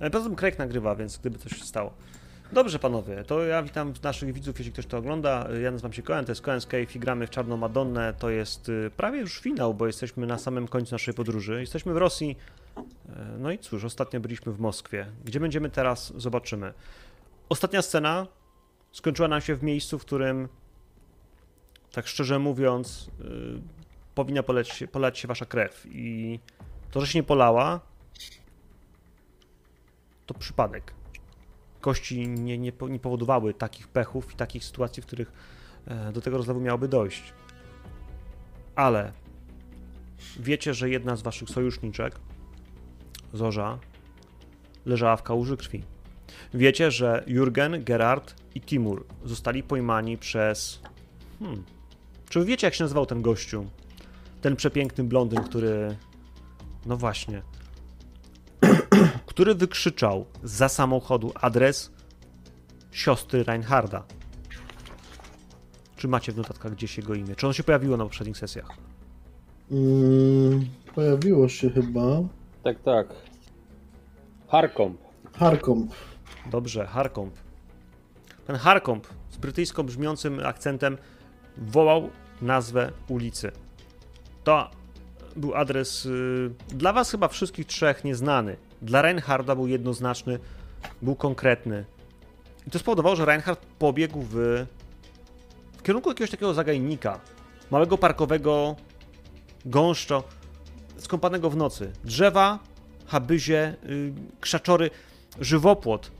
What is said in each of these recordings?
E, Poza tym Craig nagrywa, więc gdyby coś się stało. Dobrze, panowie, to ja witam naszych widzów, jeśli ktoś to ogląda. Ja nazywam się Koen, to jest Koen's Cave i gramy w Czarną Madonnę. To jest y, prawie już finał, bo jesteśmy na samym końcu naszej podróży. Jesteśmy w Rosji. E, No i cóż, ostatnio byliśmy w Moskwie. Gdzie będziemy teraz, zobaczymy. Ostatnia scena skończyła nam się w miejscu, w którym, tak szczerze mówiąc, powinna poleć, polać się wasza krew. I to, że się nie polała, to przypadek. Kości nie, nie, nie powodowały takich pechów i takich sytuacji, w których e, do tego rozlewu miałoby dojść. Ale wiecie, że jedna z waszych sojuszniczek, Zorza, leżała w kałuży krwi. Wiecie, że Jurgen, Gerard i Timur zostali pojmani przez. Hmm. Czy wiecie, jak się nazywał ten gościu? Ten przepiękny blondyn, który. No właśnie. Który wykrzyczał za samochodu adres siostry Reinharda. Czy macie w notatkach gdzieś jego imię? Czy ono się pojawiło na poprzednich sesjach? Mm, pojawiło się chyba. Tak, tak. Harkomp. Harkomp. Dobrze, Harkomp. Ten Harkomp z brytyjsko brzmiącym akcentem wołał nazwę ulicy. To był adres y, dla was chyba wszystkich trzech nieznany. Dla Reinharda był jednoznaczny, był konkretny. I to spowodowało, że Reinhard pobiegł w, w kierunku jakiegoś takiego zagajnika. Małego parkowego gąszczo skąpanego w nocy. Drzewa, habyzie, y, krzaczory, żywopłot.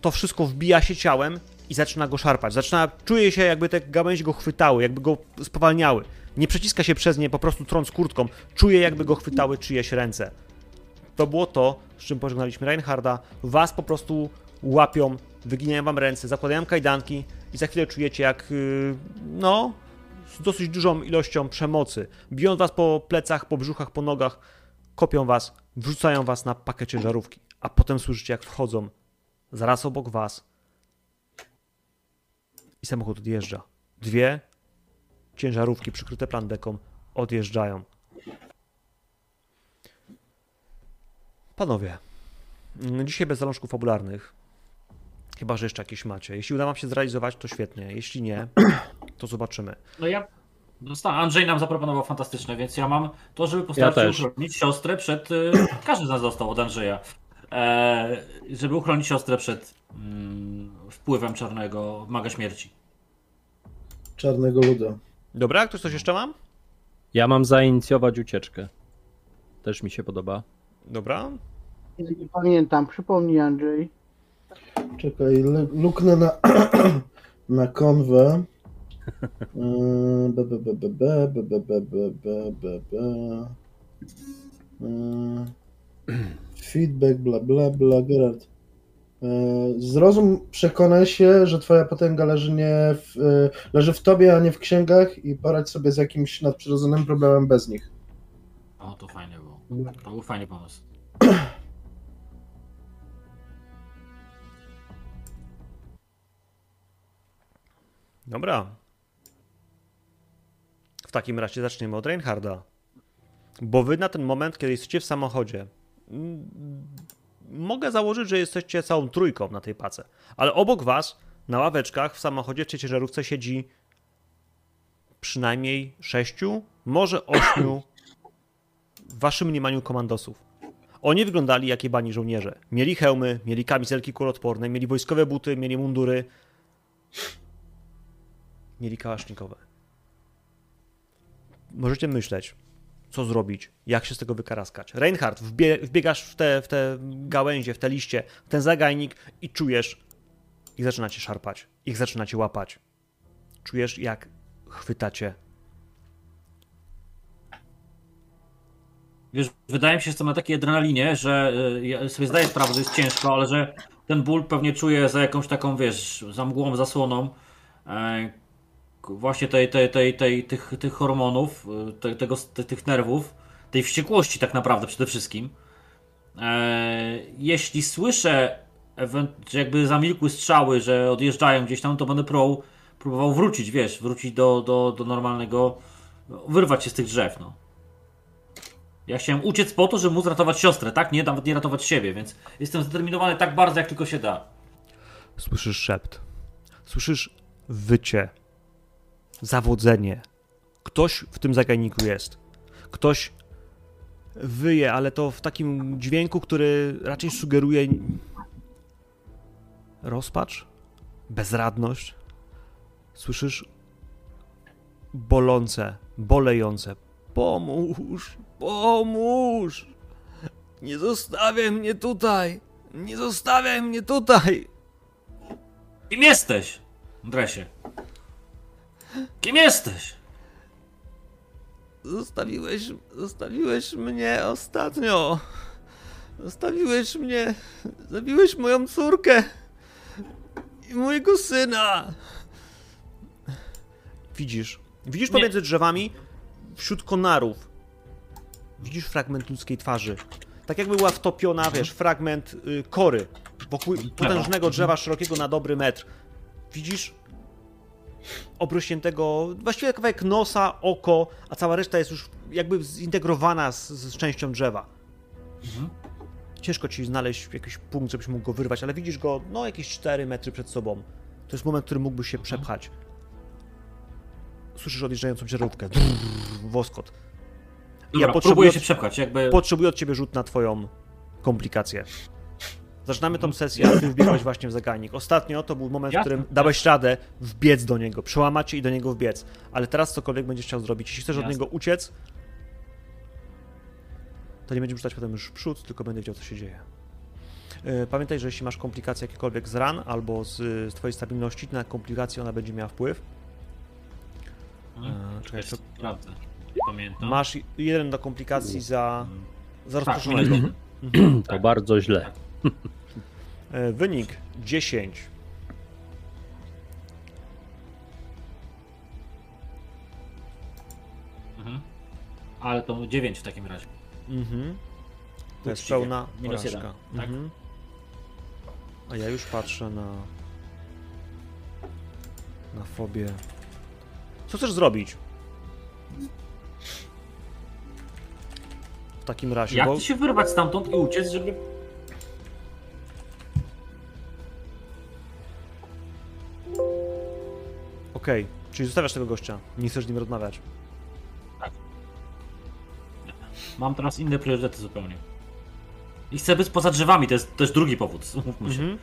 To wszystko wbija się ciałem i zaczyna go szarpać. Zaczyna, czuje się jakby te gałęzie go chwytały, jakby go spowalniały. Nie przeciska się przez nie, po prostu trąc kurtką. Czuje jakby go chwytały czyjeś ręce. To było to, z czym pożegnaliśmy Reinharda. Was po prostu łapią, wyginają wam ręce, zakładają kajdanki i za chwilę czujecie jak, yy, no, z dosyć dużą ilością przemocy. Biją was po plecach, po brzuchach, po nogach, kopią was, wrzucają was na pakę ciężarówki, a potem słyszycie jak wchodzą zaraz obok was i samochód odjeżdża. Dwie ciężarówki przykryte plandeką odjeżdżają. Panowie, mm, dzisiaj bez zalążków fabularnych. Chyba, że jeszcze jakieś macie. Jeśli uda wam się zrealizować, to świetnie. Jeśli nie, to zobaczymy. No ja. Dostałem. Andrzej nam zaproponował fantastyczne, więc ja mam to, żeby postarać Ja się uchronić siostrę przed. y, Każdy z nas dostał od Andrzeja. E, żeby uchronić siostrę przed mm, wpływem czarnego maga śmierci. Czarnego Luda. Dobra, ktoś coś jeszcze mam? Ja mam zainicjować ucieczkę. Też mi się podoba. Dobra? Nie pamiętam, przypomnij Andrzej. Czekaj, luknę na, na konwę. Feedback, bla bla bla, Gerard. Zrozum, przekonaj się, że twoja potęga leży, nie w, leży w tobie, a nie w księgach i poradź sobie z jakimś nadprzyrodzonym problemem bez nich. O, to fajnie to był fajny pomysł. Dobra. W takim razie zaczniemy od Reinharda. Bo wy na ten moment, kiedy jesteście w samochodzie, mm, mogę założyć, że jesteście całą trójką na tej pace. Ale obok was, na ławeczkach w samochodzie w ciężarówce siedzi przynajmniej sześciu, może ośmiu w waszym mniemaniu komandosów. Oni wyglądali jak jebani żołnierze. Mieli hełmy, mieli kamizelki kuloodporne, mieli wojskowe buty, mieli mundury, mieli kałasznikowe. Możecie myśleć, co zrobić, jak się z tego wykaraskać. Reinhard, wbie, wbiegasz w te, w te gałęzie, w te liście, w ten zagajnik i czujesz, ich zaczynacie szarpać, ich zaczynacie łapać. Czujesz, jak chwytacie. Wiesz, wydaje mi się, że jestem na takiej adrenalinie, że y, ja sobie zdaję sprawę, że jest ciężko, ale że ten ból pewnie czuję za jakąś taką, wiesz, za mgłą, zasłoną. E, właśnie tej, tej, tej, tej, tych, tych hormonów, y, te, tego, te, tych nerwów, tej wściekłości tak naprawdę przede wszystkim. E, jeśli słyszę, że jakby zamilkły strzały, że odjeżdżają gdzieś tam, to będę próbował wrócić, wiesz, wrócić do, do, do normalnego, wyrwać się z tych drzew, no. Ja chciałem uciec po to, żeby móc ratować siostrę, tak? Nie, nawet nie ratować siebie, więc jestem zdeterminowany tak bardzo, jak tylko się da. Słyszysz szept. Słyszysz wycie. Zawodzenie. Ktoś w tym zagajniku jest. Ktoś wyje, ale to w takim dźwięku, który raczej sugeruje rozpacz, bezradność. Słyszysz bolące, bolejące. Pomóż, pomóż! Nie zostawiaj mnie tutaj! Nie zostawiaj mnie tutaj! Kim jesteś, Dresie? Kim jesteś? Zostawiłeś, zostawiłeś mnie ostatnio. Zostawiłeś mnie. Zabiłeś moją córkę. I mojego syna. Widzisz. Widzisz Nie. pomiędzy drzewami, wśród konarów. Widzisz fragment ludzkiej twarzy. Tak jakby była wtopiona, wiesz, fragment y, kory. Wokół potężnego drzewa szerokiego na dobry metr. Widzisz obrośniętego, właściwie kawałek nosa, oko, a cała reszta jest już jakby zintegrowana z, z częścią drzewa. Ciężko ci znaleźć jakiś punkt, żebyś mógł go wyrwać, ale widzisz go, no, jakieś 4 metry przed sobą. To jest moment, w którym mógłbyś się przepchać. Słyszysz odjeżdżającą ciężarówkę. Woskot. Dobra, ja potrzebuję, się przepchać, jakby... potrzebuję od ciebie rzut na twoją komplikację. Zaczynamy tą sesję, a ty wbiegłeś właśnie w zagajnik. Ostatnio to był moment, w którym dałeś radę wbiec do niego, przełamać i do niego wbiec. Ale teraz cokolwiek będziesz chciał zrobić, jeśli chcesz od niego uciec, to nie będziemy rzucać potem już w przód, tylko będę wiedział, co się dzieje. Yy, Pamiętaj, że jeśli masz komplikacje jakiekolwiek z ran albo z, z twojej stabilności, to na komplikację ona będzie miała wpływ. Mhm. Yy, czekaj, to Prawda. Nie pamiętam. masz jeden do komplikacji za, za Tak, rozproszonego. minus- To bardzo źle. E, Wynik 10. Mhm. Ale to 9 w takim razie. Mhm. To jest Uczciwie. pełna Minus porażka. jeden, tak? Mhm. A ja już patrzę na... na fobię. Co chcesz zrobić? W takim razie, Jak bo... ty się wyrwać stamtąd i uciec, żeby... Okej, czyli zostawiasz tego gościa. Nie chcesz z nim rozmawiać. Mam teraz inne priorytety zupełnie. I chcę być poza drzewami, to jest też drugi powód, umówmy się. Mhm.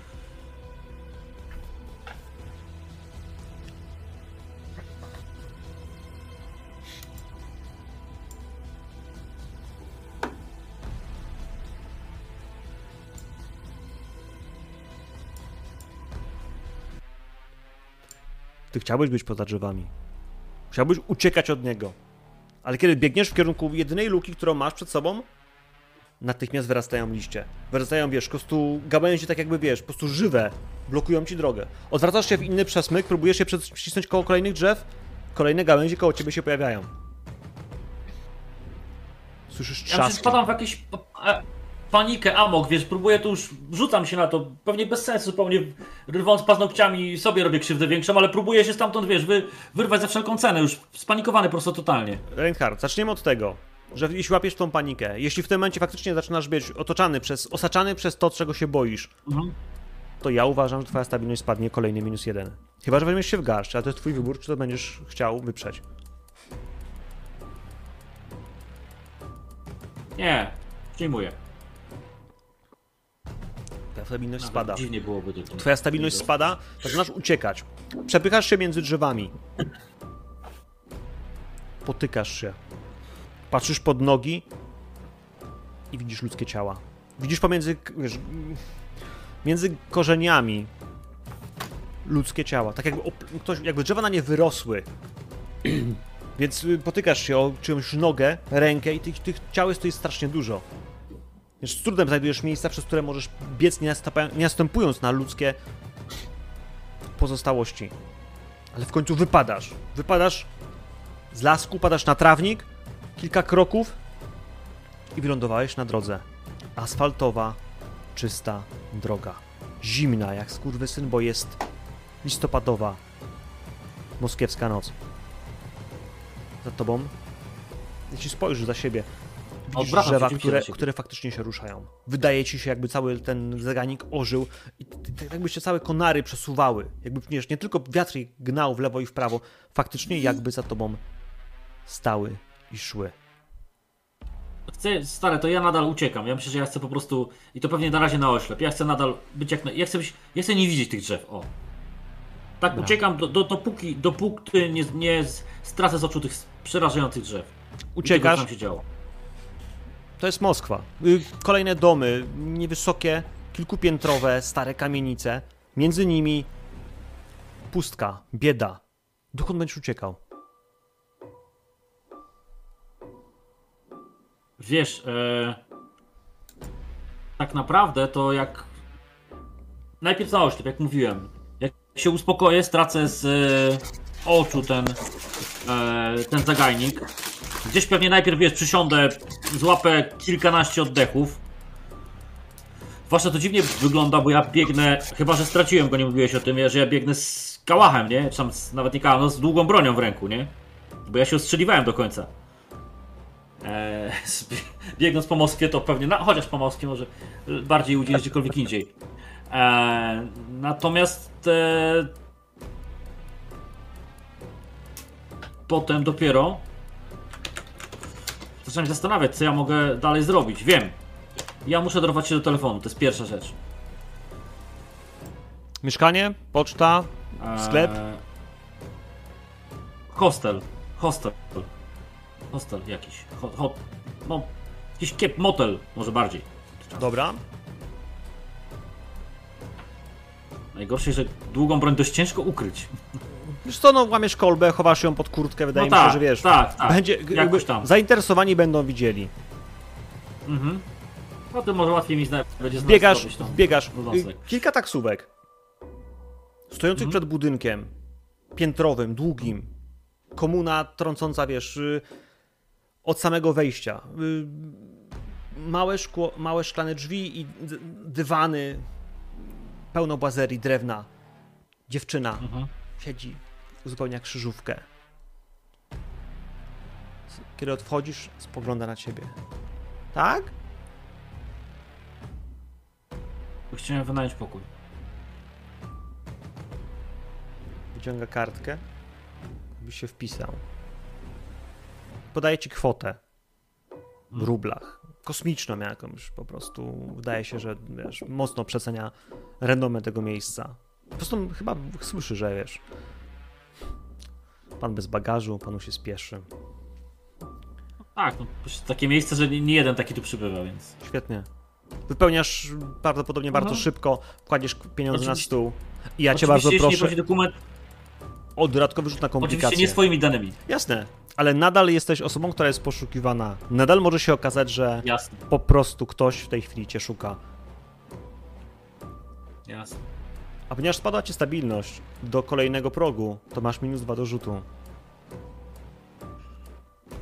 Ty chciałbyś być poza drzewami. Chciałbyś uciekać od niego. Ale kiedy biegniesz w kierunku jedynej luki, którą masz przed sobą, natychmiast wyrastają liście. Wyrastają, wiesz, po prostu gałęzie tak jakby, wiesz, po prostu żywe, blokują ci drogę. Odwracasz się w inny przesmyk, próbujesz się przycisnąć koło kolejnych drzew, kolejne gałęzie koło ciebie się pojawiają. Słyszysz Ja się trzaski. spadam w jakieś panikę, amok, wiesz, próbuję tu już, rzucam się na to, pewnie bez sensu, zupełnie rwąc paznokciami sobie robię krzywdę większą, ale próbuję się stamtąd, wiesz, wy, wyrwać za wszelką cenę, już spanikowany po prostu totalnie. Reinhard, zaczniemy od tego, że jeśli łapiesz tą panikę, jeśli w tym momencie faktycznie zaczynasz być otoczany przez, osaczany przez to, czego się boisz, Mhm. to ja uważam, że twoja stabilność spadnie kolejny minus jeden. Chyba, że weźmiesz się w garść, ale to jest twój wybór, czy to będziesz chciał wyprzeć. Nie, przyjmuję. Twoja stabilność Nawet spada. Dziwnie byłoby to. Twoja stabilność spada, zaczynasz uciekać. Przepychasz się między drzewami. Potykasz się. Patrzysz pod nogi i widzisz ludzkie ciała. Widzisz pomiędzy, wiesz, między korzeniami ludzkie ciała. Tak jakby, ktoś, jakby drzewa na nie wyrosły. Więc potykasz się o czyjąś nogę, rękę i tych, tych ciał jest tu jest strasznie dużo. Wiesz, z trudem znajdujesz miejsca, przez które możesz biec, nie, nie następując na ludzkie pozostałości. Ale w końcu wypadasz. Wypadasz z lasku, padasz na trawnik, kilka kroków i wylądowałeś na drodze. Asfaltowa, czysta droga. Zimna jak skurwysyn, bo jest listopadowa, moskiewska noc. Za tobą, jeśli spojrzysz za siebie, Widzisz Odwracam się drzewa, oczywiście które, które faktycznie się ruszają. Wydaje ci się, jakby cały ten zegarnik ożył i jakby się całe konary przesuwały. Jakby wiesz, nie tylko wiatr je gnał w lewo i w prawo, faktycznie jakby za tobą stały i szły. Chcę, stary, to ja nadal uciekam. Ja myślę, że ja chcę po prostu. I to pewnie na razie na oślep. Ja chcę nadal być jak. Na, ja, chcę być, ja chcę nie widzieć tych drzew. O. Tak Dobra. uciekam, do, do, dopóki, dopóki nie, nie z- stracę z oczu tych przerażających drzew. I tego, co Uciekasz, tam się działo. To jest Moskwa. Y, Kolejne domy, niewysokie, kilkupiętrowe, stare kamienice. Między nimi pustka, bieda. Dokąd będziesz uciekał? Wiesz, e, tak naprawdę to jak. Najpierw na oślep, jak mówiłem. Jak się uspokoję, stracę z e, oczu ten, e, ten zagajnik. Gdzieś pewnie najpierw wiesz, przysiądę, złapę kilkanaście oddechów. Zwłaszcza to dziwnie wygląda, bo ja biegnę. Chyba, że straciłem go, nie mówiłeś o tym, że ja biegnę z kałachem, nie? Czy tam z, nawet nie kałachem, no z długą bronią w ręku, nie? Bo ja się ostrzeliwałem do końca. Eee, biegnąc po Moskwie to pewnie, no, chociaż po Moskwie może bardziej udzielić gdziekolwiek indziej. Eee, natomiast e, potem dopiero zacząłem się zastanawiać, co ja mogę dalej zrobić. Wiem, ja muszę dorwać się do telefonu, to jest pierwsza rzecz. Mieszkanie, poczta, Eee, Sklep? Hostel. Hostel. Hostel jakiś. Ho, ho, no, jakiś kiep, motel może bardziej. dobra. Najgorsze, że długą broń dość ciężko ukryć. Wiesz co, no łamiesz kolbę, chowasz ją pod kurtkę, wydaje no mi się, tak, że wiesz. tak, tak. Będzie, Jakoś tam. zainteresowani będą widzieli. Mhm. No to może łatwiej mi zna- będzie znać Biegasz. Y, Kilka taksówek. Stojących Mhm. przed budynkiem. Piętrowym, długim. Komuna trącąca, wiesz, y, od samego wejścia. Y, Małe, szkło, małe szklane drzwi i dywany. Pełno bazerii, drewna. Dziewczyna Mhm. siedzi, uzupełnia krzyżówkę. Kiedy odchodzisz, spogląda na ciebie. Tak? Chciałem wynająć pokój. Wyciąga kartkę, by się wpisał. Podaje ci kwotę w rublach. Kosmiczną jakąś po prostu. Wydaje się, że wiesz, mocno przecenia renomę tego miejsca. Po prostu chyba słyszy, że wiesz. Pan bez bagażu, panu się spieszy. Tak, no, takie miejsce, że nie, nie jeden taki tu przybywa, więc. Świetnie. Wypełniasz prawdopodobnie bardzo szybko, kładziesz pieniądze Oczywiście- na stół. I ja cię Oczywiście, bardzo jeśli nie proszę prosi dokument, o dodatkowy rzut na komplikacje. oczywiście nie swoimi danymi. Jasne, ale nadal jesteś osobą, która jest poszukiwana. Nadal może się okazać, że Jasne, po prostu ktoś w tej chwili cię szuka. jasne. A ponieważ spadła ci stabilność do kolejnego progu, to masz minus dwa do rzutu.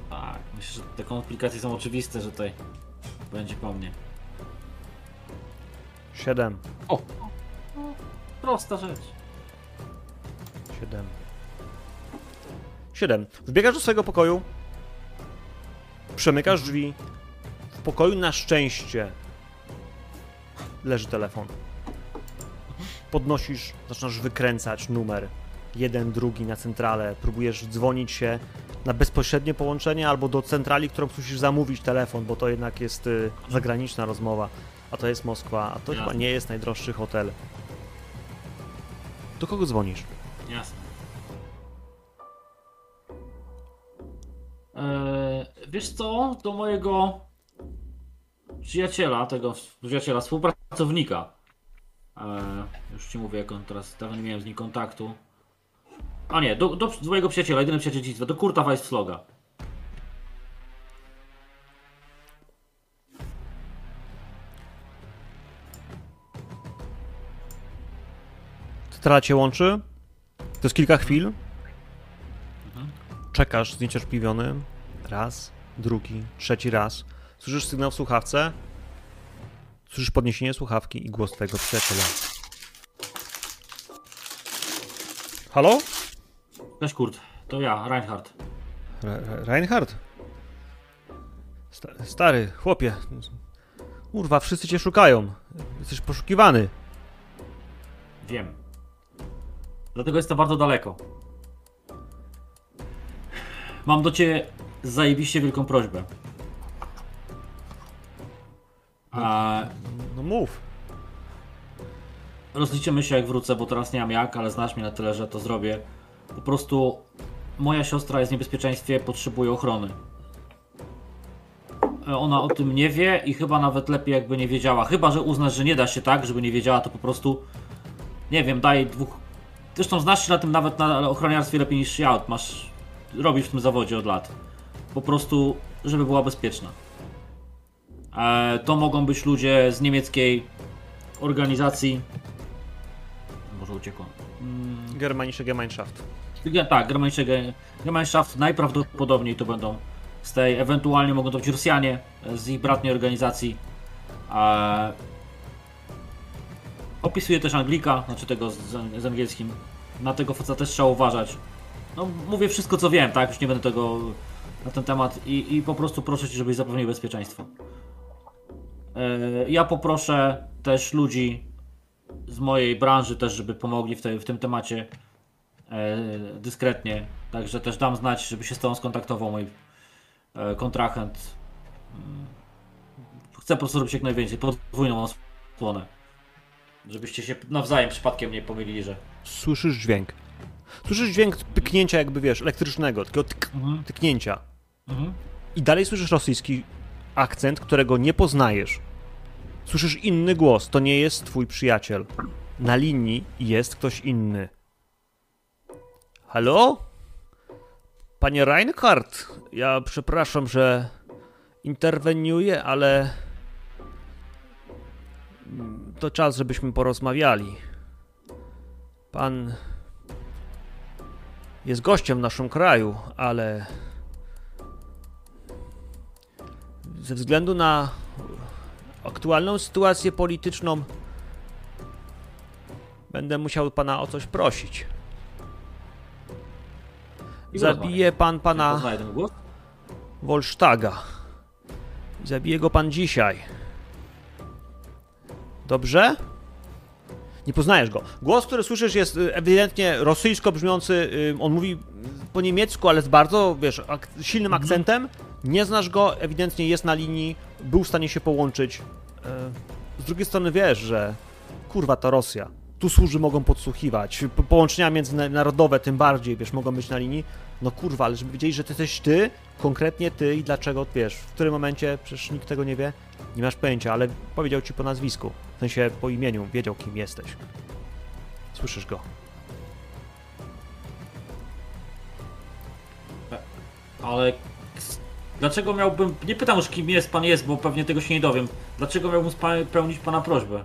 Tak, myślę, że te komplikacje są oczywiste, że tutaj będzie po mnie. 7, O! Prosta rzecz. 7. 7. Wbiegasz do swojego pokoju, przemykasz drzwi. W pokoju na szczęście leży telefon. Podnosisz, zaczynasz wykręcać numer. Jeden, drugi na centralę. Próbujesz dzwonić się na bezpośrednie połączenie albo do centrali, którą musisz zamówić telefon, bo to jednak jest y, zagraniczna rozmowa. A to jest Moskwa, a to Jasne. chyba nie jest najdroższy hotel. Do kogo dzwonisz? Jasne. Eee, wiesz co? Do mojego przyjaciela, tego przyjaciela, współpracownika. Już ci mówię, jak on teraz, dawno nie miałem z nim kontaktu. A nie, do, do, do mojego przyjaciela, jedyny przyjaciel dzieciństwa, do Kurta Weissfloga. Centrala cię łączy. To jest kilka chwil. Czekasz zniecierpliwiony. Raz, drugi, trzeci raz. Słyszysz sygnał w słuchawce. Słyszysz podniesienie słuchawki i głos twojego przyjaciela. Halo? Cześć Kurt, to ja, Reinhard. Re- Re- Reinhard? Sta- Stary, chłopie. Kurwa, wszyscy cię szukają. Jesteś poszukiwany. Wiem. Dlatego jestem bardzo daleko. Mam do ciebie zajebiście wielką prośbę. A No mów. rozliczymy się jak wrócę, bo teraz nie mam jak, ale znasz mnie na tyle, że to zrobię. Po prostu moja siostra jest w niebezpieczeństwie, potrzebuje ochrony. E, Ona o tym nie wie i chyba nawet lepiej jakby nie wiedziała. Chyba, że uznasz, że nie da się tak, żeby nie wiedziała, to po prostu nie wiem, daj dwóch. Zresztą znasz się na tym nawet na ochroniarstwie lepiej niż ja. Masz. robisz w tym zawodzie od lat. Po prostu, żeby była bezpieczna. E, to mogą być ludzie z niemieckiej organizacji. Może uciekło. Mm, Germanische Gemeinschaft. ja- tak, Germanische Ge- Gemeinschaft najprawdopodobniej to będą z tej, ewentualnie mogą to być Rosjanie z ich bratniej organizacji. E, opisuję też Anglika, znaczy tego z, z angielskim. Na tego faceta też trzeba uważać. No, mówię wszystko co wiem, tak? Już nie będę tego na ten temat i, i po prostu proszę cię, żebyś zapewnił bezpieczeństwo. E, ja poproszę też ludzi z mojej branży też, żeby pomogli w, tej, w tym temacie e, dyskretnie. Także też dam znać, żeby się z tobą skontaktował mój e, kontrahent. Mm. Chcę po prostu robić jak najwięcej, podwójną osłonę. Żebyście się nawzajem przypadkiem nie pomylili, że... Słyszysz dźwięk. Słyszysz dźwięk pyknięcia jakby, wiesz, elektrycznego, takiego tyk, Mhm. tyknięcia. Mhm. I dalej słyszysz rosyjski akcent, którego nie poznajesz. Słyszysz inny głos, to nie jest twój przyjaciel. Na linii jest ktoś inny. Halo? Panie Reinhardt, ja przepraszam, że interweniuję, ale to czas, żebyśmy porozmawiali. Pan jest gościem w naszym kraju, ale ze względu na aktualną sytuację polityczną będę musiał pana o coś prosić. Zabije pan pana? Wolsztaga. Zabije go pan dzisiaj. Dobrze? Nie poznajesz go. Głos, który słyszysz, jest y, ewidentnie rosyjsko brzmiący. y, On mówi po niemiecku, ale z bardzo, wiesz, ak silnym Mhm. akcentem. Nie znasz go, ewidentnie jest na linii, był w stanie się połączyć. Y, Z drugiej strony wiesz, że kurwa to Rosja. Tu służby mogą podsłuchiwać. Po- Połączenia międzynarodowe tym bardziej, wiesz, mogą być na linii. No kurwa, ale żeby wiedzieli, że ty jesteś ty, konkretnie ty i dlaczego, wiesz, w którym momencie, przecież nikt tego nie wie, nie masz pojęcia, ale powiedział ci po nazwisku, sensie po imieniu, wiedział kim jesteś. Słyszysz go. Ale dlaczego miałbym. Nie pytam już kim jest pan jest, bo pewnie tego się nie dowiem. Dlaczego miałbym spełnić pana prośbę?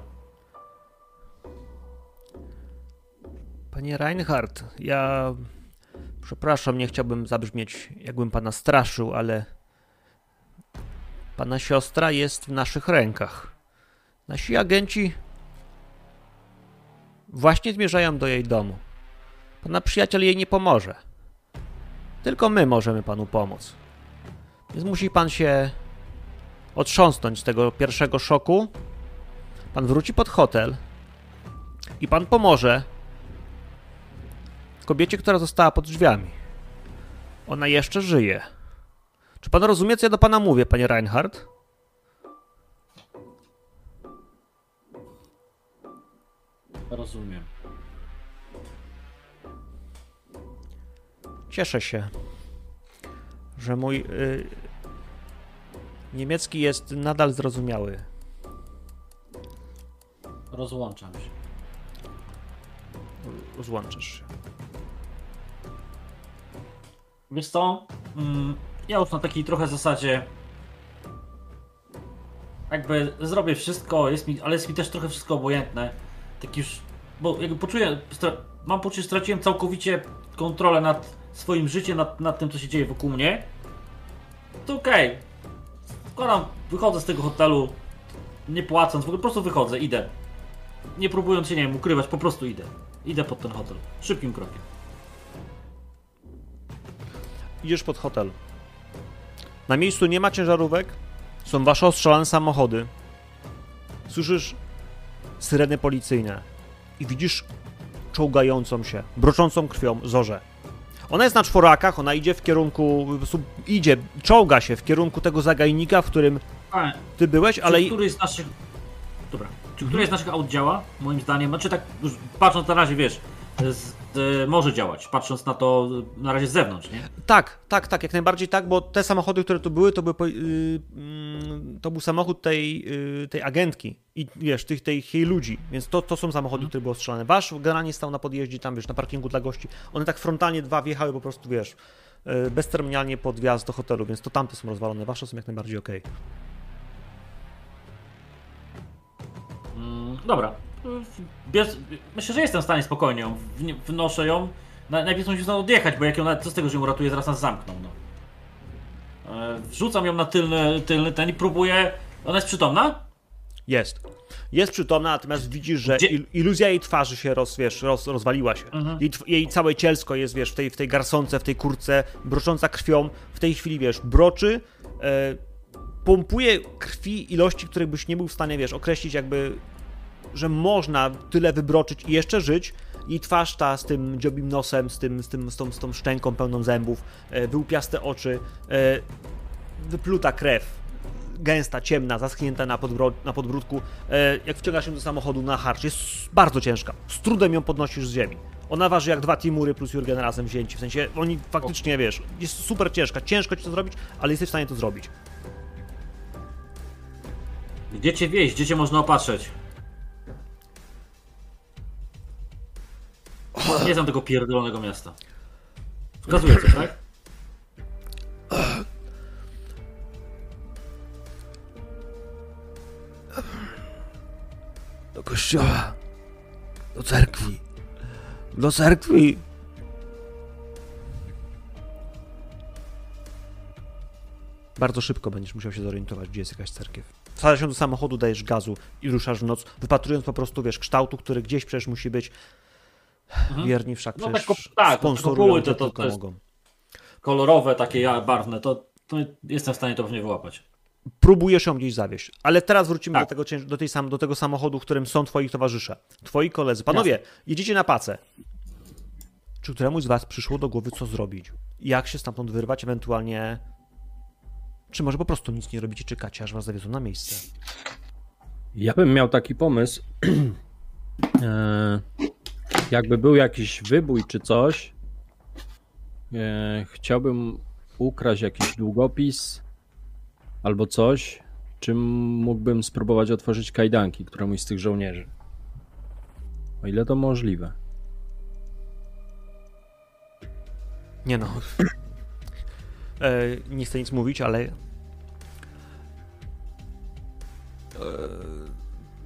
Panie Reinhardt, ja przepraszam, nie chciałbym zabrzmieć, jakbym pana straszył, ale pana siostra jest w naszych rękach. Nasi agenci właśnie zmierzają do jej domu. Pana przyjaciel jej nie pomoże. Tylko my możemy panu pomóc. Więc musi pan się otrząsnąć z tego pierwszego szoku. Pan wróci pod hotel i pan pomoże kobiecie, która została pod drzwiami. Ona jeszcze żyje. Czy pan rozumie, co ja do pana mówię, panie Reinhardt? Rozumiem. Cieszę się, że mój y, niemiecki jest nadal zrozumiały. Rozłączam się. Złączysz się. Wiesz co? Mm, ja już na takiej trochę zasadzie. Jakby zrobię wszystko, jest mi, ale jest mi też trochę wszystko obojętne. Tak już. Bo jakby poczuję. Mam poczucie, że straciłem całkowicie kontrolę nad swoim życiem, nad, nad tym, co się dzieje wokół mnie. To okej. Składam, wychodzę z tego hotelu, nie płacąc, w ogóle po prostu wychodzę, idę. Nie próbując się, nie wiem, ukrywać, po prostu idę. Idę pod ten hotel. Szybkim krokiem. Idziesz pod hotel. Na miejscu nie ma ciężarówek, Są wasze ostrzelane samochody. Słyszysz syreny policyjne i widzisz czołgającą się, broczącą krwią zorzę. Ona jest na czworakach, ona idzie w kierunku, idzie, czołga się w kierunku tego zagajnika, w którym ty byłeś, ale... Czy któryś z naszych. Dobra. Czy któryś z naszych aut działa? Moim zdaniem. Znaczy tak już patrząc na razie, wiesz, z, może działać. Patrząc na to e, na razie z zewnątrz, nie? Tak, tak, tak, jak najbardziej tak, bo te samochody, które tu były, to, były, yy, mm, to był samochód tej, tej agentki i wiesz, tych, tych jej ludzi, więc to, to są samochody, które były ostrzelane. Wasz generalnie stał na podjeździe tam, wiesz, na parkingu dla gości. One tak frontalnie dwa wjechały po prostu, wiesz, bezterminalnie pod wjazd do hotelu, więc to tamte są rozwalone, wasze są jak najbardziej okej. Mm, dobra. Bez, myślę, że jestem w stanie spokojnie ją. Wnoszę ją. Na- Najpierw musimy stąd odjechać, bo jak ją nawet co z tego, że ją uratuje, zaraz nas zamkną. No. E, Wrzucam ją na tylny, tylny ten i próbuję. Ona jest przytomna? Jest. Jest przytomna, natomiast widzisz, że Gdzie- il, iluzja jej twarzy się roz, wiesz, roz, rozwaliła się. Jej, tw- jej całe cielsko jest, wiesz, w tej, w tej garsonce, w tej kurce, brocząca krwią. W tej chwili, wiesz, broczy, e, pompuje krwi ilości, których byś nie był w stanie, wiesz, określić jakby, że można tyle wybroczyć i jeszcze żyć. Jej twarz ta z tym dziobim nosem, z, tym, z, tym, z, tą, z tą szczęką pełną zębów, e, wyłupiaste oczy, e, wypluta krew, gęsta, ciemna, zaschnięta na, podbro- na podbródku. E, jak wciągasz ją do samochodu na harcz, jest bardzo ciężka. Z trudem ją podnosisz z ziemi. Ona waży jak dwa Timury plus Jurgen razem wzięci. W sensie, oni faktycznie, wiesz, jest super ciężka. Ciężko ci to zrobić, ale jesteś w stanie to zrobić. Gdzie cię wieść? Gdzie cię można opatrzeć? Nie znam tego pierdolonego miasta. Wskazuje coś, tak? Do kościoła. Do cerkwi. Do cerkwi. Bardzo szybko będziesz musiał się zorientować, gdzie jest jakaś cerkiew. Wsadzasz się do samochodu, dajesz gazu i ruszasz w noc, wypatrując po prostu, wiesz, kształtu, który gdzieś przecież musi być. Wierni wszak No przecież tak, ko- tak, sponsorują to, to- to- tylko to jest- mogą. Kolorowe, takie ja- barwne, to, to jestem w stanie to pewnie wyłapać. próbujesz ją gdzieś zawieść. Ale teraz wrócimy Tak. do, tego, do, tej sam, do tego samochodu, w którym są twoi towarzysze. Twoi koledzy. Panowie, jedziecie na pacę. Czy któremuś z was przyszło do głowy, co zrobić? Jak się stamtąd wyrwać, ewentualnie... Czy może po prostu nic nie robicie, czekacie, aż was zawiozą na miejsce? Ja bym miał taki pomysł. e, jakby był jakiś wybój czy coś, e, chciałbym ukraść jakiś długopis albo coś, czym mógłbym spróbować otworzyć kajdanki któremuś z tych żołnierzy. O ile to możliwe. Nie no. E, nie chcę nic mówić, ale... E,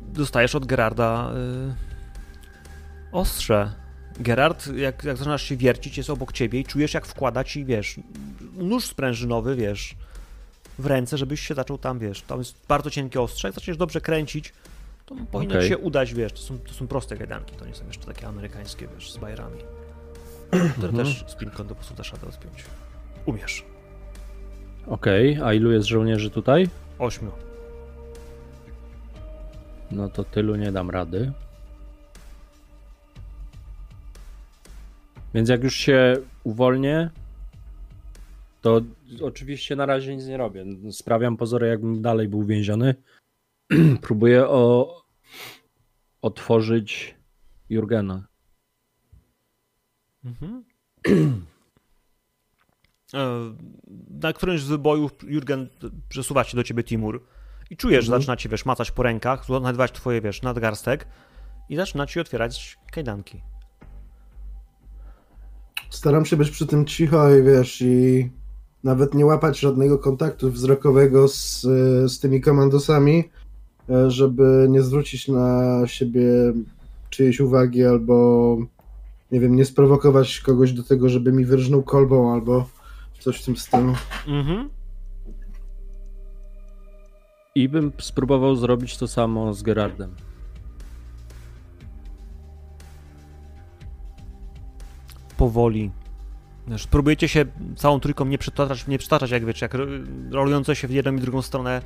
dostajesz od Gerarda e, ostrze. Gerard, jak, jak zaczynasz się wiercić, jest obok ciebie i czujesz, jak wkłada ci, wiesz, nóż sprężynowy, wiesz, w ręce, żebyś się zaczął tam, wiesz, tam jest bardzo cienkie ostrze, jak zaczniesz dobrze kręcić, to powinno ci się udać, wiesz, to są, to są proste kajdanki, to nie są jeszcze takie amerykańskie, wiesz, z bajerami, które też z pinką do prostu dasz radę odpiąć. Umiesz. Okej, a ilu jest żołnierzy tutaj? Ośmiu. No to tylu nie dam rady. Więc jak już się uwolnię, to oczywiście na razie nic nie robię. Sprawiam pozory, jakbym dalej był więziony. Próbuję o... otworzyć Jurgena. Mhm. E, Na którymś z wybojów Jurgen przesuwa się do ciebie Timur i czujesz, że zaczyna cię, wiesz, macać po rękach, znajdować twoje, wiesz, nadgarstek i zaczyna ci otwierać kajdanki. Staram się być przy tym cicho i wiesz, i nawet nie łapać żadnego kontaktu wzrokowego z, z tymi komandosami, e, żeby nie zwrócić na siebie czyjejś uwagi albo nie wiem, nie sprowokować kogoś do tego, żeby mi wyrżnął kolbą albo coś w tym stylu. Mhm. I bym spróbował zrobić to samo z Gerardem. Powoli Wiesz, próbujecie się całą trójką nie przytaczać, nie przytaczać jak wiecie, jak ro- rolujące się w jedną i drugą stronę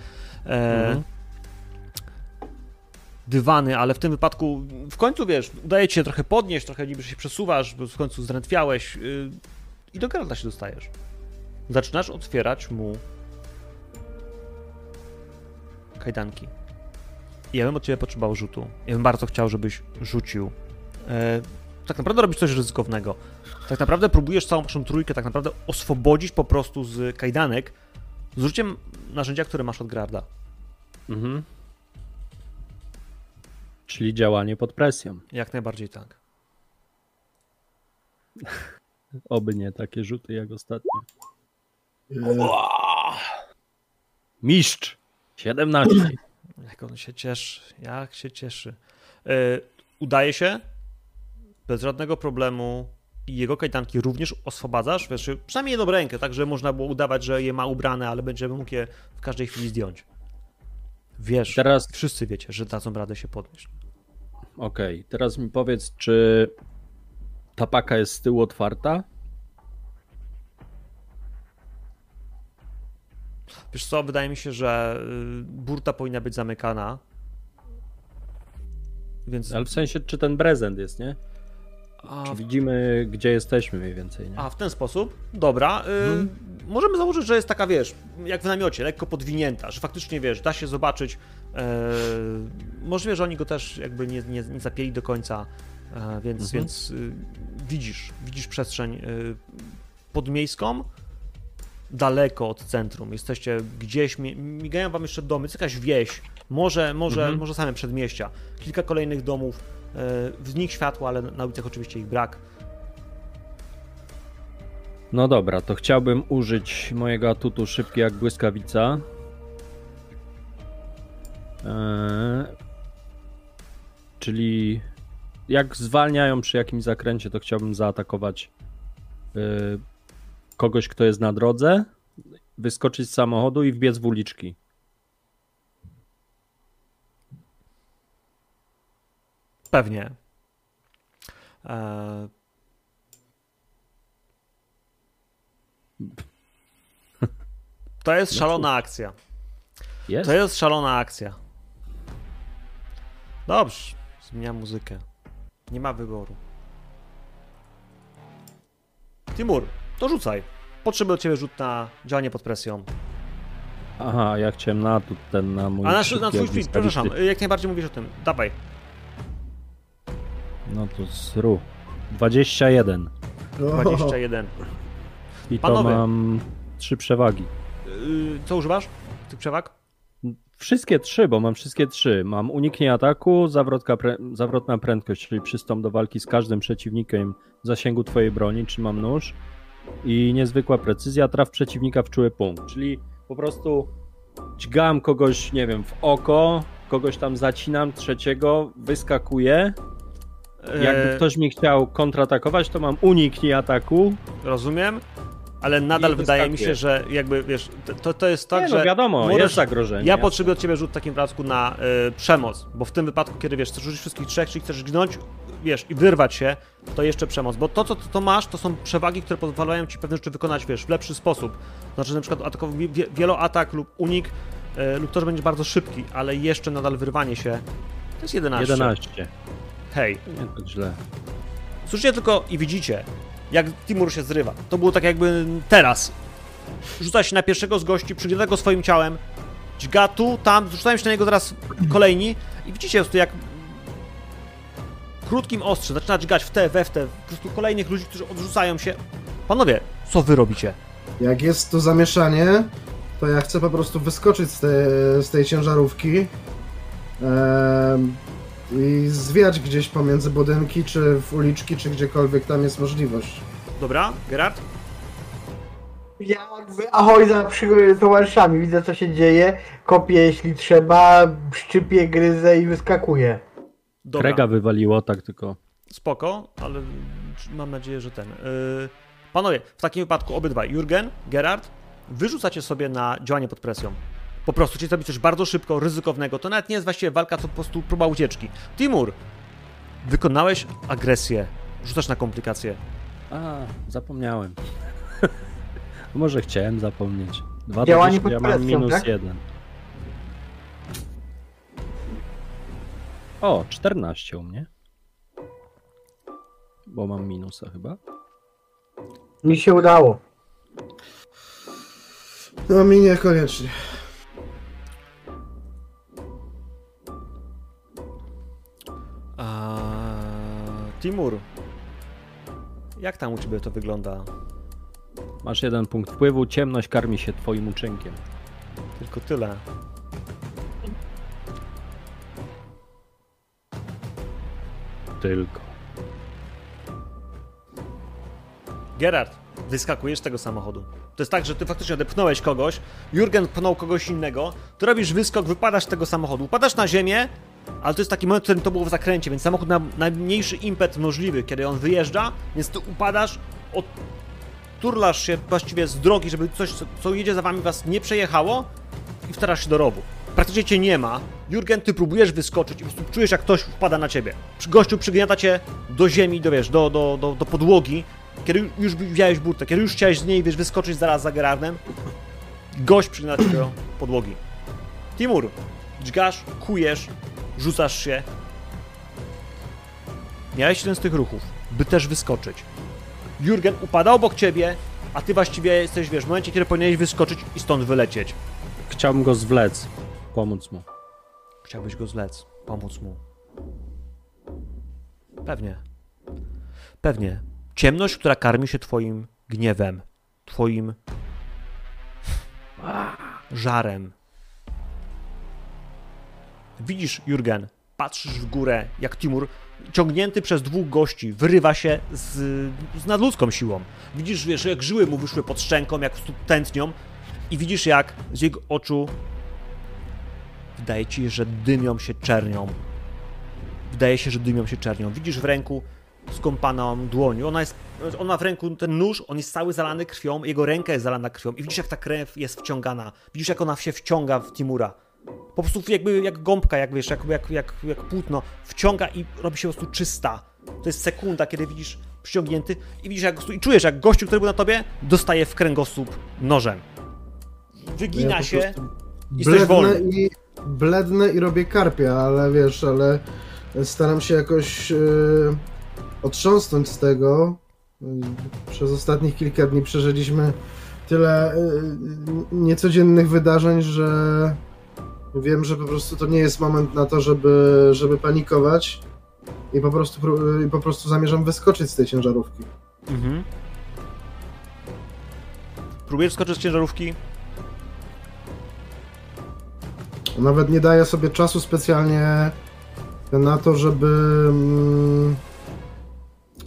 e, Mhm. dywany, ale w tym wypadku w końcu wiesz, udaje ci się trochę podnieść, trochę niby się przesuwasz, bo w końcu zdrętwiałeś y, i do Geralta się dostajesz. Zaczynasz otwierać mu kajdanki. I ja bym od ciebie potrzebował rzutu. Ja bym bardzo chciał, żebyś rzucił. E, tak naprawdę robisz coś ryzykownego. Tak naprawdę próbujesz całą waszą trójkę tak naprawdę oswobodzić po prostu z kajdanek z użyciem narzędzia, które masz od Grarda. Mhm. Czyli działanie pod presją. Jak najbardziej tak. Oby nie takie rzuty jak ostatnio. E, Mistrz! 17. Jak on się cieszy, jak się cieszy. E, udaje się bez żadnego problemu jego kajdanki również oswobadzasz, wiesz, przynajmniej jedną rękę, tak, że można było udawać, że je ma ubrane, ale będziemy mógł je w każdej chwili zdjąć. Wiesz, Teraz, wszyscy wiecie, że dadzą radę się podnieść. okej, teraz mi powiedz, czy ta paka jest z tyłu otwarta? Wiesz co, wydaje mi się, że y, burta powinna być zamykana. Więc. Ale w sensie, czy ten prezent jest, nie? A, Czy widzimy, gdzie jesteśmy mniej więcej, nie? a w ten sposób? Dobra. Y, Mhm. Możemy założyć, że jest taka, wiesz, jak w namiocie, lekko podwinięta, że faktycznie, wiesz, da się zobaczyć. E, możliwe, że oni go też jakby nie, nie, nie zapięli do końca, e, więc, Mhm. więc y, widzisz, widzisz przestrzeń y, podmiejską, daleko od centrum. Jesteście gdzieś, mi- migają wam jeszcze domy, jest jakaś wieś, może, może, Mhm. może same przedmieścia. Kilka kolejnych domów, w nich światło, ale na ulicach oczywiście ich brak. No dobra, to chciałbym użyć mojego atutu szybki jak błyskawica. Eee, czyli jak zwalniają przy jakimś zakręcie, to chciałbym zaatakować e, kogoś, kto jest na drodze, wyskoczyć z samochodu i wbiec w uliczki. Pewnie. E... To jest szalona akcja. Jest? To jest szalona akcja. Dobrze, zmieniam muzykę. Nie ma wyboru. Timur, to rzucaj. Potrzebuję od ciebie rzut na działanie pod presją. Aha, ja chciałem na ten na mój A na, na twój jak błyskawicy. przepraszam, jak najbardziej mówisz o tym. Dawaj. No to sru. 21. o, 21. I Panowie. to mam trzy przewagi. Yy, co używasz? Tych przewag? Wszystkie trzy, bo mam wszystkie trzy. Mam uniknie ataku, zawrotka pre... zawrotna prędkość, czyli przystąp do walki z każdym przeciwnikiem w zasięgu twojej broni, czy mam nóż. I niezwykła precyzja, traf przeciwnika w czuły punkt. Czyli po prostu dźgam kogoś, nie wiem, w oko, kogoś tam zacinam, trzeciego, wyskakuję. Jakby E, ktoś mi chciał kontratakować, to mam uniknij ataku. Rozumiem, ale nadal wydaje mi się, że jakby wiesz, to- to, jest tak, nie, że. no wiadomo, możesz- jest zagrożenie. Ja potrzebuję od ciebie rzut w takim wypadku na y, przemoc, bo w tym wypadku, kiedy wiesz, chcesz rzucić wszystkich trzech, czyli chcesz gnąć, wiesz, i wyrwać się, to jeszcze przemoc, bo to, co to masz, to są przewagi, które pozwalają ci pewne rzeczy wykonać, wiesz, w lepszy sposób. Znaczy na przykład atakowy, wie, wieloatak lub unik, y, lub to, że będziesz bardzo szybki, ale jeszcze nadal wyrwanie się, to jest 11. 11. Hej, Nie tak źle. Słyszycie tylko i widzicie, jak Timur się zrywa. To było tak jakby teraz. Rzuca się na pierwszego z gości, przygryza go swoim ciałem, dźga tu, tam, rzucają się na niego teraz kolejni i widzicie po prostu jak krótkim ostrze zaczyna dźgać w te, we w te, po prostu kolejnych ludzi, którzy odrzucają się. Panowie, co wy robicie? Jak jest to zamieszanie, to ja chcę po prostu wyskoczyć z, te, z tej ciężarówki em, i zwiać gdzieś pomiędzy budynki, czy w uliczki, czy gdziekolwiek tam jest możliwość. Dobra, Gerard? Ja jakby ahoj za przy- towarzyszami, widzę co się dzieje, kopię jeśli trzeba, szczypię, gryzę i wyskakuję. Dobra. Krega wywaliło, tak tylko. Spoko, ale mam nadzieję, że ten. Yy... Panowie, w takim wypadku obydwaj, Jurgen, Gerard, wyrzucacie sobie na działanie pod presją. Po prostu chcecie zrobić coś bardzo szybko, ryzykownego. To nawet nie jest właściwie walka, to po prostu próba ucieczki. Timur, wykonałeś agresję. Rzucasz na komplikację. A, zapomniałem. Może chciałem zapomnieć. Dwa Działanie do 10, pod ja mam minus tak? jeden. O, 14 u mnie. Bo mam minusa chyba. Mi się udało. No mi niekoniecznie. A... Timur, jak tam u ciebie to wygląda? Masz jeden punkt wpływu, ciemność karmi się twoim uczynkiem. Tylko tyle. Tylko. Gerard, wyskakujesz z tego samochodu. To jest tak, że ty faktycznie odepchnąłeś kogoś, Jurgen pchnął kogoś innego, ty robisz wyskok, wypadasz z tego samochodu, upadasz na ziemię, ale to jest taki moment, w którym to było w zakręcie, więc samochód ma najmniejszy impet możliwy, kiedy on wyjeżdża, więc ty upadasz, od... turlasz się właściwie z drogi, żeby coś, co, jedzie za wami, was nie przejechało i wtarasz się do rowu. Praktycznie cię nie ma. Jurgen, ty próbujesz wyskoczyć i po prostu czujesz, jak ktoś wpada na ciebie. Gościu przygniata cię do ziemi, do, wiesz, do, do, do, do podłogi, kiedy już wziąłeś burtę, kiedy już chciałeś z niej, wiesz, wyskoczyć zaraz za Gerardem, gość przygniata cię do podłogi. Timur, dźgasz, kujesz, rzucasz się. Miałeś jeden z tych ruchów, by też wyskoczyć. Jurgen upada obok ciebie, a ty właściwie jesteś, wiesz, w momencie, kiedy powinieneś wyskoczyć i stąd wylecieć. Chciałbym go zwlec. Pomóc mu. Chciałbyś go zlec, pomóc mu. Pewnie. Pewnie. Ciemność, która karmi się twoim gniewem, twoim żarem. Widzisz, Jurgen, patrzysz w górę, jak Timur, ciągnięty przez dwóch gości, wyrywa się z, z nadludzką siłą. Widzisz, wiesz, jak żyły mu wyszły pod szczęką, jak tętnią i widzisz, jak z jego oczu Wydaje ci że dymią się czernią. Wydaje się, że dymią się czernią. Widzisz w ręku skąpaną dłoń. Ona jest, on ma w ręku ten nóż, on jest cały zalany krwią, jego ręka jest zalana krwią i widzisz, jak ta krew jest wciągana. Widzisz, jak ona się wciąga w Timura. Po prostu jakby jak gąbka, jak wiesz, jak, jak, jak, jak płótno. Wciąga i robi się po prostu czysta. To jest sekunda, kiedy widzisz przyciągnięty i widzisz, jak, i czujesz, jak gościu, który był na tobie, dostaje w kręgosłup nożem. Wygina Ja się. prostu Jesteś wolny. i, blednę i robię karpia, ale wiesz, ale staram się jakoś e, otrząsnąć z tego. Przez ostatnich kilka dni przeżyliśmy tyle e, niecodziennych wydarzeń, że wiem, że po prostu to nie jest moment na to, żeby, żeby panikować i po prostu, i po prostu zamierzam wyskoczyć z tej ciężarówki. Mhm. Próbujesz skoczyć z ciężarówki? Nawet nie daję sobie czasu specjalnie na to, żeby. mm,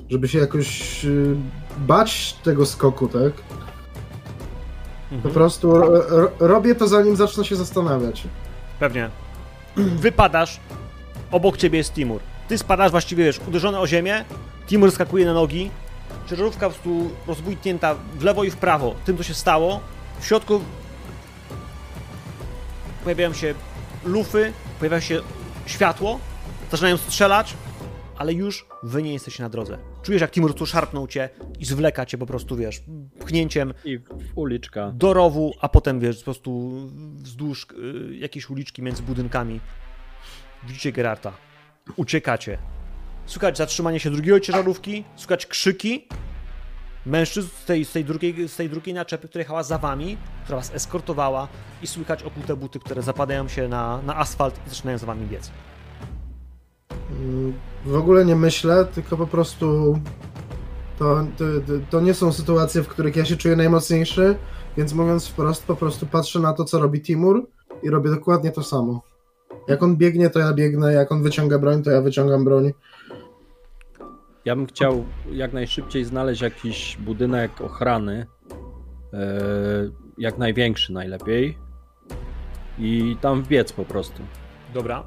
żeby się jakoś y, bać tego skoku, tak? Po Mhm. prostu ro, ro, robię to zanim zacznę się zastanawiać. Pewnie. Wypadasz, obok ciebie jest Timur. Ty spadasz właściwie, wiesz, uderzony o ziemię, Timur skakuje na nogi, ciężarówka po prostu rozbójtnięta w lewo i w prawo. Tym, co się stało. W środku pojawiają się lufy, pojawia się światło, zaczynają strzelać, ale już wy nie jesteście na drodze. Czujesz, jak Timur tu szarpnął cię i zwleka cię po prostu, wiesz, pchnięciem I w uliczka. do rowu, a potem wiesz, po prostu wzdłuż y, jakiejś uliczki między budynkami. Widzicie Gerarta. Uciekacie. Słychać zatrzymanie się drugiej ciężarówki, słychać krzyki mężczyzn z tej, z tej, drugiej, z tej drugiej naczepy, która jechała za wami, która was eskortowała i słychać okute buty, które zapadają się na, na asfalt i zaczynają za wami biec. W ogóle nie myślę, tylko po prostu. To, to, to nie są sytuacje, w których ja się czuję najmocniejszy, więc mówiąc wprost, po prostu patrzę na to, co robi Timur i robię dokładnie to samo. Jak on biegnie, to ja biegnę, jak on wyciąga broń, to ja wyciągam broń. Ja bym chciał jak najszybciej znaleźć jakiś budynek ochrany. e, Jak największy najlepiej. I tam wbiec po prostu. Dobra.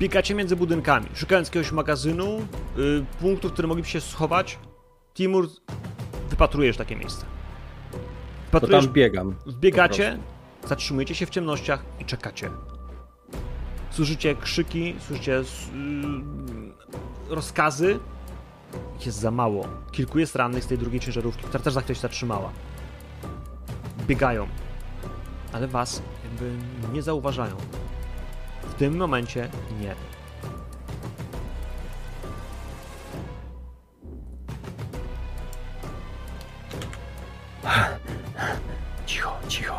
Wbiegacie między budynkami, szukając jakiegoś magazynu, y, punktu, w którym mogliby się schować. Timur, wypatrujesz takie miejsce. To Wypatrujesz, tam biegam. wbiegacie, zatrzymujecie się w ciemnościach i czekacie. Słyszycie krzyki, słyszycie yy, rozkazy. Ich Jest za mało. Kilku jest rannych z tej drugiej ciężarówki, która też za się zatrzymała. Biegają. Ale was jakby nie zauważają. W tym momencie nie. Cicho, cicho.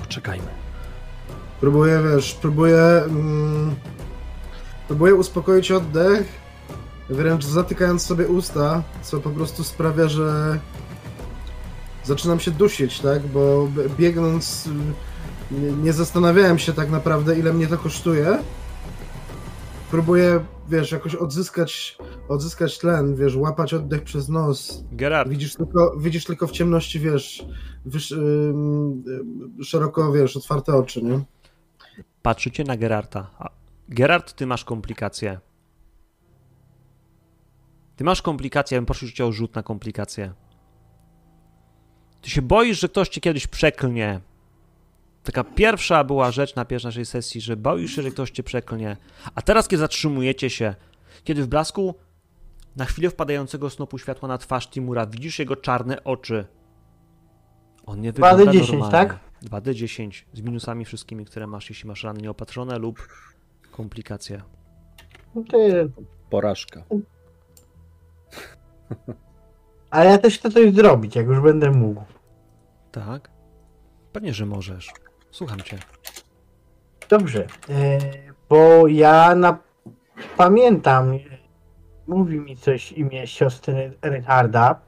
Poczekajmy. Próbuję, wiesz, próbuję. Mm, próbuję uspokoić oddech, wręcz zatykając sobie usta, co po prostu sprawia, że zaczynam się dusić, tak? Bo biegnąc, nie, nie zastanawiałem się tak naprawdę, ile mnie to kosztuje. Próbuję, wiesz, jakoś odzyskać, odzyskać tlen, wiesz, łapać oddech przez nos. Gerard, Widzisz tylko, widzisz tylko w ciemności, wiesz, ym, ym, szeroko, wiesz, otwarte oczy, nie? patrzycie na Gerarta. Gerard, ty masz komplikację. Ty masz komplikację, ja bym prosił cię o rzut na komplikację. Ty się boisz, że ktoś cię kiedyś przeklnie. Taka pierwsza była rzecz na pierwszej naszej sesji, że boisz się, że ktoś cię przeklnie. A teraz, kiedy zatrzymujecie się, kiedy w blasku na chwilę wpadającego snopu światła na twarz Timura widzisz jego czarne oczy. On nie wygląda 2D10, normalnie. tak? 2D10 z minusami wszystkimi, które masz, jeśli masz rany nieopatrzone lub komplikacje. No Ty, Porażka. ale ja też chcę coś zrobić, jak już będę mógł. Tak? Pewnie, że możesz. Słucham cię. Dobrze, e, bo ja na... pamiętam, e, mówi mi coś imię siostry Rycharda,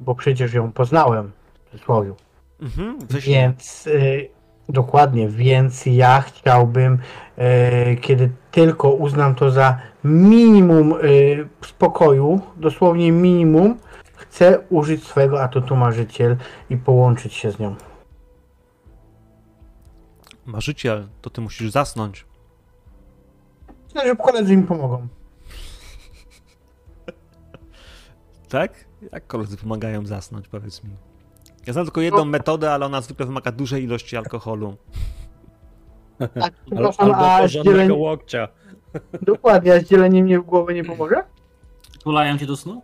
bo przecież ją poznałem w przysłowiu. Mhm, weź Więc y, dokładnie, więc ja chciałbym, y, kiedy tylko uznam to za minimum y, spokoju, dosłownie minimum, chcę użyć swojego atutu marzyciel i połączyć się z nią. Marzyciel, to ty musisz zasnąć. Myślę, że koledzy mi pomogą. Tak? Jak koledzy pomagają zasnąć, powiedz mi. Ja znam tylko jedną metodę, ale ona zwykle wymaga dużej ilości alkoholu. Al, przepraszam, albo a zdzielenie, łokcia. dokładnie, a zdzielenie mnie w głowę nie pomoże? Tulają cię do snu?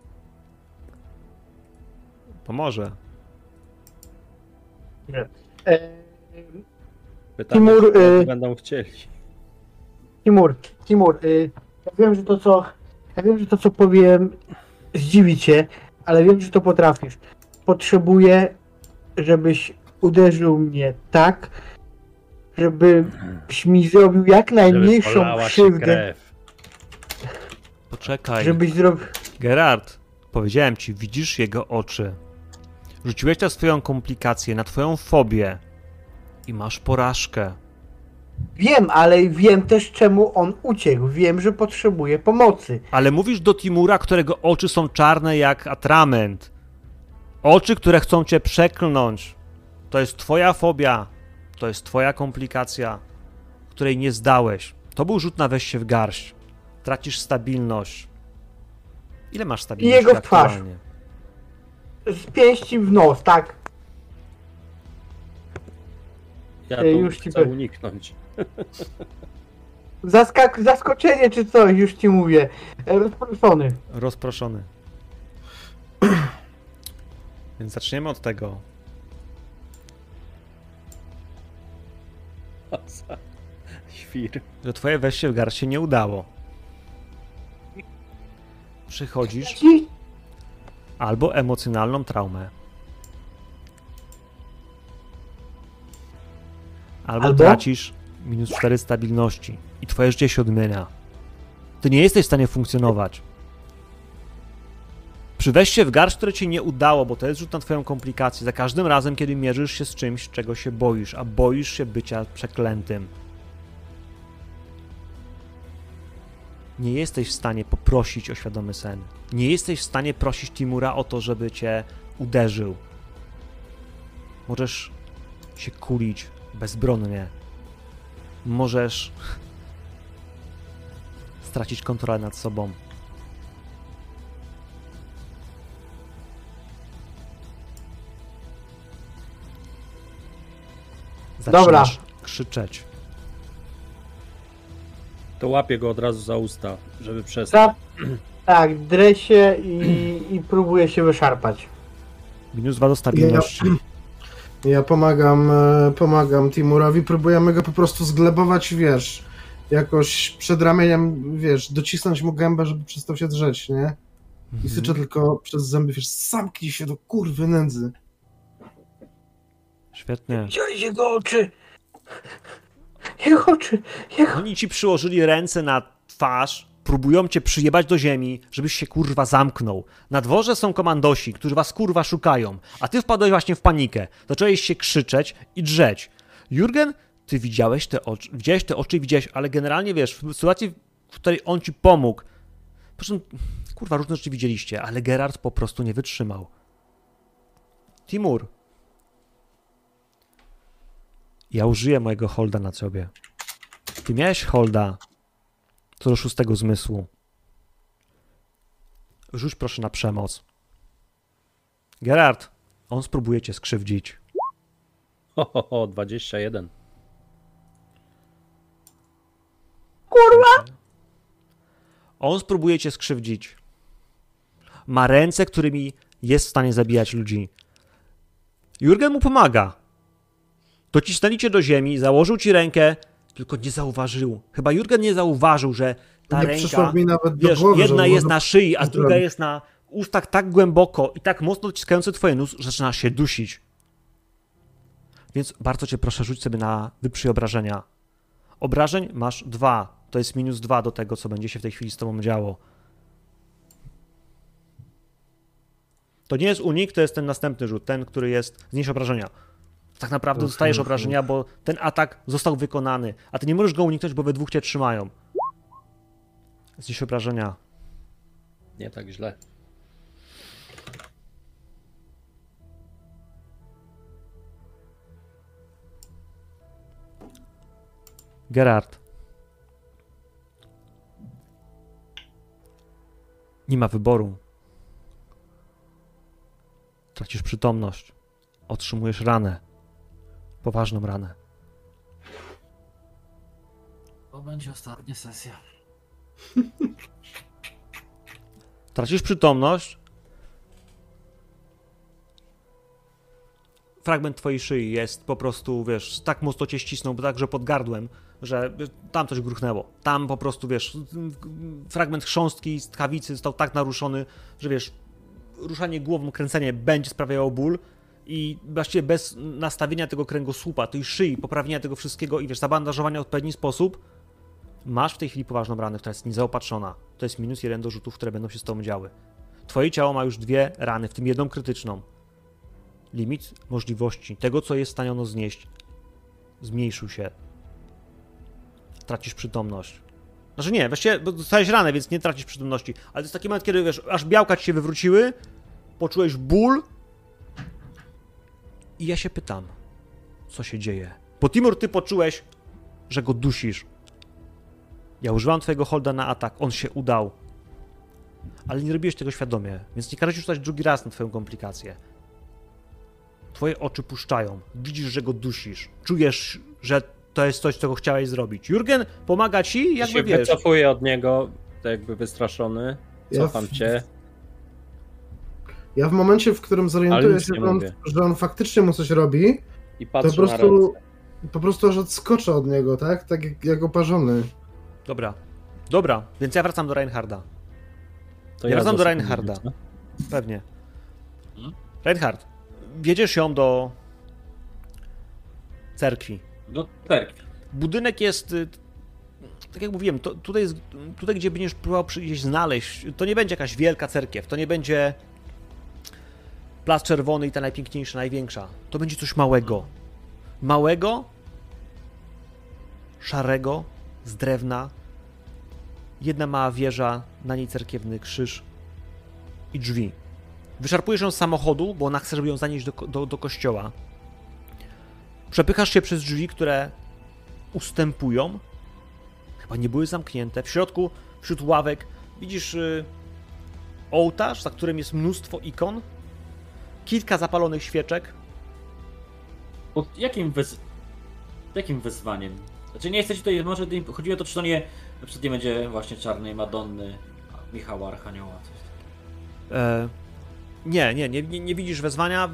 Pomoże. E, Pytanie, Timur, y- będą chcieli. Timur, Timur, y, ja wiem, że to co, ja wiem, że to co powiem zdziwi cię, ale wiem, że to potrafisz. Potrzebuję, żebyś uderzył mnie tak, żebyś mi zrobił jak najmniejszą krzywdę. Poczekaj. żebyś zrobił... Gerard, powiedziałem ci, widzisz jego oczy. Rzuciłeś na swoją komplikację, na twoją fobię i masz porażkę. Wiem, ale wiem też czemu on uciekł. Wiem, że potrzebuje pomocy. Ale mówisz do Timura, którego oczy są czarne jak atrament. Oczy, które chcą cię przeklnąć. To jest twoja fobia. To jest twoja komplikacja, której nie zdałeś. To był rzut na weź się w garść. Tracisz stabilność. Ile masz stabilności jego w twarz. Z pięści w nos, tak? Ja Ej, to już ci chcę powiem. uniknąć. Zaskak zaskoczenie czy coś, już ci mówię. E, Rozproszony. Rozproszony. Więc zaczniemy od tego. Świr. że twoje wejście w garść się nie udało. Przychodzisz Ci- albo emocjonalną traumę. Albo, Albo? tracisz minus 4 stabilności i twoje życie się odmienia. Ty nie jesteś w stanie funkcjonować. Przy wejście w garść, które ci nie udało, bo to jest rzut na twoją komplikację, za każdym razem, kiedy mierzysz się z czymś, czego się boisz, a boisz się bycia przeklętym. nie jesteś w stanie poprosić o świadomy sen. Nie jesteś w stanie prosić Timura o to, żeby cię uderzył. Możesz się kulić bezbronnie. Możesz stracić kontrolę nad sobą. Dobra. Zaczynasz krzyczeć. To łapię go od razu za usta, żeby przestał. Za, tak, drę się i, i próbuję się wyszarpać. Minus dwa do stabilności. Ja pomagam, e, pomagam Timurowi, próbujemy go po prostu zglebować, wiesz, jakoś przed ramieniem, wiesz, docisnąć mu gębę, żeby przestał się drzeć, nie? I syczę tylko przez zęby, wiesz, zamknij się do kurwy nędzy. Świetnie. Widziałeś jego oczy! Jego oczy! Jego... Oni ci przyłożyli ręce na twarz, próbują cię przyjebać do ziemi, żebyś się kurwa zamknął. Na dworze są komandosi, którzy was kurwa szukają, a ty wpadłeś właśnie w panikę. Zacząłeś się krzyczeć i drzeć. Jurgen, ty widziałeś te oczy, widziałeś te oczy i widziałeś, ale generalnie wiesz, w sytuacji, w której on ci pomógł, po czym, kurwa, różne rzeczy widzieliście, ale Gerard po prostu nie wytrzymał. Timur. Ja użyję mojego holda na ciebie. Ty miałeś holda co do szóstego zmysłu. Rzuć proszę na przemoc. Gerard, on spróbuje cię skrzywdzić. Ho, ho, ho, 21. On spróbuje cię skrzywdzić. Ma ręce, którymi jest w stanie zabijać ludzi. Jurgen mu pomaga. Docisnęli cię do ziemi, założył ci rękę, tylko nie zauważył. Chyba Jurgen nie zauważył, że ta nie ręka, mi nawet do wiesz, głowy, jedna jest na szyi, a druga jest na ustach tak głęboko i tak mocno dociskający twoje nóż, że zaczynasz się dusić. Więc bardzo cię proszę, rzuć sobie na wyprzyj obrażenia. Obrażeń masz dwa. To jest minus dwa do tego, co będzie się w tej chwili z tobą działo. To nie jest unik, to jest ten następny rzut, ten, który jest znieś obrażenia. Tak naprawdę dostajesz obrażenia, bo ten atak został wykonany, a ty nie możesz go uniknąć, bo we dwóch cię trzymają. Znieś obrażenia. Nie tak źle. Gerard. Nie ma wyboru. Tracisz przytomność. Otrzymujesz ranę. Poważną ranę. To będzie ostatnia sesja. Tracisz przytomność. Fragment twojej szyi jest po prostu, wiesz, tak mocno cię ścisnął, także pod gardłem, że tam coś gruchnęło. Tam po prostu, wiesz, fragment chrząstki z tkawicy został tak naruszony, że wiesz, ruszanie głową, kręcenie będzie sprawiało ból i właściwie bez nastawienia tego kręgosłupa, tej szyi, poprawienia tego wszystkiego i wiesz, zabandażowania w odpowiedni sposób, masz w tej chwili poważną ranę, która jest niezaopatrzona. To jest minus jeden do rzutów, które będą się z tobą działy. Twoje ciało ma już dwie rany, w tym jedną krytyczną. Limit możliwości tego, co jest w stanie znieść, zmniejszył się. Tracisz przytomność. Znaczy nie, właściwie dostałeś ranę, więc nie tracisz przytomności. Ale to jest taki moment, kiedy wiesz, aż białka ci się wywróciły, poczułeś ból i ja się pytam, co się dzieje. Bo Timur, ty poczułeś, że go dusisz. Ja używam twojego holda na atak, on się udał. Ale nie robiłeś tego świadomie, więc nie każę ci rzucać drugi raz na twoją komplikację. Twoje oczy puszczają, widzisz, że go dusisz, czujesz, że to jest coś, czego chciałeś zrobić. Jurgen pomaga ci, Ja jakby się wiesz. wycofuję od niego, tak jakby wystraszony. Ja Cofam w- cię. Ja w momencie, w którym zorientuję się, on, że on faktycznie mu coś robi, I to patrzę po na prostu, po prostu aż odskoczę od niego, tak? Tak jak, jak oparzony. Dobra, dobra, więc ja wracam do Reinharda. To ja wracam do Reinharda. wrócę. Pewnie. Mhm. Reinhard, wiedziesz ją do cerkwi. Do cerkwi. Budynek jest. y, Tak jak mówiłem, to, tutaj, jest, tutaj, gdzie będziesz próbował gdzieś znaleźć, to nie będzie jakaś wielka cerkiew, to nie będzie plac czerwony i ta najpiękniejsza, największa. To będzie coś małego. Małego, szarego, z drewna. Jedna mała wieża, na niej cerkiewny krzyż i drzwi. Wyszarpujesz ją z samochodu, bo ona chce, żeby ją zanieść do, do, do kościoła. Przepychasz się przez drzwi, które ustępują. Chyba nie były zamknięte. W środku, wśród ławek, widzisz y, ołtarz, za którym jest mnóstwo ikon. Kilka zapalonych świeczek. Pod jakim wez... Jakim wezwaniem? Znaczy nie chcę tutaj, może chodziło o to, czy to nie, na przykład nie będzie właśnie Czarnej Madonny, Michała Archanioła, coś takiego. E, nie, nie, nie, nie, widzisz wezwania.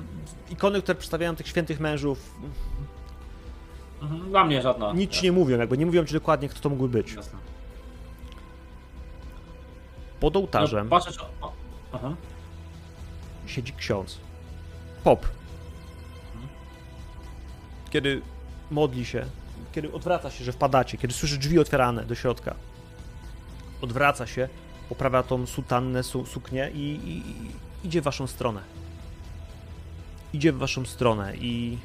Ikony, które przedstawiają tych świętych mężów, Mhm, dla mnie żadna. nic ci nie mówią, jakby nie mówią ci dokładnie, kto to mógł być. Jasne. Pod ołtarzem No, patrzę, czy... Aha. siedzi ksiądz. Pop. Kiedy modli się, kiedy odwraca się, że wpadacie, kiedy słyszy drzwi otwierane do środka, odwraca się, poprawia tą sutannę, su, suknię i, i, i idzie w waszą stronę. Idzie w waszą stronę i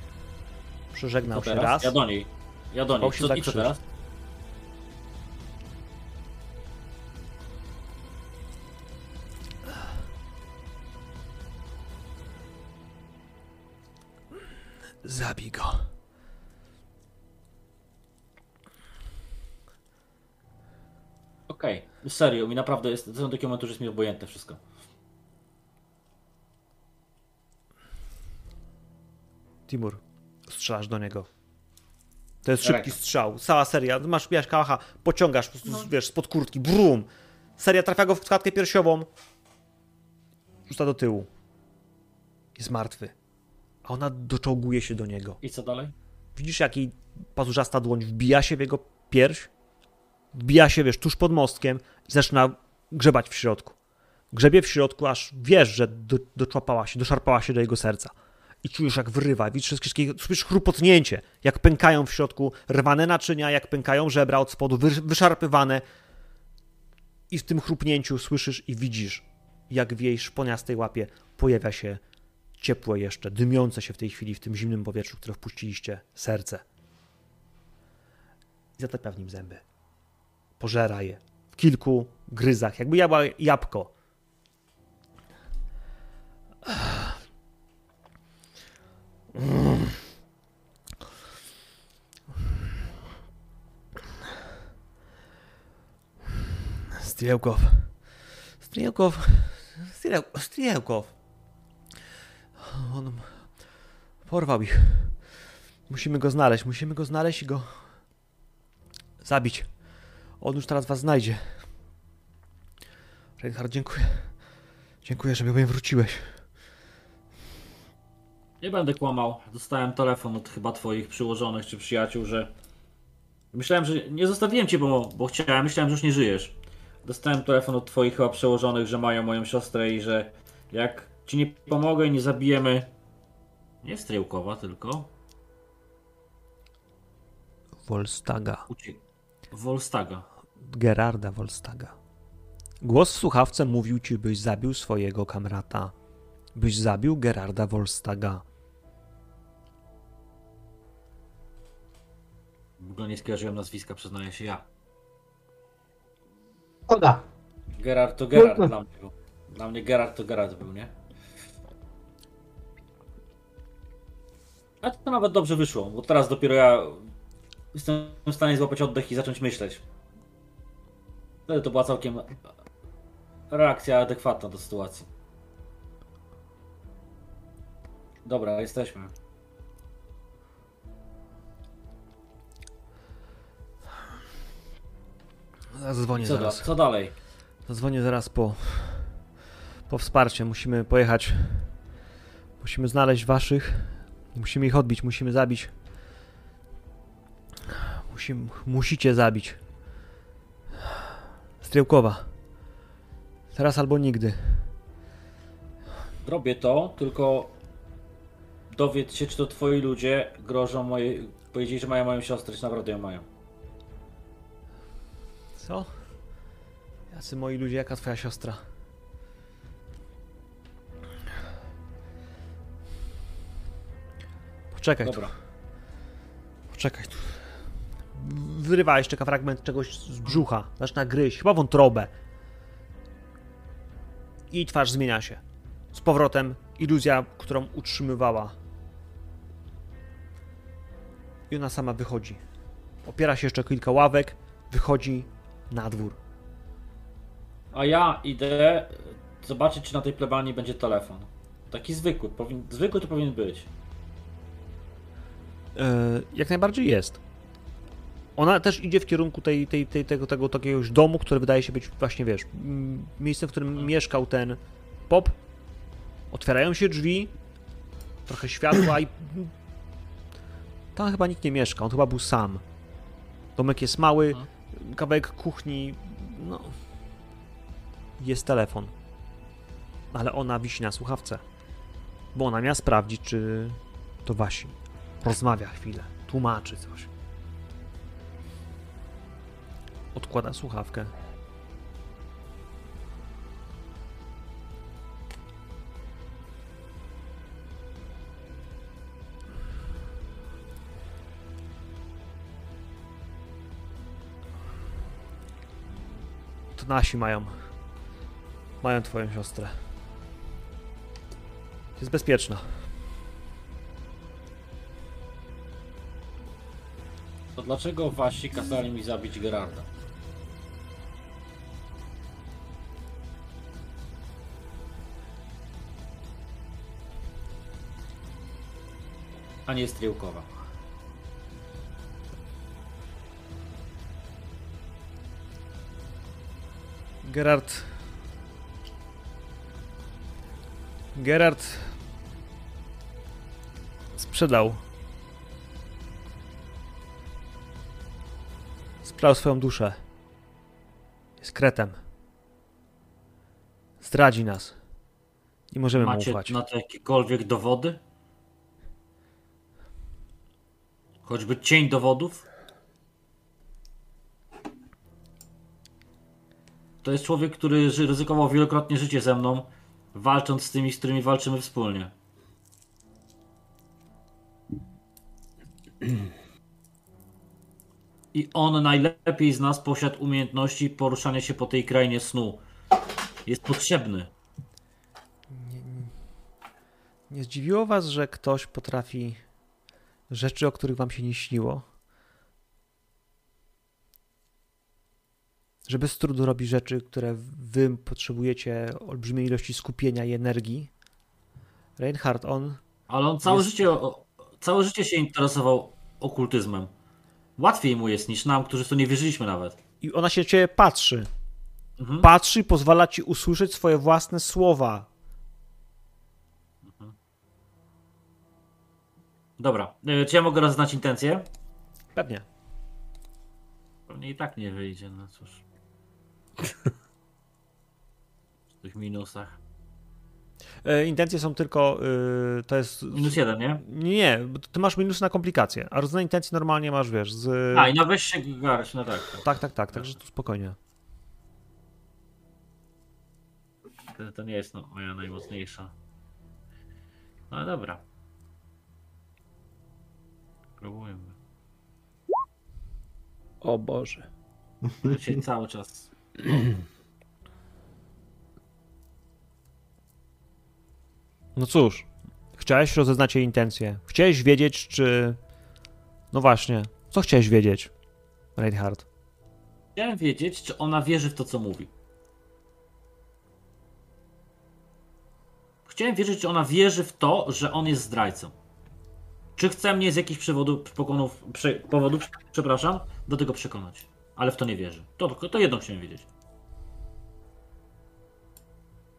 przeżegnał się raz. Ja do niej. Ja do niej. Co, I co teraz? Zabij go. Okej, serio, mi naprawdę jest, to są takie momenty, że jest mi obojętne wszystko. Timur, strzelasz do niego. To jest szybki strzał. Cała seria. Masz, wiesz, kałacha, pociągasz po prostu, wiesz, spod kurtki, brum. Seria trafia go w klatkę piersiową. Rzuca do tyłu. Jest martwy. A ona doczołguje się do niego. I co dalej? Widzisz, jak jej pazurzasta dłoń wbija się w jego pierś? Wbija się, wiesz, tuż pod mostkiem i zaczyna grzebać w środku. Grzebie w środku, aż wiesz, że do, doczłapała się, doszarpała się do jego serca. I czujesz, jak wyrywa, widzisz wszystkie, słyszysz chrupotnięcie, jak pękają w środku rwane naczynia, jak pękają żebra od spodu, wy, wyszarpywane. I w tym chrupnięciu słyszysz i widzisz, jak w jej szponiastej łapie pojawia się ciepłe jeszcze, dymiące się w tej chwili w tym zimnym powietrzu, które wpuściliście, serce. I zatapia w nim zęby. Pożera je w kilku gryzach, jakby jadła jabłko. Strielkow. Striel, Strielkow. On porwał ich. Musimy go znaleźć, musimy go znaleźć i go zabić. On już teraz was znajdzie. Reinhard, dziękuję. Dziękuję, że mnie wróciłeś. Nie będę kłamał. Dostałem telefon od chyba twoich przyłożonych czy przyjaciół, że... Myślałem, że... Nie zostawiłem cię, bo, bo chciałem. Myślałem, że już nie żyjesz. Dostałem telefon od twoich chyba przełożonych, że mają moją siostrę i że jak ci nie pomogę i nie zabijemy... Nie Striełkowa, tylko... Wolstaga. Uciek... Wolstaga. Gerarda Wolstaga. Głos w słuchawce mówił ci, byś zabił swojego kamrata. Byś zabił Gerarda Wolstaga. W ogóle nie skojarzyłem nazwiska, przyznaję się ja. Szkoda. Gerard to Gerard dla mnie był. Dla mnie Gerard to Gerard był, nie? A to nawet dobrze wyszło, bo teraz dopiero ja jestem w stanie złapać oddech i zacząć myśleć. Wtedy to była całkiem reakcja adekwatna do sytuacji. Dobra, jesteśmy. Zadzwonię Co, da, zaraz. co dalej? Zadzwonię zaraz po, po wsparcie. Musimy pojechać. Musimy znaleźć waszych. Musimy ich odbić, musimy zabić. Musimy, musicie zabić. Striełkowa. Teraz albo nigdy. Robię to, tylko dowiedz się, czy to twoi ludzie grożą mojej... Powiedzieli, że mają moją siostrę, czy naprawdę ją mają. Co? Jacy moi ludzie, jaka twoja siostra? Poczekaj tu, Dobra. poczekaj tu. Wyrywa jeszcze fragment czegoś z brzucha. Zaczyna gryźć, chyba wątrobę. I twarz zmienia się. Z powrotem iluzja, którą utrzymywała. I ona sama wychodzi. Opiera się jeszcze kilka ławek, wychodzi na dwór. A ja idę zobaczyć, czy na tej plebanii będzie telefon. Taki zwykły, powin... zwykły to powinien być. E, jak najbardziej jest. Ona też idzie w kierunku tej, tej, tej, tego, tego takiego domu, który wydaje się być właśnie, wiesz, miejscem, w którym mieszkał ten pop. Otwierają się drzwi, trochę światła i tam chyba nikt nie mieszka, on chyba był sam. Domek jest mały, kawałek kuchni, no... Jest telefon. Ale ona wisi na słuchawce. Bo ona miała sprawdzić, czy to Wasi. Rozmawia chwilę, tłumaczy coś. Odkłada słuchawkę. To nasi mają. Mają twoją siostrę. Jest bezpieczna. To dlaczego wasi kazali mi zabić Gerarda? A nie Stryłkowa. Gerard. Gerard. Sprzedał. Sprzedał swoją duszę. Jest kretem. Zdradzi nas. Nie możemy mu Macie ufać. na to jakiekolwiek dowody? Choćby cień dowodów? To jest człowiek, który ryzykował wielokrotnie życie ze mną, walcząc z tymi, z którymi walczymy wspólnie. I on najlepiej z nas posiadł umiejętności poruszania się po tej krainie snu. Jest potrzebny. Nie zdziwiło was, że ktoś potrafi rzeczy, o których wam się nie śniło? Że bez trudu robi rzeczy, które wy potrzebujecie olbrzymiej ilości skupienia i energii? Reinhardt, on Ale on całe Jest- życie, całe życie się interesował okultyzmem. Łatwiej mu jest niż nam, którzy w to nie wierzyliśmy nawet. i ona się ciebie patrzy. Mhm. Patrzy i pozwala ci usłyszeć swoje własne słowa. Dobra, y, czy ja mogę rozeznać intencje? Pewnie. Pewnie i tak nie wyjdzie, no cóż. W tych minusach. E, intencje są tylko. y, to jest. Minus jeden, nie? Nie, ty masz minus na komplikacje, a rozdanie intencji normalnie masz, wiesz, z. A, i na się garść, no tak. Tak, tak, tak, także tu spokojnie. To, to nie jest no, moja najmocniejsza. No ale dobra. Próbujmy. O Boże. Dzisiaj cały czas. No cóż, chciałeś rozeznać jej intencje. Chciałeś wiedzieć, czy. No właśnie, co chciałeś wiedzieć, Reinhardt? Chciałem wiedzieć, czy ona wierzy w to, co mówi. Chciałem wiedzieć, czy ona wierzy w to, że on jest zdrajcą. Czy chce mnie z jakichś przewodów, pokonów, prze, powodów, przepraszam, do tego przekonać. Ale w to nie wierzy. To, to jedno chciałem wiedzieć.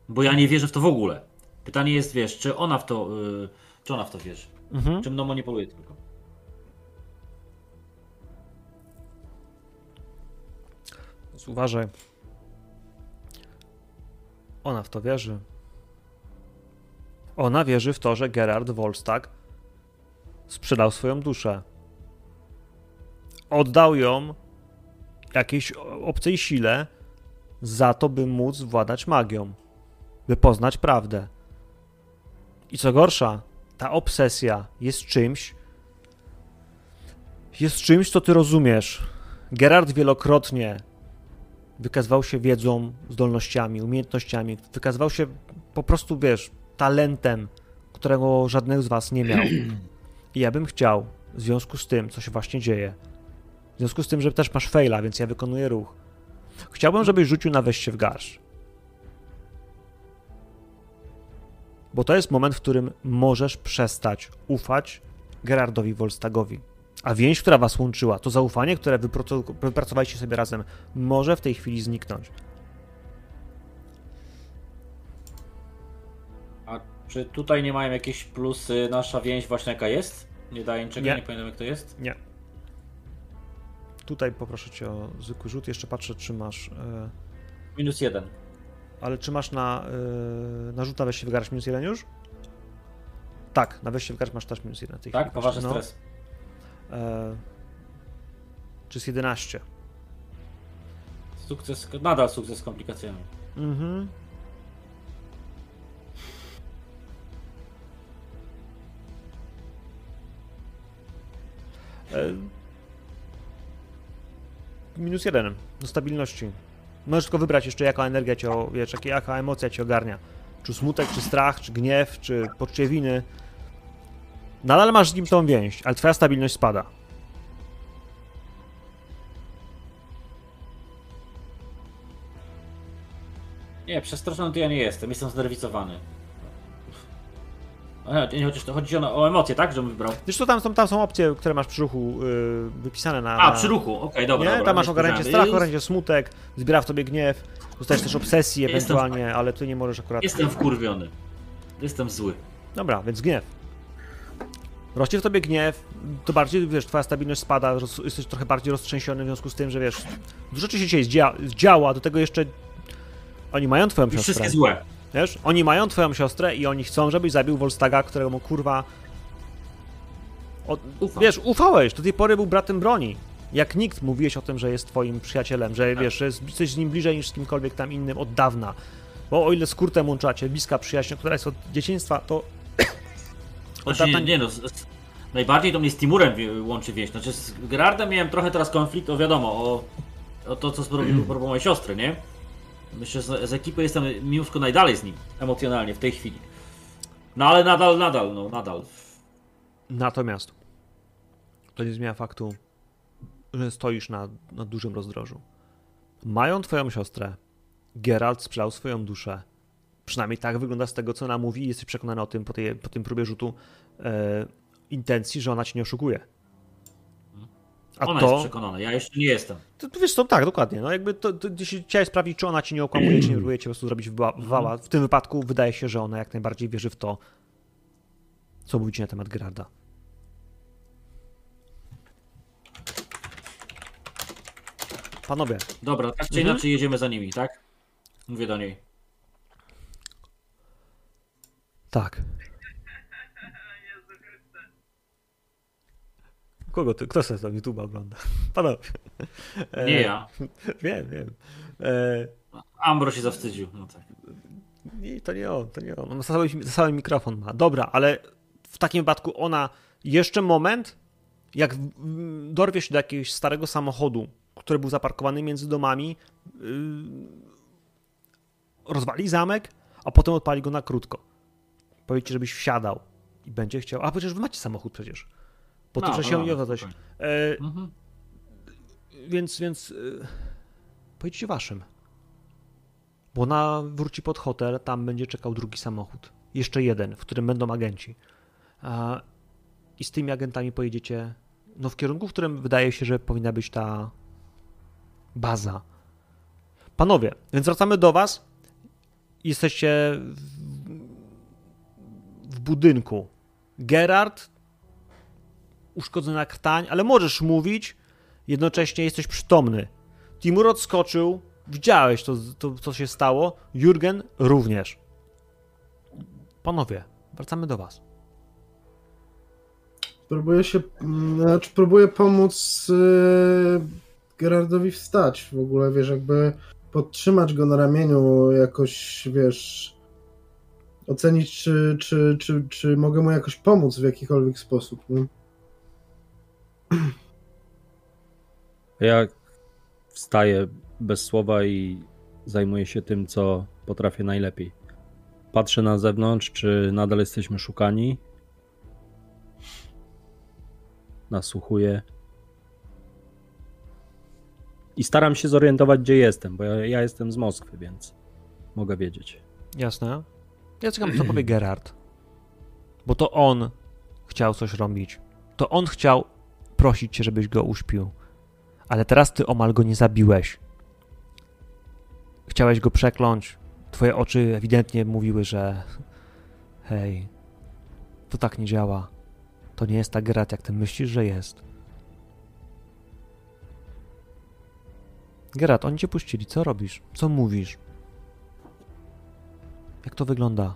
Bo ja nie wierzę w to w ogóle. Pytanie jest, wiesz, czy ona w to, yy, czy ona w to wierzy. Mhm. Czy mną manipuluje tylko. Więc uważaj. Ona w to wierzy. Ona wierzy w to, że Gerard Wolstag sprzedał swoją duszę. Oddał ją jakiejś obcej sile za to, by móc władać magią, by poznać prawdę. I co gorsza, ta obsesja jest czymś, jest czymś, co ty rozumiesz. Gerard wielokrotnie wykazywał się wiedzą, zdolnościami, umiejętnościami, wykazywał się po prostu, wiesz, talentem, którego żadnych z was nie miał. I ja bym chciał, w związku z tym, co się właśnie dzieje, w związku z tym, że też masz faila, więc ja wykonuję ruch, chciałbym, żebyś rzucił na wejście w garść. Bo to jest moment, w którym możesz przestać ufać Gerardowi Wolstagowi. A więź, która was łączyła, to zaufanie, które wypracowaliście sobie razem, może w tej chwili zniknąć. A czy tutaj nie mają jakieś plusy nasza więź właśnie jaka jest? Nie daje niczego, Nie. nie, pamiętam jak to jest? Nie. Tutaj poproszę cię o zwykły rzut. Jeszcze patrzę, czy masz. E, Minus jeden. Ale czy masz na, e, na rzut na weź się wygarać minus jeden już? Tak, na weź się masz też minus jeden. Tak? chwili. Poważny No. stres. E, czy jest 11? Sukces, nadal sukces z komplikacjami. Mhm. E, Minus jeden do stabilności. Możesz tylko wybrać jeszcze jaka energia cię, wiesz, jaka emocja cię ogarnia. Czy smutek, czy strach, czy gniew, czy poczucie winy. Nadal masz z nim tą więź, ale twoja stabilność spada. Nie, przestraszony to ja nie jestem, jestem znerwicowany. A, nie, chociaż to chodzi o, o emocje, tak? Żebym wybrał. Wiesz co, tam są, tam są opcje, które masz przy ruchu yy, wypisane na... A, na... przy ruchu, okej, dobra. nie, dobra, tam masz ogarnięcie spojrzałem. strach, ogarnięcie smutek, zbiera w tobie gniew, dostajesz też Jestem ewentualnie, ale ty nie możesz akurat... Jestem wkurwiony. Jestem zły. Dobra, więc gniew. Rośnie w tobie gniew, to bardziej, wiesz, twoja stabilność spada, roz, jesteś trochę bardziej roztrzęsiony w związku z tym, że wiesz, dużo rzeczy się dzisiaj dzia, działa, do tego jeszcze oni mają twoją I wszystkie złe. Wiesz, oni mają twoją siostrę i oni chcą, żebyś zabił Wolstaga, któremu kurwa o, Ufam. wiesz, ufałeś, do tej pory był bratem broni. Jak nikt mówiłeś o tym, że jest twoim przyjacielem, że Tak. wiesz, że jest- jesteś z nim bliżej niż z kimkolwiek tam innym od dawna. Bo o ile z Kurtem łączacie bliska przyjaźń, która jest od dzieciństwa, to od Znaczy, dawna nie, nie no, z, najbardziej to mnie z Timurem łączy więź. Znaczy z Gerardem miałem trochę teraz konflikt, o wiadomo, o, o to co zrobił propos mojej siostry, nie? Myślę, że z, ekipy jestem mimo najdalej z nim, emocjonalnie, w tej chwili. No ale nadal, nadal, no nadal. Natomiast to nie zmienia faktu, że stoisz na, na dużym rozdrożu. Mają twoją siostrę. Geralt sprzedał swoją duszę. Przynajmniej tak wygląda z tego, co ona mówi. Jesteś przekonany o tym po, tej, po tym próbie rzutu e, intencji, że ona cię nie oszukuje. A Ona to, jest przekonana, ja jeszcze nie jestem. to, to wiesz co, tak, dokładnie. No jakby to, to, jeśli chciałeś sprawdzić, czy ona ci nie okłamuje, czy nie próbuje cię po prostu zrobić wba- wała, w tym wypadku wydaje się, że ona jak najbardziej wierzy w to, co mówi ci na temat Gerarda. Panowie, Dobra, tak czy Mhm. inaczej jedziemy za nimi, tak? Mówię do niej. tak. Kogo ty, kto sobie tam YouTube ogląda? Panowie. E, Nie ja. Wiem, wiem. E, Ambro się zawstydził, no tak. Nie, to nie on, to nie on. On cały, mikrofon ma. Dobra, ale w takim wypadku ona jeszcze moment, jak dorwie się do jakiegoś starego samochodu, który był zaparkowany między domami, yy, rozwali zamek, a potem odpali go na krótko. Powiedzcie, żebyś wsiadał i będzie chciał. A przecież wy macie samochód przecież. Po to, No, no, się no, nie odzać. spokojnie. E, Mhm. więc, więc yy, pojedźcie waszym. Bo ona wróci pod hotel, tam będzie czekał drugi samochód. Jeszcze jeden, w którym będą agenci. A, I z tymi agentami pojedziecie no, w kierunku, w którym wydaje się, że powinna być ta baza. Panowie, więc wracamy do was. Jesteście w, w budynku. Gerard, uszkodzona krtań, ale możesz mówić, jednocześnie jesteś przytomny. Timur odskoczył, widziałeś to, to, co się stało. Jurgen również. Panowie, wracamy do was. Próbuję się, mm, znaczy próbuję pomóc yy, Gerardowi wstać w ogóle, wiesz, jakby podtrzymać go na ramieniu, jakoś, wiesz, ocenić, czy, czy, czy, czy mogę mu jakoś pomóc w jakikolwiek sposób. Nie? Ja wstaję bez słowa i zajmuję się tym, co potrafię najlepiej. Patrzę na zewnątrz, czy nadal jesteśmy szukani. Nasłuchuję. I staram się zorientować, gdzie jestem, bo ja, ja jestem z Moskwy, więc mogę wiedzieć. Jasne. Ja czekam, co powie Gerard. Bo to on chciał coś robić. To on chciał prosić cię, żebyś go uśpił. Ale teraz ty omal go nie zabiłeś. Chciałeś go przekląć. Twoje oczy ewidentnie mówiły, że hej, to tak nie działa. To nie jest tak Geralt, jak ty myślisz, że jest. Geralt, oni cię puścili. Co robisz? Co mówisz? Jak to wygląda?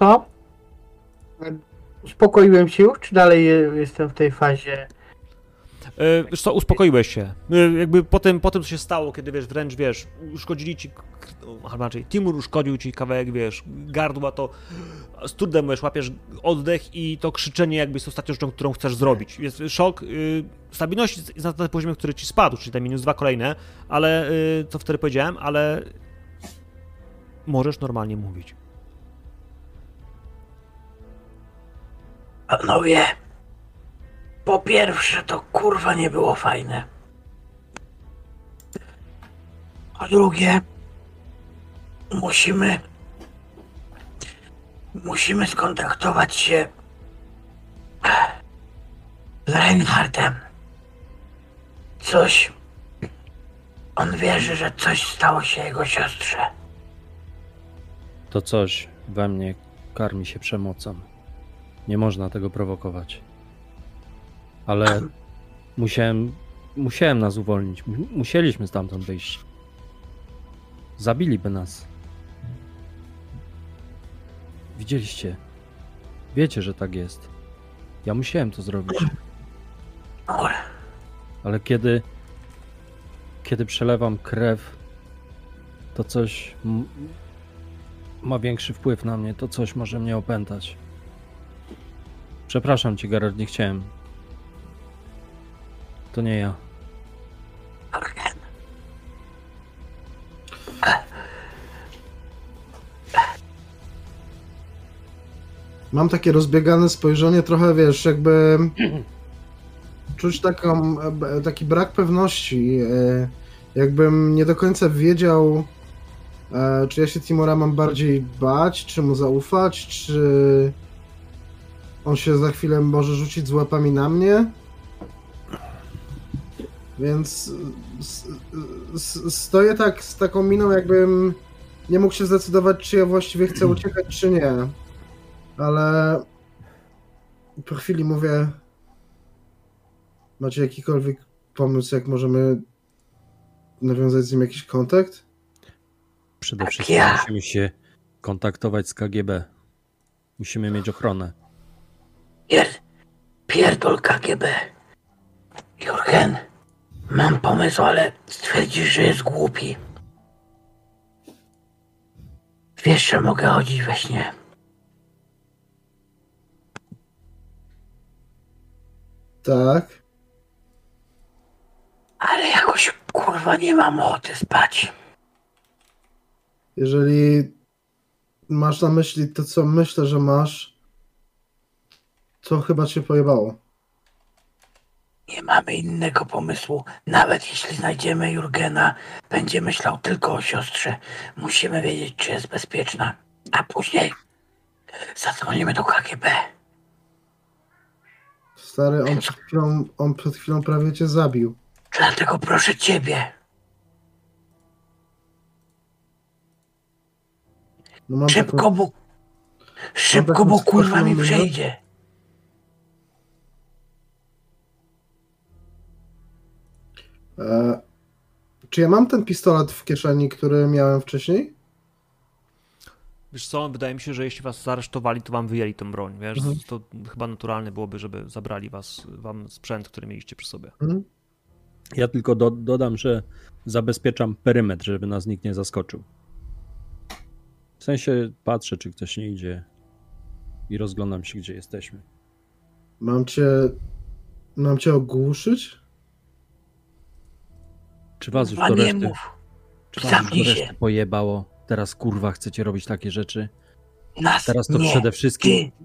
To? Uspokoiłem się już, czy dalej je- jestem w tej fazie? E, Wiesz co, uspokoiłeś się. E, Jakby po tym, po tym, co się stało, kiedy wiesz, wręcz wiesz, uszkodzili ci, k- albo inaczej, Timur uszkodził ci kawałek, wiesz, gardła, to z trudem wiesz, łapiesz oddech i to krzyczenie jakby jest ostatnią rzeczą, którą chcesz zrobić. Jest szok, y, stabilność jest na tym poziomie, który ci spadł, czyli te minus dwa kolejne, ale, y, co wtedy powiedziałem, ale możesz normalnie mówić. Panowie, po pierwsze to kurwa nie było fajne. Po drugie, musimy. Musimy skontaktować się z Reinhardtem. Coś. On wierzy, że coś stało się jego siostrze. To coś we mnie karmi się przemocą. Nie można tego prowokować. Ale musiałem, musiałem nas uwolnić. Mu- Musieliśmy stamtąd wyjść. Zabiliby nas. Widzieliście. Wiecie, że tak jest. Ja musiałem to zrobić. Ale kiedy. Kiedy przelewam krew, to coś ma większy wpływ na mnie. To coś może mnie opętać. Przepraszam cię, Gerard, nie chciałem. To nie ja. Mam takie rozbiegane spojrzenie, trochę wiesz, jakby czuć taką, e, taki brak pewności. e, Jakbym nie do końca wiedział, e, czy ja się Timora mam bardziej bać, czy mu zaufać, czy on się za chwilę może rzucić z łapami na mnie. Więc s- s- stoję tak z taką miną, jakbym nie mógł się zdecydować, czy ja właściwie chcę uciekać, czy nie. Ale po chwili mówię, macie jakikolwiek pomysł, jak możemy nawiązać z nim jakiś kontakt? Przede Tak wszystkim ja. musimy się kontaktować z KGB. Musimy mieć ochronę. Pier... Pierdol KGB. Jurgen, mam pomysł, ale stwierdzisz, że jest głupi. Wiesz, że mogę chodzić we śnie. Tak. Ale jakoś kurwa nie mam ochoty spać. Jeżeli masz na myśli to, co myślę, że masz, to chyba cię pojebało. Nie mamy innego pomysłu. Nawet jeśli znajdziemy Jurgena, będzie myślał tylko o siostrze. Musimy wiedzieć, czy jest bezpieczna. A później zadzwonimy do KGB. Stary, on przed chwilą, on przed chwilą prawie cię zabił. Dlatego proszę ciebie, No mam szybko, taką, bo... Szybko, taką bo kurwa mi straszną przejdzie. Czy ja mam ten pistolet w kieszeni, który miałem wcześniej? Wiesz co, wydaje mi się, że jeśli was zaresztowali, to wam wyjęli tą broń, wiesz? Mhm. To chyba naturalne byłoby, żeby zabrali was, wam sprzęt, który mieliście przy sobie. Mhm. Ja tylko do, dodam, że zabezpieczam perymetr, żeby nas nikt nie zaskoczył. W sensie patrzę, czy ktoś nie idzie i rozglądam się, gdzie jesteśmy. Mam cię, mam cię ogłuszyć? Czy was już nie reszty, mów. czy was już do reszty pojebało? Teraz kurwa chcecie robić takie rzeczy? Nas Teraz to nie. przede wszystkim Ty,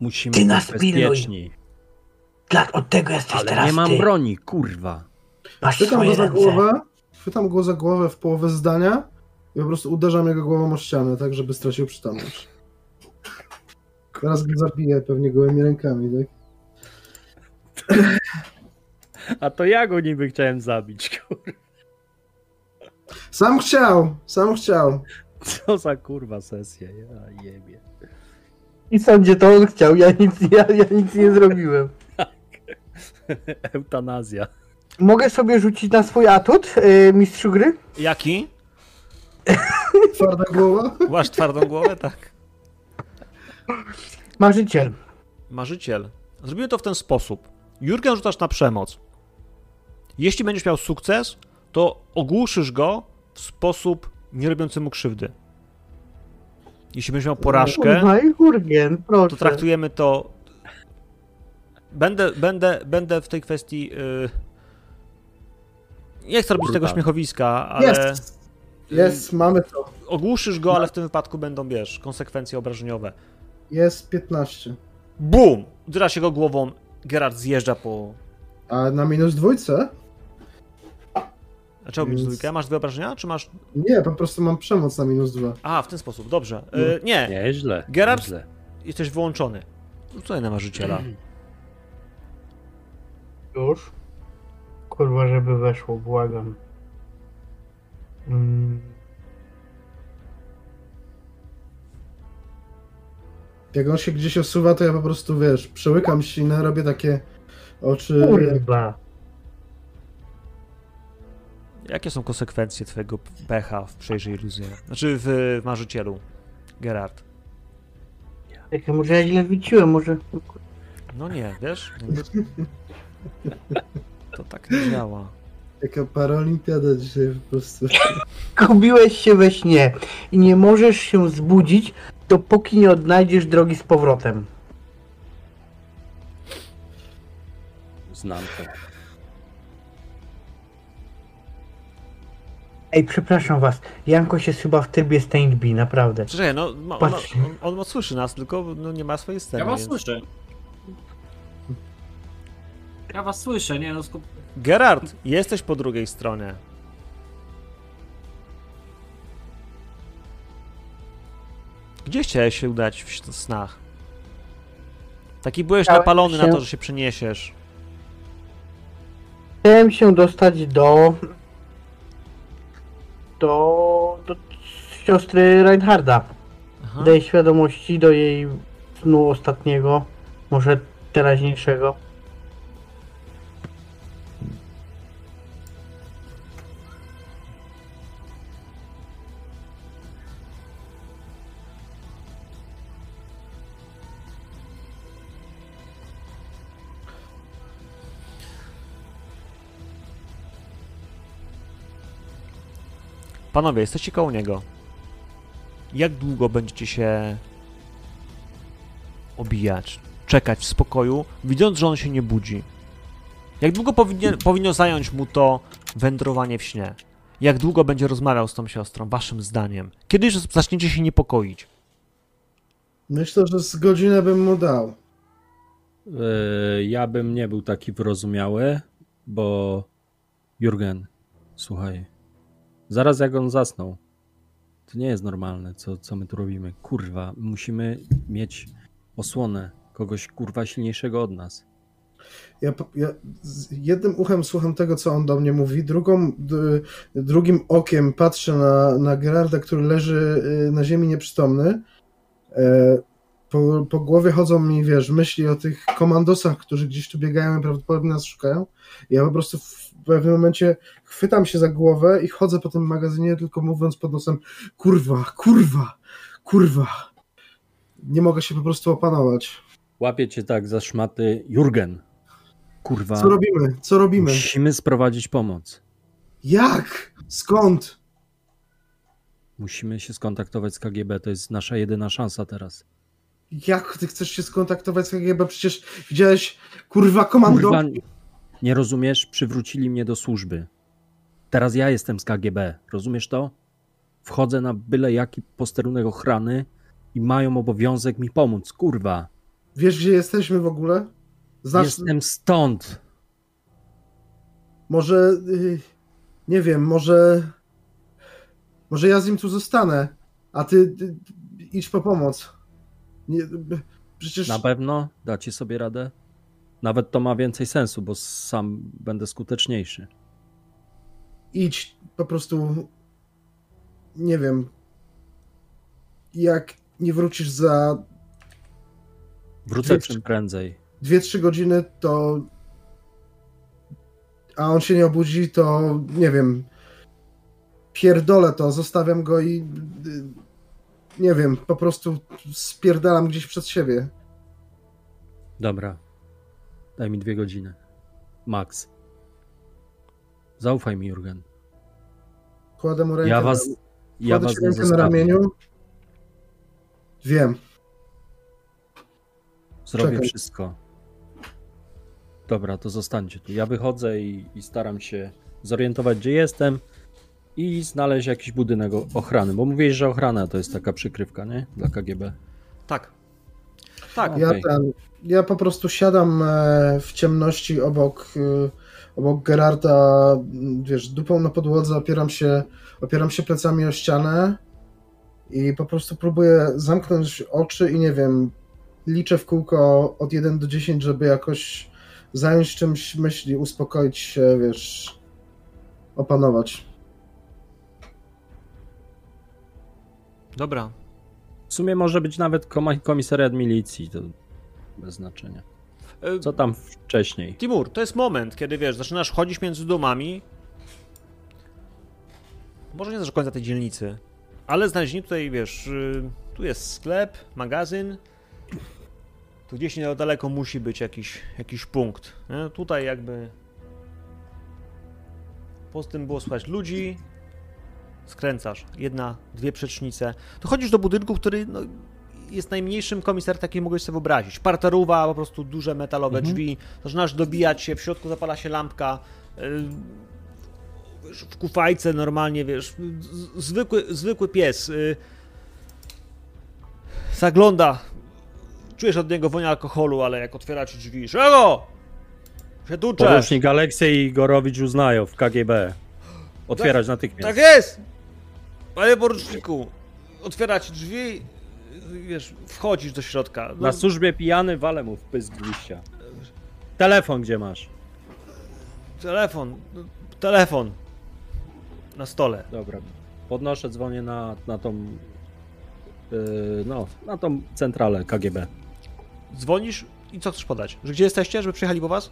musimy ty być nas pilnuj. bezpieczni. dla, od tego jesteś Ale teraz nie mam ty. broni, kurwa. Masz Chwytam go za ręce. głowę, chwytam go za głowę w połowę zdania i po prostu uderzam jego głową o ścianę, tak żeby stracił przytomność. Teraz go zabiję pewnie gołymi rękami, tak? A to ja go niby chciałem zabić, kurwa. Sam chciał, sam chciał. Co za kurwa sesja, ja jebie. I sądzie to on chciał, ja nic, ja, ja nic nie zrobiłem. Eutanazja. Mogę sobie rzucić na swój atut, yy, mistrzu gry? Jaki? Twarda głowa. Masz twardą głowę? Tak. Marzyciel. Marzyciel. Zrobimy to w ten sposób. Jurgen rzucasz na przemoc. Jeśli będziesz miał sukces, to ogłuszysz go sposób nie robiący mu krzywdy. Jeśli będziesz miał porażkę, Jurgen, proszę. to traktujemy to. Będę, będę, będę w tej kwestii. Yy... Nie chcę robić tego śmiechowiska, ale Jest. Jest, mamy to. ogłuszysz go, ale w tym wypadku będą, wiesz, konsekwencje obrażeniowe. Jest 15. Bum! Uderza się go głową. Gerard zjeżdża po. A na minus dwójce? A czemu minus dwójkę? Masz dwie obrażenia, czy masz. Nie, po prostu mam przemoc na minus dwa. A, w ten sposób, dobrze. Yy, nie, Nieźle. Gerard? Nieźle. jesteś wyłączony. Rzucaj na marzyciela. Już. Kurwa, żeby weszło, błagam. Mm, Jak on się gdzieś osuwa, to ja po prostu, wiesz, przełykam ślinę, robię takie oczy. kurwa. Jakie są konsekwencje twojego pecha w przejrzyj iluzję? Znaczy w, w marzycielu, Gerard. Czekaj, może ja źle wróciłem, może... No nie, wiesz? To tak nie działa. Jaka paraolimpiada dzisiaj po prostu. Gubiłeś się we śnie i nie możesz się zbudzić, dopóki nie odnajdziesz drogi z powrotem. Znam to. Ej, przepraszam was, Janko się chyba w trybie stand by, naprawdę. Czekaj, no ma, on, Patrz. on, on słyszy nas, tylko no, nie ma swojej sceny. Ja was więc- słyszę. Ja was słyszę, nie no skup... Gerard, jesteś po drugiej stronie. Gdzie chciałeś się udać w snach? Taki byłeś Chciałem napalony na się- to, że się przeniesiesz. Chciałem się dostać do... do... do siostry Reinharda. Aha. Do jej świadomości, do jej snu ostatniego, może teraźniejszego. Panowie, jesteście koło niego. Jak długo będziecie się obijać, czekać w spokoju, widząc, że on się nie budzi? Jak długo powinien, powinno zająć mu to wędrowanie w śnie? Jak długo będzie rozmawiał z tą siostrą, waszym zdaniem? Kiedy już zaczniecie się niepokoić? Myślę, że z godzinę bym mu dał. Yy, ja bym nie był taki wyrozumiały, bo Jurgen, słuchaj, zaraz jak on zasnął, to nie jest normalne, co, co my tu robimy. Kurwa, musimy mieć osłonę kogoś kurwa silniejszego od nas. Ja, ja jednym uchem słucham tego, co on do mnie mówi, drugą, drugim okiem patrzę na, na Gerarda, który leży y, na ziemi nieprzytomny. E, Po, po głowie chodzą mi, wiesz, myśli o tych komandosach, którzy gdzieś tu biegają i prawdopodobnie nas szukają. Ja po prostu pewnym momencie chwytam się za głowę i chodzę po tym magazynie, tylko mówiąc pod nosem kurwa, kurwa, kurwa. Nie mogę się po prostu opanować. Łapię cię tak za szmaty. Jurgen, kurwa, Co robimy? Co robimy? musimy sprowadzić pomoc. Jak? Skąd? Musimy się skontaktować z KGB, to jest nasza jedyna szansa teraz. Jak ty chcesz się skontaktować z KGB? Przecież widziałeś, kurwa, komando. Kurwa, nie rozumiesz? Przywrócili mnie do służby. Teraz ja jestem z KGB, rozumiesz to? Wchodzę na byle jaki posterunek ochrany i mają obowiązek mi pomóc, kurwa. Wiesz, gdzie jesteśmy w ogóle? Znasz, Jestem stąd. może, y, nie wiem, może, Może ja z nim tu zostanę, a ty, ty idź po pomoc. Nie, przecież Na pewno dacie sobie radę? Nawet to ma więcej sensu, bo sam będę skuteczniejszy. idź po prostu. Nie wiem. Jak nie wrócisz za Wrócę Dwie- czym prędzej. 2-3 godziny, to. A on się nie obudzi, to nie wiem. Pierdolę to, zostawiam go i. Nie wiem, po prostu spierdalam gdzieś przed siebie. Dobra. Daj mi dwie godziny. Max. Zaufaj mi, Jurgen. Kładę mu rękę. Ja was, na, ja was rękę na ramieniu. Wiem. Zrobię Czekaj. wszystko. Dobra, to zostańcie tu. Ja wychodzę i, i staram się zorientować, gdzie jestem i znaleźć jakiś budynek ochrany, bo mówiłeś, że ochrana to jest taka przykrywka, nie? Dla KGB. Tak. Tak. Ja, ten, ja po prostu siadam e, w ciemności obok, e, obok Gerarda, wiesz, dupą na podłodze, opieram się, opieram się plecami o ścianę i po prostu próbuję zamknąć oczy i nie wiem, liczę w kółko od 1 do 10, żeby jakoś zająć czymś myśli, uspokoić się, wiesz, opanować. Dobra. W sumie może być nawet komisariat milicji, to bez znaczenia. E, Co tam wcześniej? Timur, to jest moment, kiedy wiesz, zaczynasz chodzić między domami. Może nie do końca tej dzielnicy, ale znalezienie tutaj, wiesz, y, tu jest sklep, magazyn. Tu gdzieś niedaleko musi być jakiś, jakiś punkt. Nie? Tutaj jakby. Poza tym było słychać ludzi. Skręcasz. Jedna, dwie przecznice. Dochodzisz do budynku, który no, jest najmniejszym komisariatem, jaki mogłeś sobie wyobrazić. Parterowa, po prostu duże metalowe Mhm. drzwi. Zaczynasz dobijać się, w środku zapala się lampka. Wiesz, w kufajce normalnie, wiesz, zwykły, zwykły pies. Yy, zagląda. Czujesz od niego woń alkoholu, ale jak otwiera ci drzwi, czego? Tuczesz. Porucznik Aleksiej Igorowicz uznają w KGB. Otwierać natychmiast. Tak jest! Panie poruczniku, otwiera ci drzwi, wiesz, wchodzisz do środka. No, Na służbie pijany walę mu w pysk liścia. Telefon gdzie masz? telefon, no, telefon. Na stole. Dobra. Podnoszę, dzwonię na, na tą. Yy, no, na tą centralę KGB. Dzwonisz i co chcesz podać? Że gdzie jesteście, żeby przyjechali po was?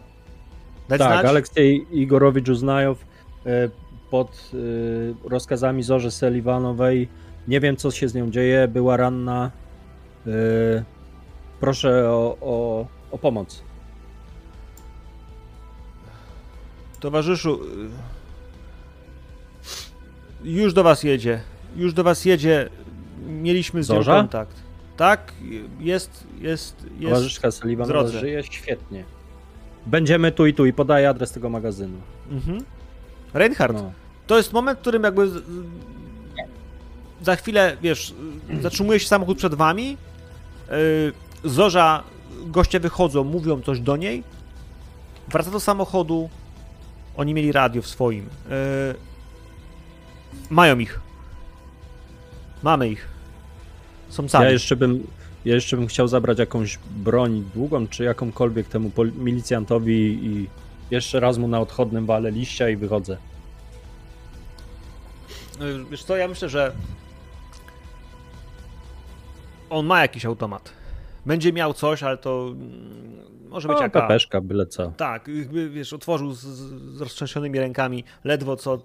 Dać Tak, znać? Aleksiej Igorowicz Uznajow yy, pod yy, rozkazami Zorzy Seliwanowej. Nie wiem, co się z nią dzieje. Była ranna. Yy, proszę o, o, o pomoc. Towarzyszu, y, już do was jedzie. Już do was jedzie. Mieliśmy z nią Zorza? kontakt. Tak, jest, jest, jest. Towarzyszka drodze. żyje świetnie. Będziemy tu i tu i podaję adres tego magazynu. Mhm. Reinhardt, No. to jest moment, w którym jakby za chwilę, wiesz, zatrzymuje się samochód przed wami, Zorza, goście wychodzą, mówią coś do niej, wraca do samochodu, oni mieli radio w swoim, yy, mają ich, mamy ich, są sami. Ja jeszcze bym ja jeszcze bym chciał zabrać jakąś broń długą, czy jakąkolwiek temu milicjantowi i jeszcze raz mu na odchodnym wale liścia i wychodzę. Y, Wiesz co, ja myślę, że on ma jakiś automat. Będzie miał coś, ale to mm, może być O, jaka... pepeszka, byle co. Tak, wiesz, otworzył z, z roztrzęsionymi rękami, ledwo co...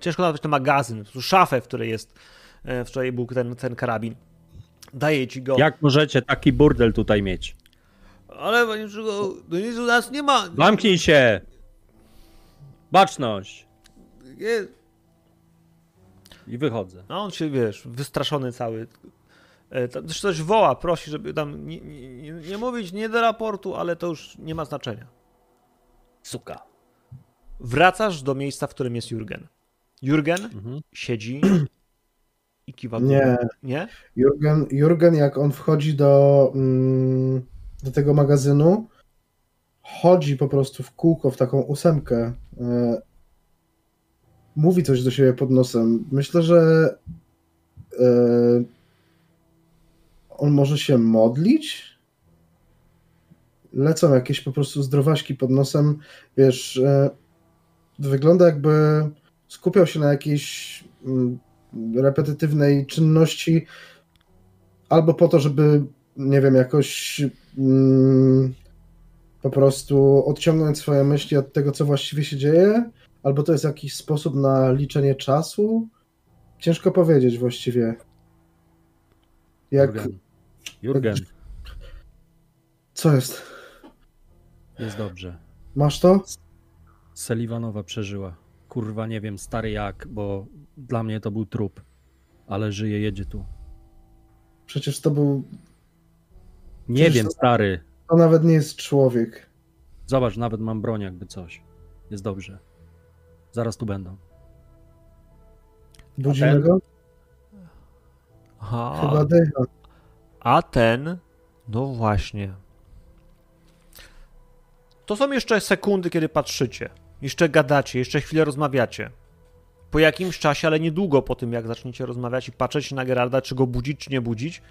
Ciężko nazwać to magazyn, szafę, w której jest, e, w której był ten, ten karabin. Daje ci go. Jak możecie taki burdel tutaj mieć? Ale no nic u nas nie ma. Zamknij się! Baczność! Nie. I wychodzę. A on się, wiesz, wystraszony cały. E, tam Też coś woła, prosi, żeby tam nie, nie, nie, mówić nie do raportu, ale to już nie ma znaczenia. Suka. Wracasz do miejsca, w którym jest Jurgen. Jurgen Mhm. siedzi i kiwa Nie. głową. Nie? Jurgen, Jurgen jak on wchodzi do, mm, do tego magazynu, chodzi po prostu w kółko w taką ósemkę. Mówi coś do siebie pod nosem. Myślę, że e, on może się modlić. Lecą jakieś po prostu zdrowaśki pod nosem. Wiesz, e, wygląda jakby skupiał się na jakiejś mm, repetytywnej czynności, albo po to, żeby, nie wiem, jakoś mm, po prostu odciągnąć swoje myśli od tego, co właściwie się dzieje, albo to jest jakiś sposób na liczenie czasu. Ciężko powiedzieć właściwie. Jak. Jurgen. Jurgen, Co jest? jest dobrze. Masz to? Seliwonowa przeżyła. Kurwa, nie wiem, stary jak, bo dla mnie to był trup. Ale żyje, jedzie tu. Przecież to był. Nie Przecież wiem, to- stary. To nawet nie jest człowiek. Zobacz, nawet mam broń jakby coś. Jest dobrze. Zaraz tu będą. Budzimy go? Aha. Chyba dycha. A ten, no właśnie. To są jeszcze sekundy, kiedy patrzycie. Jeszcze gadacie, jeszcze chwilę rozmawiacie. Po jakimś czasie, ale niedługo po tym, jak zaczniecie rozmawiać i patrzeć na Geralda, czy go budzić, czy nie budzić,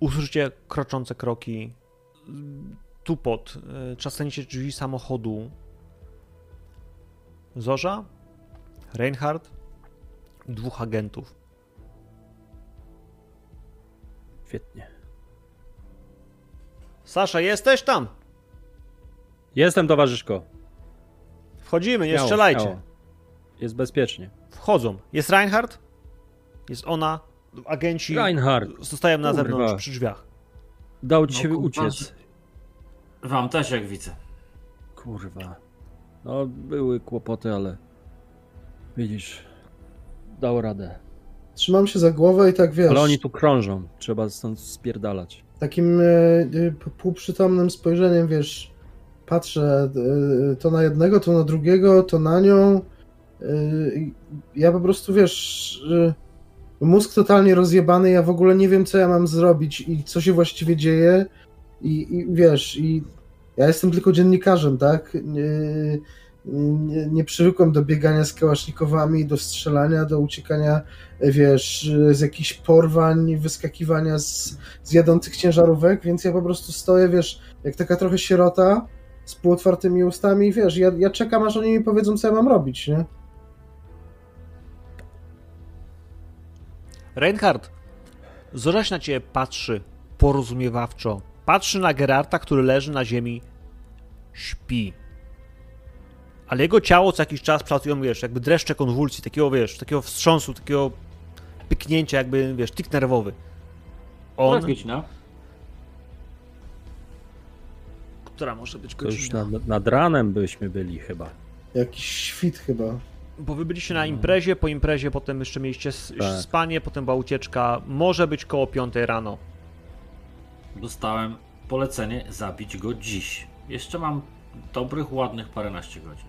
usłyszycie kroczące kroki, tupot, trzasnięcie drzwi samochodu. Zorza, Reinhardt dwóch agentów. Świetnie. Sasza, jesteś tam? Jestem, towarzyszko. Wchodzimy, nie Śmiało, strzelajcie. śmiało. Jest bezpiecznie. Wchodzą. Jest Reinhardt? Jest ona. Agenci Reinhard, zostają na Kurwa. zewnątrz przy drzwiach. dał ci No, uciec. Wam też jak widzę. Kurwa. No, były kłopoty, ale widzisz, dał radę. Trzymam się za głowę i tak wiesz. Ale oni tu krążą, trzeba stąd spierdalać. takim e, e, półprzytomnym spojrzeniem, wiesz, patrzę e, to na jednego, to na drugiego, to na nią. E, Ja po prostu, wiesz, e, mózg totalnie rozjebany, ja w ogóle nie wiem, co ja mam zrobić i co się właściwie dzieje. I, i wiesz, i ja jestem tylko dziennikarzem, tak? Nie, nie, nie przywykłem do biegania z kałasznikowami, do strzelania, do uciekania, wiesz, z jakichś porwań, wyskakiwania z, z jadących ciężarówek, więc ja po prostu stoję, wiesz, jak taka trochę sierota z półotwartymi ustami, wiesz, ja, ja czekam, aż oni mi powiedzą, co ja mam robić, nie? Reinhardt, Zorza się na ciebie patrzy porozumiewawczo. Patrzy na Gerarta, który leży na ziemi, śpi. Ale jego ciało co jakiś czas przelatuje, wiesz, jakby dreszcze konwulsji, takiego, wiesz, takiego wstrząsu, takiego pyknięcia, jakby, wiesz, tik nerwowy. On, On... no. która może być To już godzina? nad, nad ranem byśmy byli chyba. Jakiś świt chyba. Bo wy byliście na imprezie, po imprezie potem jeszcze mieliście Tak. spanie, potem była ucieczka. Może być koło 5 rano. Dostałem polecenie zabić go dziś. Jeszcze mam dobrych, ładnych paręnaście godzin.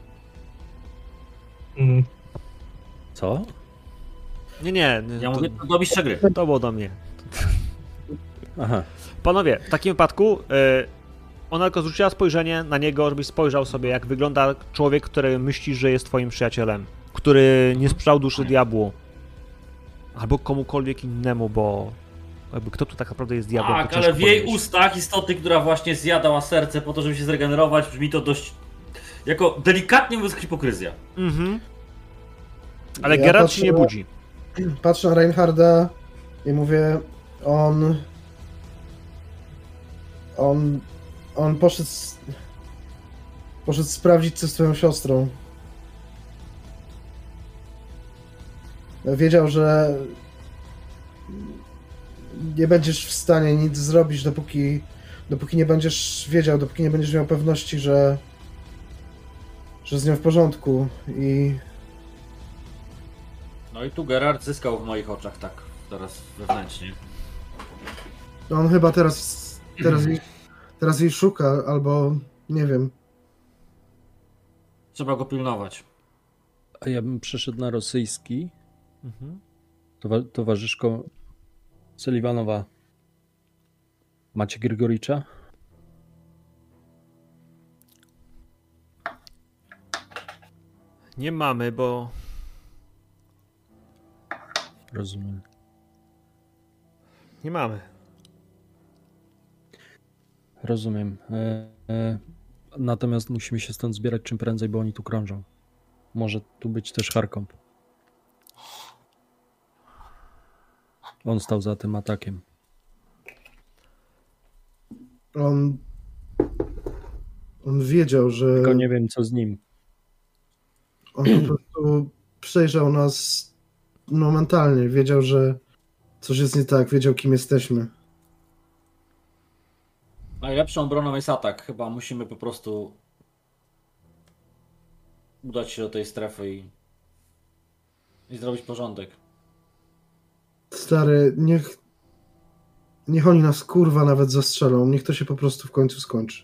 Mm. Co? Nie, nie, Ja to, mówię to do mistrza gry. to było do mnie. Aha. Panowie, w takim wypadku y, ona tylko zwróciła spojrzenie na niego, żebyś spojrzał sobie, jak wygląda człowiek, który myślisz, że jest twoim przyjacielem. Który nie sprzedał duszy diabłu. Albo komukolwiek innemu, bo jakby kto tu tak naprawdę jest diabłem, Tak, ale w jej powiedzieć. ustach istoty, która właśnie zjadała serce po to, żeby się zregenerować, brzmi to dość... Jako delikatnie mówiąc hipokryzja. Mhm. Ale Ja Geralt się nie na- budzi. Patrzę na Reinharda i mówię, on... On... On poszedł... Poszedł sprawdzić, co z twoją siostrą. Wiedział, że nie będziesz w stanie nic zrobić, dopóki, dopóki nie będziesz wiedział, dopóki nie będziesz miał pewności, że, że z nią w porządku. I No i tu Gerard zyskał w moich oczach tak teraz wewnętrznie. on chyba teraz, teraz, jej, teraz jej szuka, albo nie wiem. Trzeba go pilnować. A ja bym przeszedł na rosyjski. Mhm. Towa towarzyszko No, tak. Macie Grigoricza? Nie mamy, bo Rozumiem. nie mamy. Rozumiem. E, e, natomiast musimy się stąd zbierać czym prędzej, bo oni tu krążą. Może tu być też Harkomp. On stał za tym atakiem. On. On wiedział, że. Tylko nie wiem, co z nim. On po prostu przejrzał nas momentalnie. Wiedział, że coś jest nie tak. Wiedział, kim jesteśmy. Najlepszą obroną jest atak. Chyba musimy po prostu udać się do tej strefy i, i zrobić porządek. Stary, niech. Niech oni nas kurwa nawet zastrzelą. Niech to się po prostu w końcu skończy.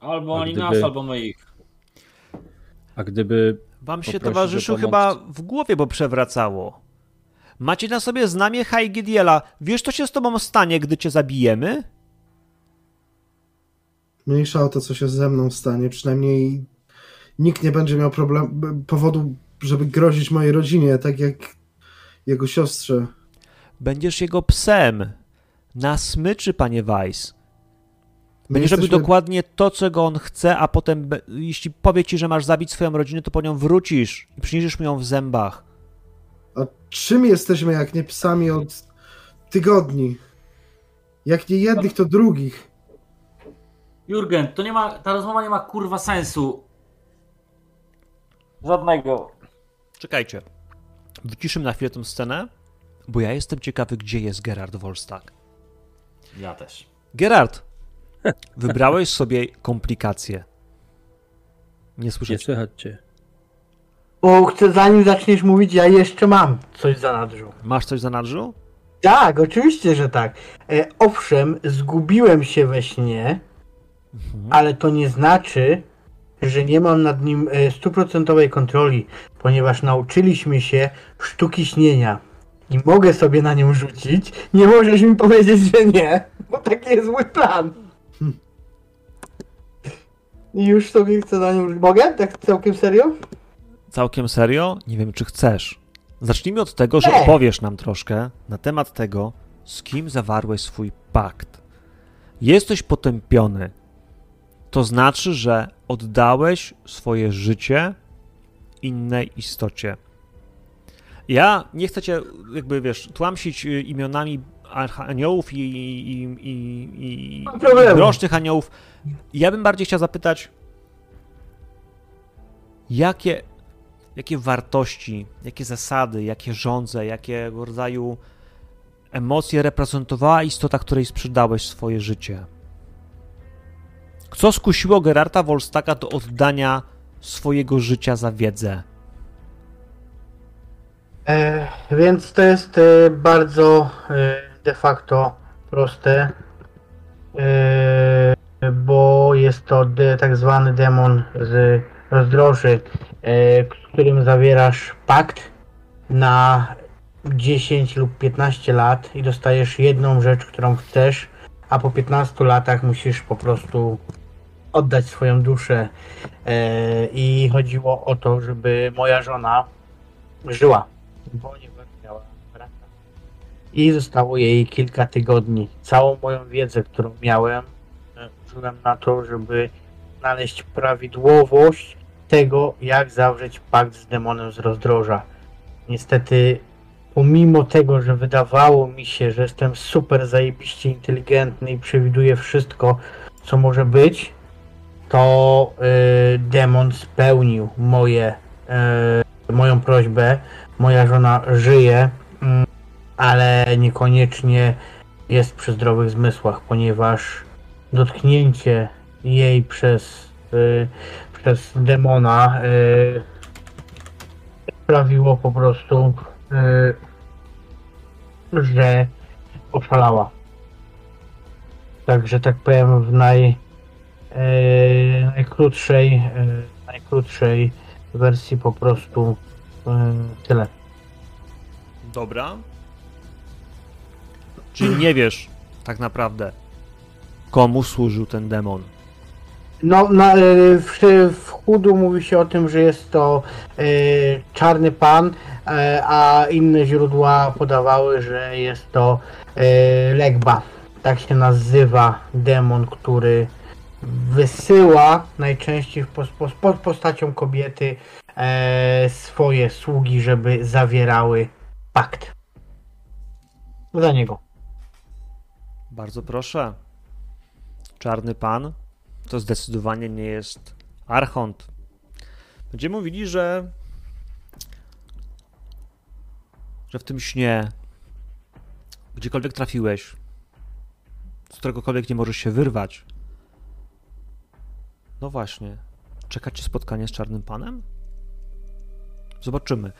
Albo A oni gdyby- nas, albo my ich. A gdyby Wam się, towarzyszu, pomoc. chyba w głowie bo przewracało. Macie na sobie znamie Haigidiela. Wiesz, co się z tobą stanie, gdy cię zabijemy? Mniejsza o to, co się ze mną stanie. Przynajmniej nikt nie będzie miał problem, powodu, żeby grozić mojej rodzinie, tak jak jego siostrze. Będziesz jego psem. Na smyczy, panie Weiss. Będziesz robił jesteśmy- dokładnie to, czego on chce, a potem, jeśli powie ci, że masz zabić swoją rodzinę, to po nią wrócisz i przyniesiesz mu ją w zębach. A czym jesteśmy, jak nie psami od tygodni? Jak nie jednych, to drugich. Jurgen, to nie ma, ta rozmowa nie ma kurwa sensu. Żadnego. Czekajcie. Wyciszymy na chwilę tę scenę, bo ja jestem ciekawy, gdzie jest Gerard Wolstag. Ja też. Gerard, wybrałeś sobie komplikacje. Nie słyszę nie słychać cię. Bo chcę, zanim zaczniesz mówić, ja jeszcze mam coś za nadrzu. Masz coś za nadrzu? Tak, oczywiście, że tak. E, owszem, zgubiłem się we śnie, ale to nie znaczy, że nie mam nad nim e, stuprocentowej kontroli, ponieważ nauczyliśmy się sztuki śnienia. I mogę sobie na nią rzucić. Nie możesz mi powiedzieć, że nie, bo taki jest mój plan. I już sobie chcę na nią rzucić. Mogę? Tak całkiem serio? Całkiem serio? Nie wiem, czy chcesz. Zacznijmy od tego, że opowiesz nam troszkę na temat tego, z kim zawarłeś swój pakt. Jesteś potępiony. To znaczy, że oddałeś swoje życie innej istocie. Ja nie chcę cię, jakby wiesz, tłamsić y, imionami archaniołów i, i, i, i, i aniołów. Ja bym bardziej chciał zapytać, jakie, jakie wartości, jakie zasady, jakie żądze, jakiego rodzaju emocje reprezentowała istota, której sprzedałeś swoje życie? Co skusiło Gerarta Wolstaka do oddania swojego życia za wiedzę? E, więc to jest e, bardzo e, de facto proste, e, bo jest to de, tak zwany demon z rozdroży, e, z którym zawierasz pakt na 10 lub 15 lat i dostajesz jedną rzecz, którą chcesz, a po 15 latach musisz po prostu oddać swoją duszę. E, I chodziło o to, żeby moja żona żyła ponieważ miała raka. I zostało jej kilka tygodni. Całą moją wiedzę, którą miałem, e, użyłem na to, żeby znaleźć prawidłowość tego, jak zawrzeć pakt z demonem z rozdroża. Niestety, pomimo tego, że wydawało mi się, że jestem super zajebiście inteligentny i przewiduję wszystko, co może być, to y, demon spełnił moje, y, moją prośbę moja żona żyje, mm, ale niekoniecznie jest przy zdrowych zmysłach, ponieważ dotknięcie jej przez, y, przez demona sprawiło po prostu, że oszalała. Także tak powiem w naj, najkrótszej, y, najkrótszej wersji po prostu y, tyle. Dobra. Czyli nie wiesz tak naprawdę, komu służył ten demon. No, na, w, w Hudu mówi się o tym, że jest to e, czarny pan, e, a inne źródła podawały, że jest to e, Legba. Tak się nazywa demon, który wysyła najczęściej pod postacią kobiety e, swoje sługi, żeby zawierały pakt. Za niego. Bardzo proszę. Czarny pan to zdecydowanie nie jest archont. Będziemy mówili, że że w tym śnie gdziekolwiek trafiłeś, z któregokolwiek nie możesz się wyrwać. No właśnie. Czeka cię spotkanie z czarnym panem? Zobaczymy.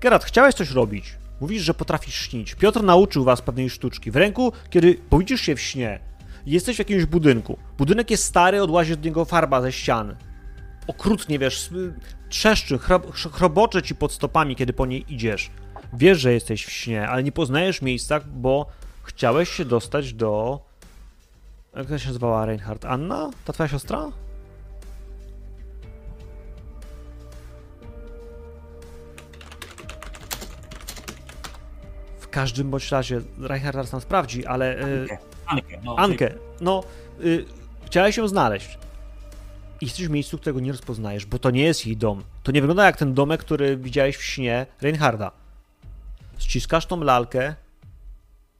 Gerard, chciałeś coś robić. Mówisz, że potrafisz śnić. Piotr nauczył was pewnej sztuczki. W ręku, kiedy powidzisz się w śnie, jesteś w jakimś budynku. Budynek jest stary, odłazi od niego farba ze ścian. Okrutnie, wiesz, trzeszczy, chrob, chrobocze ci pod stopami, kiedy po niej idziesz. Wiesz, że jesteś w śnie, ale nie poznajesz miejsca, bo chciałeś się dostać do... Jak się nazywała Reinhardt? Anna? Ta twoja siostra? Każdym bądź razie, Reinhardt nam sprawdzi, ale... y, Ankę, no, Ankę, no, y, chciałeś ją znaleźć. I jesteś w miejscu, którego nie rozpoznajesz, bo to nie jest jej dom. To nie wygląda jak ten domek, który widziałeś w śnie Reinharda. Ściskasz tą lalkę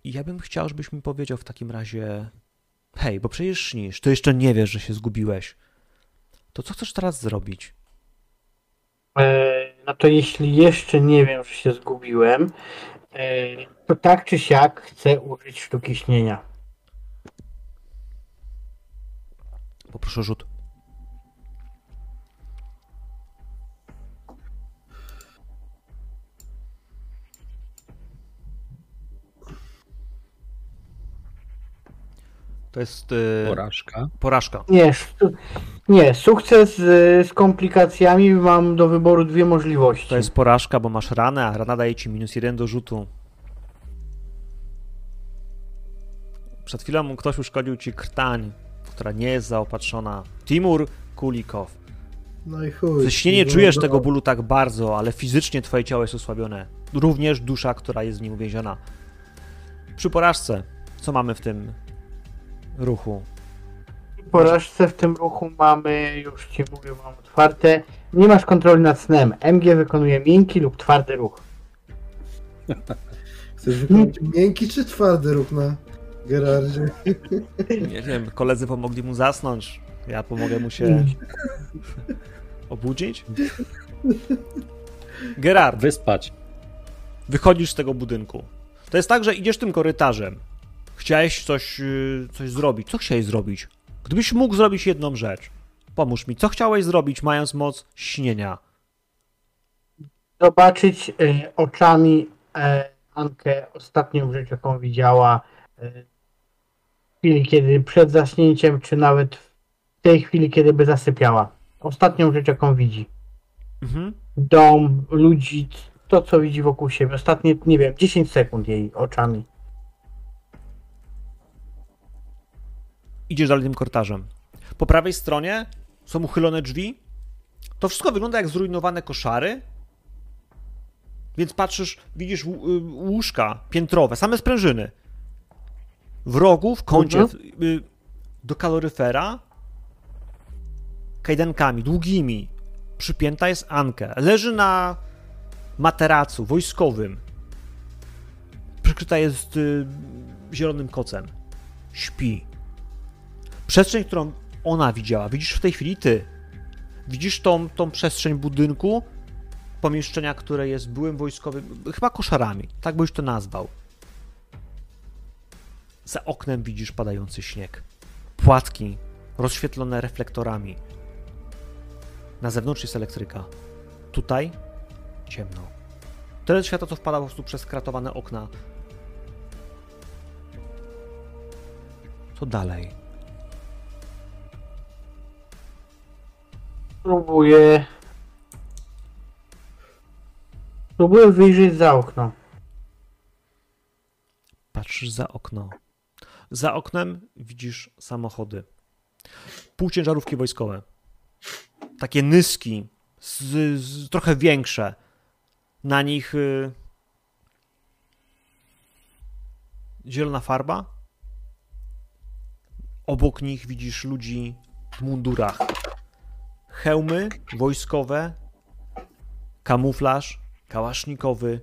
i ja bym chciał, żebyś mi powiedział w takim razie hej, bo przecież śnisz, to jeszcze nie wiesz, że się zgubiłeś. To co chcesz teraz zrobić? E, no to jeśli jeszcze nie wiem, że się zgubiłem, e, to tak czy siak chcę użyć sztuki śnienia. Poproszę rzut. To jest y, Porażka. porażka. Nie, nie sukces y, z komplikacjami mam do wyboru dwie możliwości. To jest porażka, bo masz ranę, a rana daje ci minus jeden do rzutu. Przed chwilą ktoś uszkodził ci krtań, która nie jest zaopatrzona. Timur Kulikow. No i chuj. Śnie nie No, czujesz no. tego bólu tak bardzo, ale fizycznie twoje ciało jest osłabione. Również dusza, która jest w nim uwięziona. Przy porażce, co mamy w tym ruchu? Porażce w tym ruchu mamy, już ci mówię, mam otwarte. Nie masz kontroli nad snem. MG wykonuje miękki lub twardy ruch. Chcesz wykonać miękki czy twardy ruch na Gerardzie? Nie wiem, koledzy pomogli mu zasnąć. Ja pomogę mu się obudzić? Gerard, Wyspać. wychodzisz z tego budynku. To jest tak, że idziesz tym korytarzem. Chciałeś coś, yy, coś zrobić. Co chciałeś zrobić? Gdybyś mógł zrobić jedną rzecz, pomóż mi. Co chciałeś zrobić, mając moc śnienia? Zobaczyć y, oczami e, Ankę ostatnią rzecz, jaką widziała y, w chwili, kiedy przed zaśnięciem, czy nawet w tej chwili, kiedy by zasypiała. Ostatnią rzecz, jaką widzi. Mhm. Dom, ludzi, to co widzi wokół siebie. Ostatnie, nie wiem, 10 sekund jej oczami. Idziesz dalej tym korytarzem. Po prawej stronie są uchylone drzwi. To wszystko wygląda jak zrujnowane koszary. Więc patrzysz, widzisz y, łóżka piętrowe, same sprężyny. W rogu, w kącie, Mhm. y, do kaloryfera, kajdankami długimi, przypięta jest Ankę. Leży na materacu wojskowym. Przykryta jest y, zielonym kocem. Śpi. Przestrzeń, którą ona widziała, widzisz w tej chwili ty. Widzisz tą, tą przestrzeń budynku, pomieszczenia, które jest byłym wojskowym, chyba koszarami, tak byś to nazwał. Za oknem widzisz padający śnieg. Płatki rozświetlone reflektorami. Na zewnątrz jest elektryka. Tutaj ciemno. Tyle światła, co wpada po prostu przez kratowane okna. Co dalej? Próbuję. Próbuję wyjrzeć za okno. Patrzysz za okno. Za oknem widzisz samochody. Półciężarówki wojskowe. takie nyski, z, z, trochę większe. Na nich y, zielona farba. Obok nich widzisz ludzi w mundurach. Hełmy wojskowe, kamuflaż, kałasznikowy,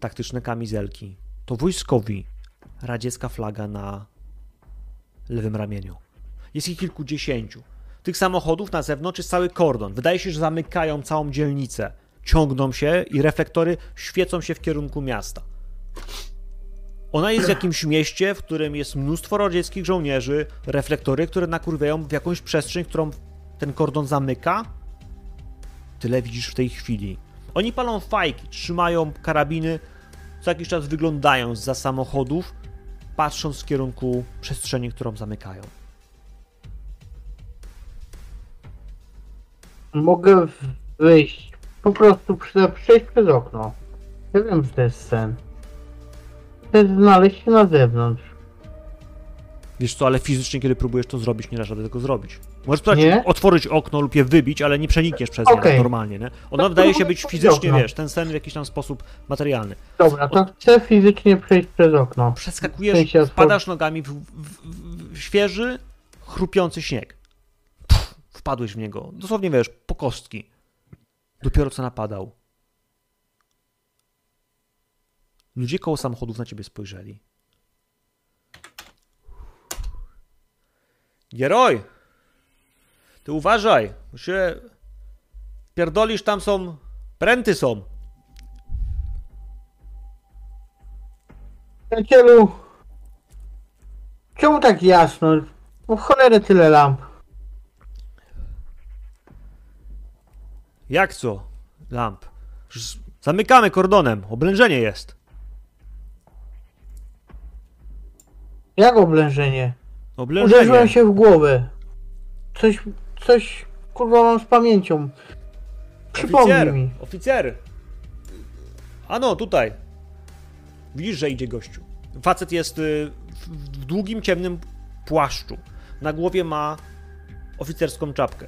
taktyczne kamizelki. To wojskowi. Radziecka flaga na lewym ramieniu. Jest ich kilkudziesięciu. Tych samochodów na zewnątrz jest cały kordon. Wydaje się, że zamykają całą dzielnicę. Ciągną się i reflektory świecą się w kierunku miasta. Ona jest w jakimś mieście, w którym jest mnóstwo radzieckich żołnierzy, reflektory, które nakurwiają w jakąś przestrzeń, którą ten kordon zamyka. Tyle widzisz w tej chwili. Oni palą fajki, trzymają karabiny, co jakiś czas wyglądają za samochodów, patrząc w kierunku przestrzeni, którą zamykają. Mogę wyjść. Po prostu przejść przez okno. Ja wiem, że to jest sen. Chcę znaleźć się na zewnątrz. Wiesz co, ale fizycznie, kiedy próbujesz to zrobić, nie dasz rady tego zrobić. Możesz spróbować Nie? otworzyć okno lub je wybić, ale nie przenikniesz przez nie Okej. tak normalnie, nie? Ono No, wydaje się próbuję być otworzyć fizycznie, okno. wiesz, ten sen w jakiś tam sposób materialny. Dobra, to chcę fizycznie przejść przez okno. W Przeskakujesz, sensie otwor- wpadasz nogami w, w, w, w świeży, chrupiący śnieg. Pff, wpadłeś w niego. Dosłownie, wiesz, po kostki. Dopiero co napadał. Ludzie koło samochodów na ciebie spojrzeli. Gieroj! Ty uważaj, się pierdolisz, tam są pręty są. Przyjacielu, czemu tak jasno? Po cholerę tyle lamp. Jak co? Lamp. Zamykamy kordonem, oblężenie jest. Jak oblężenie? Oblężenie. Uderzyłem się w głowę. Coś, coś, kurwa mam z pamięcią. Przypomnij Oficer, mi. oficer. Ano, tutaj. Widzisz, że idzie gościu. Facet jest y, w, długim, ciemnym płaszczu. Na głowie ma oficerską czapkę.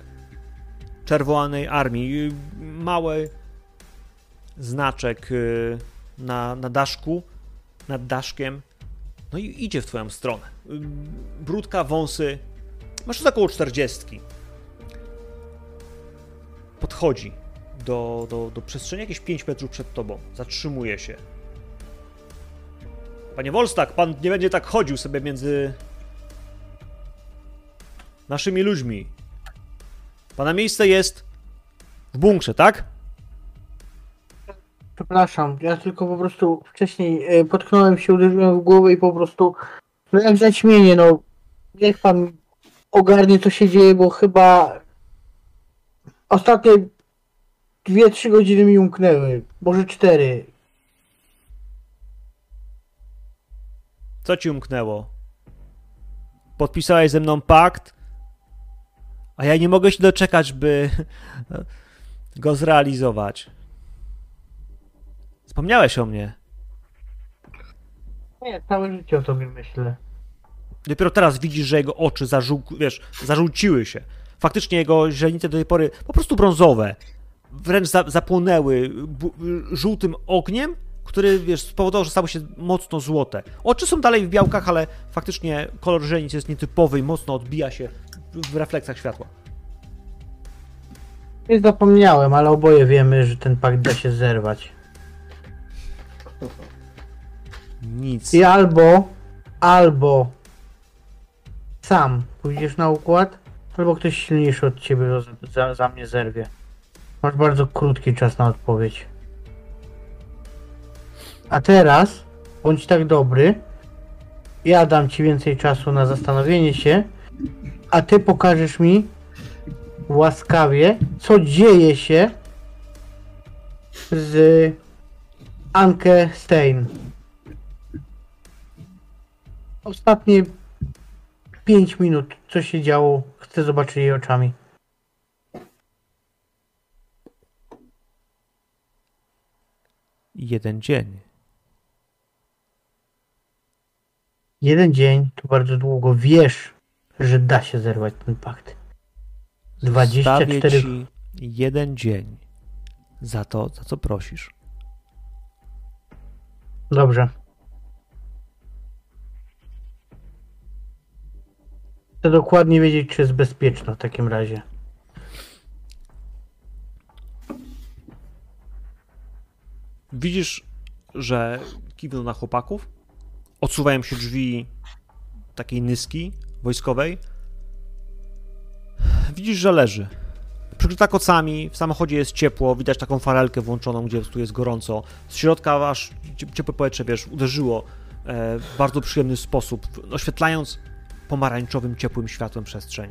Czerwonej armii. Y, Mały znaczek y, na, na daszku, nad daszkiem. No i idzie w twoją stronę. Brudka, wąsy. Masz już około 40. Podchodzi do, do, do przestrzeni jakieś 5 metrów przed tobą. Zatrzymuje się. Panie Wolstak, pan nie będzie tak chodził sobie między naszymi ludźmi. Pana miejsce jest w bunkrze, tak? Przepraszam, ja tylko po prostu wcześniej e, potknąłem się, uderzyłem w głowę i po prostu, no jak zaćmienie, no niech pan ogarnie co się dzieje, bo chyba ostatnie 2-3 godziny mi umknęły, może 4. Co ci umknęło? Podpisałeś ze mną pakt, a ja nie mogę się doczekać, by go zrealizować. Wspomniałeś o mnie. Nie, całe życie o tobie myślę. Dopiero teraz widzisz, że jego oczy zażół, wiesz, zażółciły się. Faktycznie jego źrenice do tej pory po prostu brązowe. Wręcz za, zapłonęły żółtym ogniem, który, wiesz, spowodował, że stały się mocno złote. Oczy są dalej w białkach, ale faktycznie kolor źrenic jest nietypowy i mocno odbija się w refleksach światła. Nie zapomniałem, ale oboje wiemy, że ten pakt da się zerwać. Nic. I albo, albo sam pójdziesz na układ, albo ktoś silniejszy od ciebie za, za mnie zerwie. Masz bardzo krótki czas na odpowiedź. A teraz bądź tak dobry. Ja dam ci więcej czasu na zastanowienie się, a ty pokażesz mi łaskawie, co dzieje się z Anke Stein. Ostatnie 5 minut, co się działo, chcę zobaczyć jej oczami. Jeden dzień. Jeden dzień to bardzo długo. Wiesz, że da się zerwać ten pakt. Zostawię 24 ci jeden dzień za to, za co prosisz. Dobrze. Chcę dokładnie wiedzieć, czy jest bezpieczna w takim razie. Widzisz, że kiwną na chłopaków. Odsuwają się drzwi takiej nyski wojskowej. Widzisz, że leży. Przykryta kocami, w samochodzie jest ciepło, widać taką farelkę włączoną, gdzie tu jest gorąco. Z środka aż cie- ciepłe powietrze, wiesz, uderzyło e, w bardzo przyjemny sposób, oświetlając pomarańczowym, ciepłym światłem przestrzeń.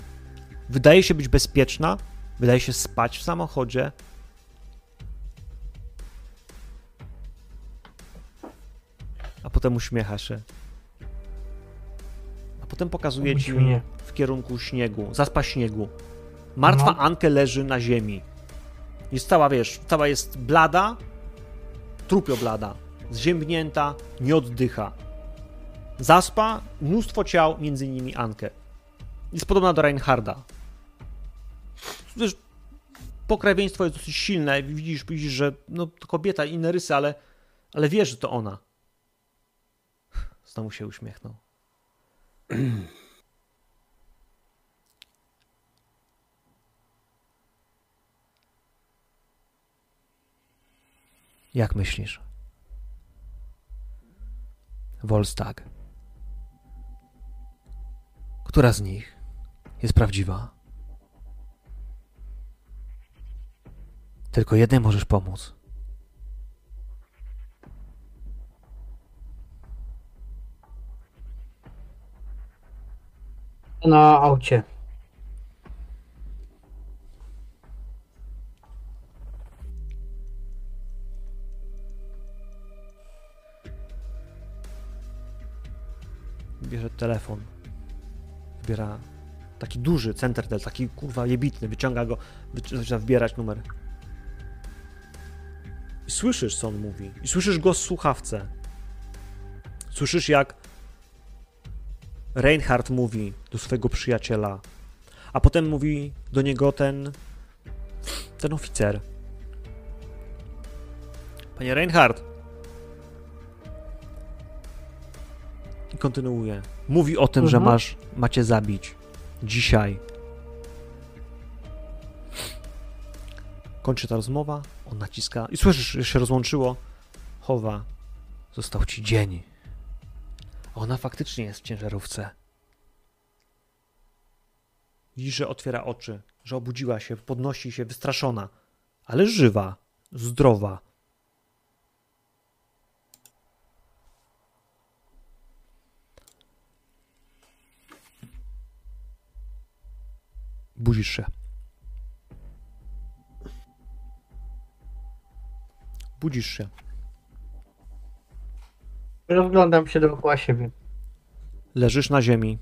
Wydaje się być bezpieczna, wydaje się spać w samochodzie, a potem uśmiecha się. A potem pokazuje ci w kierunku śniegu, zaspa śniegu. Martwa No. Ankę leży na ziemi. Jest cała, wiesz, cała jest blada, trupio blada, zziębnięta, nie oddycha. Zaspa, mnóstwo ciał, między innymi Ankę. Jest podobna do Reinharda. Wiesz, pokrewieństwo jest dosyć silne, widzisz, widzisz, że no, to kobieta, inne rysy, ale, ale wiesz, że to ona. Znowu się uśmiechnął. Jak myślisz? Wolstag. Która z nich jest prawdziwa? Tylko jednej możesz pomóc. Na aucie. Bierze telefon. Wybiera taki duży Centertel, taki kurwa jebitny, wyciąga go, zaczyna wbierać numer. I słyszysz, co on mówi. I słyszysz go w słuchawce. Słyszysz, jak Reinhardt mówi do swojego przyjaciela, a potem mówi do niego ten ten oficer. Panie Reinhardt, I kontynuuje. Mówi o tym, że Mhm. masz, macie zabić. Dzisiaj. Kończy ta rozmowa, on naciska i słyszysz, że się rozłączyło. Chowa. Został ci dzień. Ona faktycznie jest w ciężarówce. Widzisz, że otwiera oczy, że obudziła się, podnosi się, wystraszona, ale żywa, zdrowa. Budzisz się. Budzisz się. Rozglądam się dookoła siebie. Leżysz na ziemi.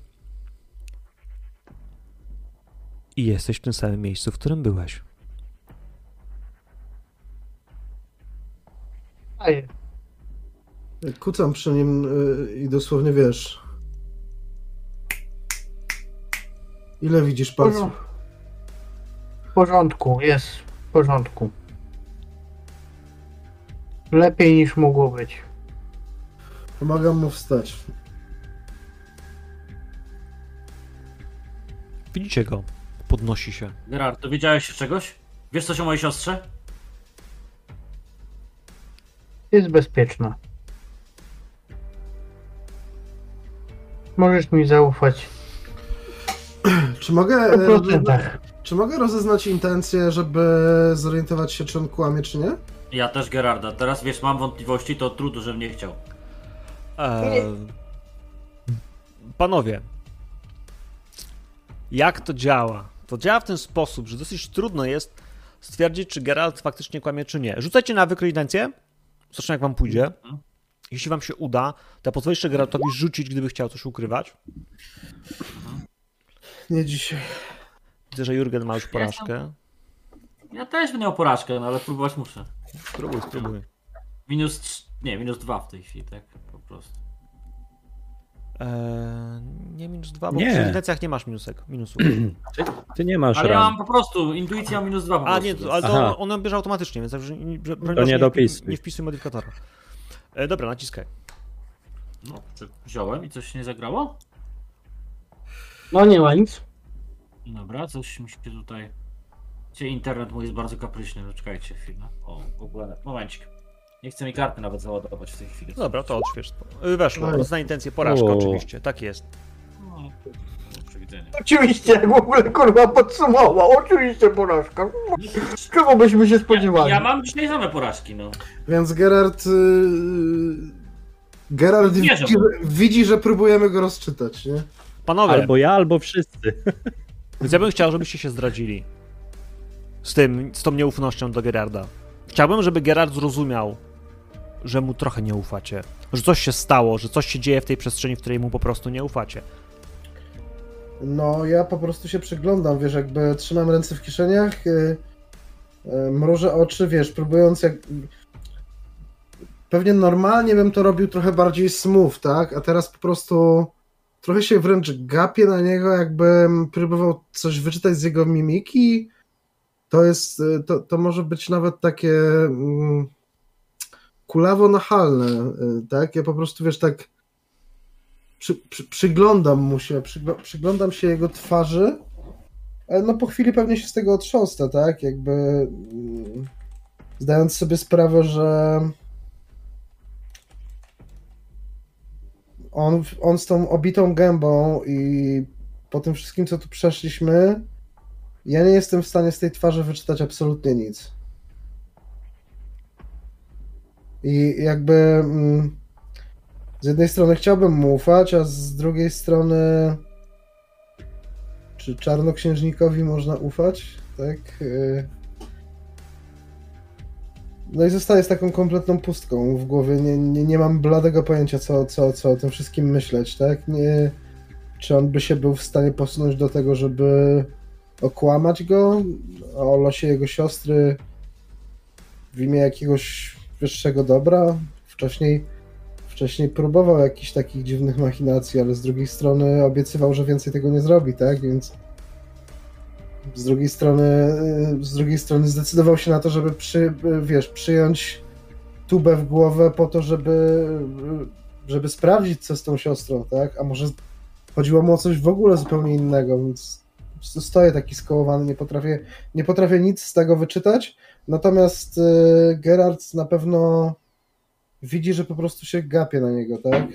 I jesteś w tym samym miejscu, w którym byłeś. Daję. Kucam przy nim y, i dosłownie wiesz. Ile widzisz palców? W porządku, jest w porządku. Lepiej niż mogło być. Pomagam mu wstać. Widzicie go. Podnosi się. Gerard, dowiedziałeś się czegoś? Wiesz coś o mojej siostrze? Jest bezpieczna. Możesz mi zaufać. Czy mogę, W e, procentach. czy mogę rozeznać intencję, żeby zorientować się, czy on kłamie, czy nie? Ja też Gerarda. Teraz wiesz, mam wątpliwości, to trudno, żebym nie chciał. Eee, panowie, jak to działa? To działa w ten sposób, że dosyć trudno jest stwierdzić, czy Geralt faktycznie kłamie, czy nie. Rzucajcie na wykryj intencję. Zobaczmy, jak wam pójdzie. Jeśli wam się uda, to jeszcze Geraltowi rzucić, gdyby chciał coś ukrywać. Nie dzisiaj. Widzę, że Jurgen ma już porażkę. Ja też będę miał porażkę, no ale próbować muszę. Spróbuj, spróbuj. Minus, trz- nie, minus dwa w tej chwili, tak? Po prostu. Eee, nie minus dwa, bo Nie. przy intencjach nie masz minusek, minusów. Ty nie masz Ale ja ran. mam po prostu intuicja minus dwa po A prostu. nie, to- ale Aha. to on bierze automatycznie, więc także nie, że- broń To nie dopisuj. Nie wpisuj modyfikatora. E, dobra, naciskaj. No, czy wziąłem i coś nie zagrało? No nie ma nic. Dobra, coś mi się tutaj... Gdzie internet mój jest bardzo kapryśny, no czekajcie chwilę. O, w ogóle, momencik. Nie chce mi karty nawet załadować w tej chwili. Dobra, to odśwież. Y, Weszło, No zna intencję, porażka O. oczywiście, tak jest. No. Oczywiście, jak w ogóle kurwa podsumował. Oczywiście porażka. Czego byśmy się spodziewali? Ja mam dzisiaj same porażki, no. Więc Gerard. Yy... Gerard widzi, widzi, że próbujemy go rozczytać, nie? Panowie, Albo ja, albo wszyscy. więc ja bym chciał, żebyście się zdradzili. Z tym, z tą nieufnością do Gerarda. Chciałbym, żeby Gerard zrozumiał, że mu trochę nie ufacie. Że coś się stało, że coś się dzieje w tej przestrzeni, w której mu po prostu nie ufacie. No, ja po prostu się przyglądam, wiesz, jakby trzymam ręce w kieszeniach, yy, yy, mrużę oczy, wiesz, próbując jak... Pewnie normalnie bym to robił trochę bardziej smooth, tak? A teraz po prostu trochę się wręcz gapię na niego, jakbym próbował coś wyczytać z jego mimiki. To jest, yy, to, to może być nawet takie mm, kulawo nachalne, yy, tak? Ja po prostu, wiesz, tak przy, przy, przyglądam mu się, przygl- przyglądam się jego twarzy, ale no po chwili pewnie się z tego otrząsnę, tak? Jakby mm, zdając sobie sprawę, że on, on z tą obitą gębą i po tym wszystkim, co tu przeszliśmy, ja nie jestem w stanie z tej twarzy wyczytać absolutnie nic. I jakby mm, z jednej strony chciałbym mu ufać, a z drugiej strony czy czarnoksiężnikowi można ufać? Tak? Yy. No i zostaję z taką kompletną pustką w głowie. Nie, nie, nie mam bladego pojęcia, co, co, co o tym wszystkim myśleć, tak? Nie, czy on by się był w stanie posunąć do tego, żeby okłamać go o losie jego siostry w imię jakiegoś wyższego dobra? Wcześniej wcześniej próbował jakichś takich dziwnych machinacji, ale z drugiej strony obiecywał, że więcej tego nie zrobi, tak? Więc z drugiej strony z drugiej strony zdecydował się na to, żeby przy, wiesz, przyjąć tubę w głowę po to, żeby żeby sprawdzić, co z tą siostrą, tak? A może chodziło mu o coś w ogóle zupełnie innego, więc stoję taki skołowany, nie potrafię, nie potrafię nic z tego wyczytać, natomiast y, Gerard na pewno widzi, że po prostu się gapie na niego, tak?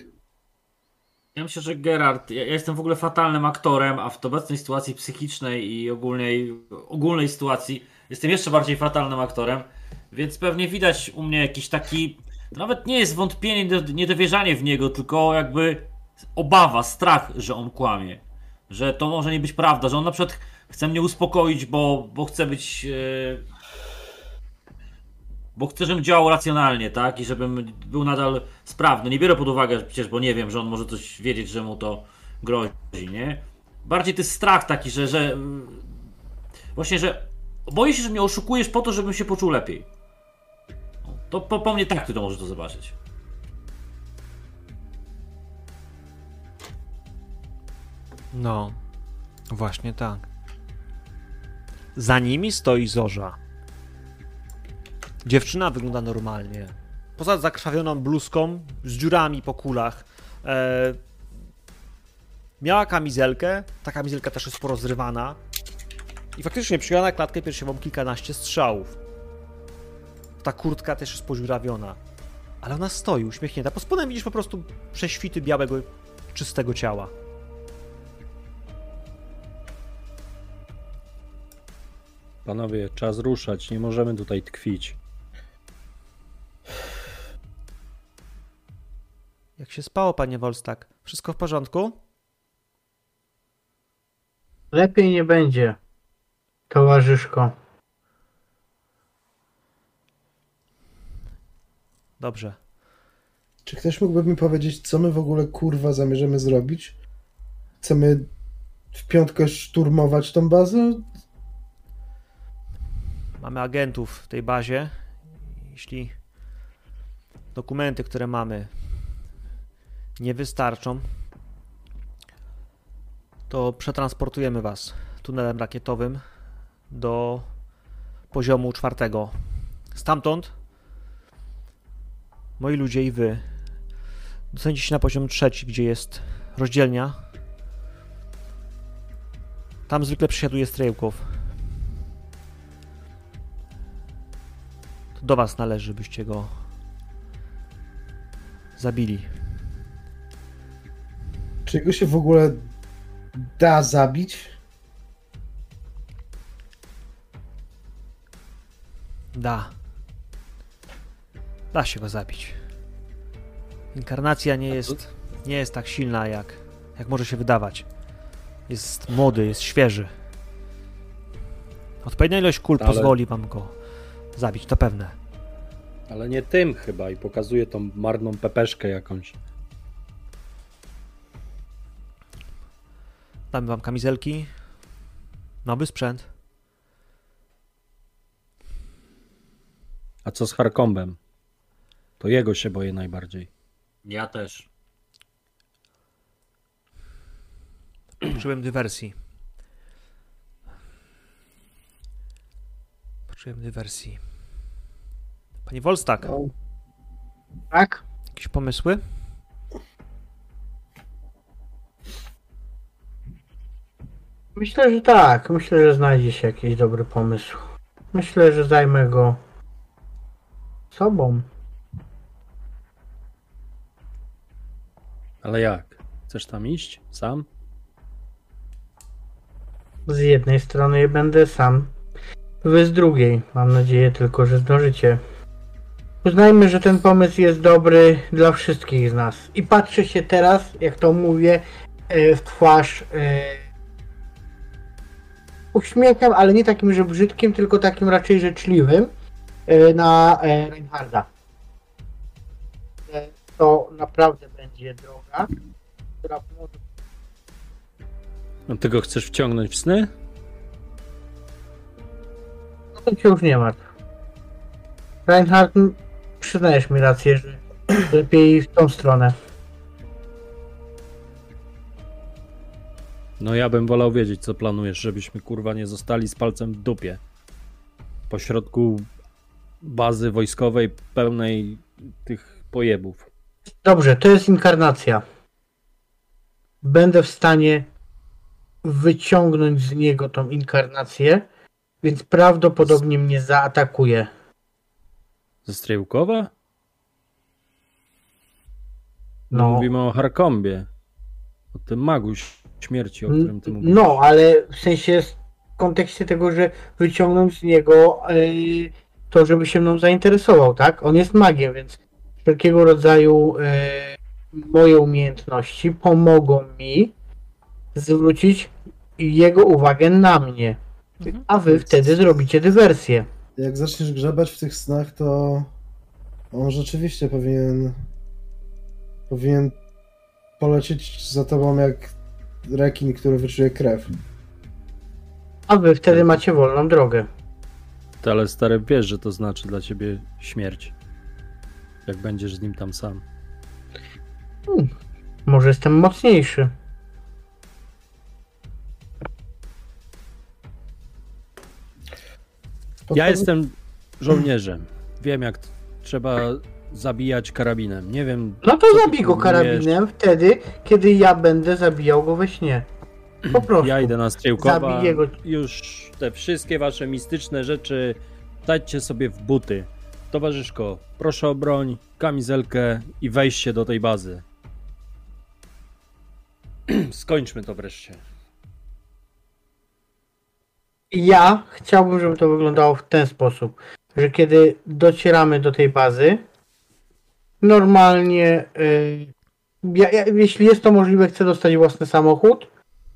Ja myślę, że Gerard, ja, jestem w ogóle fatalnym aktorem, a w obecnej sytuacji psychicznej i ogólnej, ogólnej sytuacji jestem jeszcze bardziej fatalnym aktorem, więc pewnie widać u mnie jakiś taki, nawet nie jest wątpienie, nied- niedowierzanie w niego, tylko jakby obawa, strach, że on kłamie. Że to może nie być prawda, że on na przykład chce mnie uspokoić, bo, bo chce być... e, bo chcę, żebym działał racjonalnie, tak? I żebym był nadal sprawny. Nie biorę pod uwagę przecież, bo nie wiem, że on może coś wiedzieć, że mu to grozi, nie? Bardziej to jest strach taki, że, że właśnie, że boję się, że mnie oszukujesz po to, żebym się poczuł lepiej. To po, po mnie tak ty to możesz to zobaczyć. No, właśnie tak. Za nimi stoi Zorza. Dziewczyna wygląda normalnie. Poza zakrwawioną bluzką, z dziurami po kulach. E, miała kamizelkę, ta kamizelka też jest porozrywana. I faktycznie przyjęła na klatkę piersiową kilkanaście strzałów. Ta kurtka też jest podziurawiona. Ale ona stoi uśmiechnięta. Po spodem widzisz po prostu prześwity białego, czystego ciała. Panowie, czas ruszać, nie możemy tutaj tkwić. Jak się spało, panie Wolstak? Wszystko w porządku? Lepiej nie będzie, towarzyszko. Dobrze. Czy ktoś mógłby mi powiedzieć, co my w ogóle kurwa zamierzamy zrobić? Chcemy w piątkę szturmować tą bazę? Mamy agentów w tej bazie. Jeśli dokumenty, które mamy, nie wystarczą, to przetransportujemy was tunelem rakietowym do poziomu czwartego. Stamtąd moi ludzie i wy dostaniecie się na poziom trzeci, gdzie jest rozdzielnia. Tam zwykle przesiaduje strejłków. To do was należy, byście go zabili. Czy go się w ogóle da zabić? Da. Da się go zabić. Inkarnacja nie jest, nie jest tak silna, jak, jak może się wydawać. Jest młody, jest świeży. Odpowiednia ilość kul Ale- pozwoli wam go zabić, to pewne. Ale nie tym chyba i pokazuje tą marną pepeszkę jakąś. Damy wam kamizelki, nowy sprzęt. A co z Harkombem? To jego się boję najbardziej. Ja też. Poczułem dywersji. Poczułem dywersji. Panie Wolstak, No. Tak? jakieś pomysły? Myślę, że tak. Myślę, że znajdzie się jakiś dobry pomysł. Myślę, że zajmę go sobą. Ale jak? Chcesz tam iść? Sam? Z jednej strony będę sam, wy z drugiej. Mam nadzieję tylko, że zdążycie. Uznajmy, że ten pomysł jest dobry dla wszystkich z nas. I patrzę się teraz, jak to mówię, e, w twarz e, uśmiechem, ale nie takim, że brzydkim, tylko takim raczej życzliwym e, na e, Reinharda. E, To naprawdę będzie droga, która może No chcesz wciągnąć w sny? No to się już nie martw. Reinhardt, m, przyznajesz mi rację, że lepiej w tą stronę. No ja bym wolał wiedzieć, co planujesz, żebyśmy kurwa nie zostali z palcem w dupie. Po środku bazy wojskowej pełnej tych pojebów. Dobrze, to jest inkarnacja. Będę w stanie wyciągnąć z niego tą inkarnację, więc prawdopodobnie mnie zaatakuje. Ze Strejłkowa? No. Mówimy o Harkombie. O tym magu ś- śmierci, o którym ty mówisz. No, ale w sensie w kontekście tego, że wyciągnąć z niego yy, to, żeby się mną zainteresował, tak? On jest magiem, więc wszelkiego rodzaju yy, moje umiejętności pomogą mi zwrócić jego uwagę na mnie. Mhm. A wy wtedy zrobicie dywersję. Jak zaczniesz grzebać w tych snach, to on rzeczywiście powinien powinien polecieć za tobą jak rekin, który wyczuje krew. A wy wtedy macie wolną drogę. Ty, ale stary, wiesz, że to znaczy dla ciebie śmierć. Jak będziesz z nim tam sam. Może jestem mocniejszy. Ja jestem żołnierzem. Wiem, jak trzeba zabijać karabinem. Nie wiem. No to zabij go karabinem wtedy, kiedy ja będę zabijał go we śnie. Po prostu. Ja idę na go. Już te wszystkie wasze mistyczne rzeczy dajcie sobie w buty. Towarzyszko, proszę o broń, kamizelkę i wejście do tej bazy. Skończmy to wreszcie. Ja chciałbym, żeby to wyglądało w ten sposób, że kiedy docieramy do tej bazy, normalnie, y, ja, ja, jeśli jest to możliwe, chcę dostać własny samochód,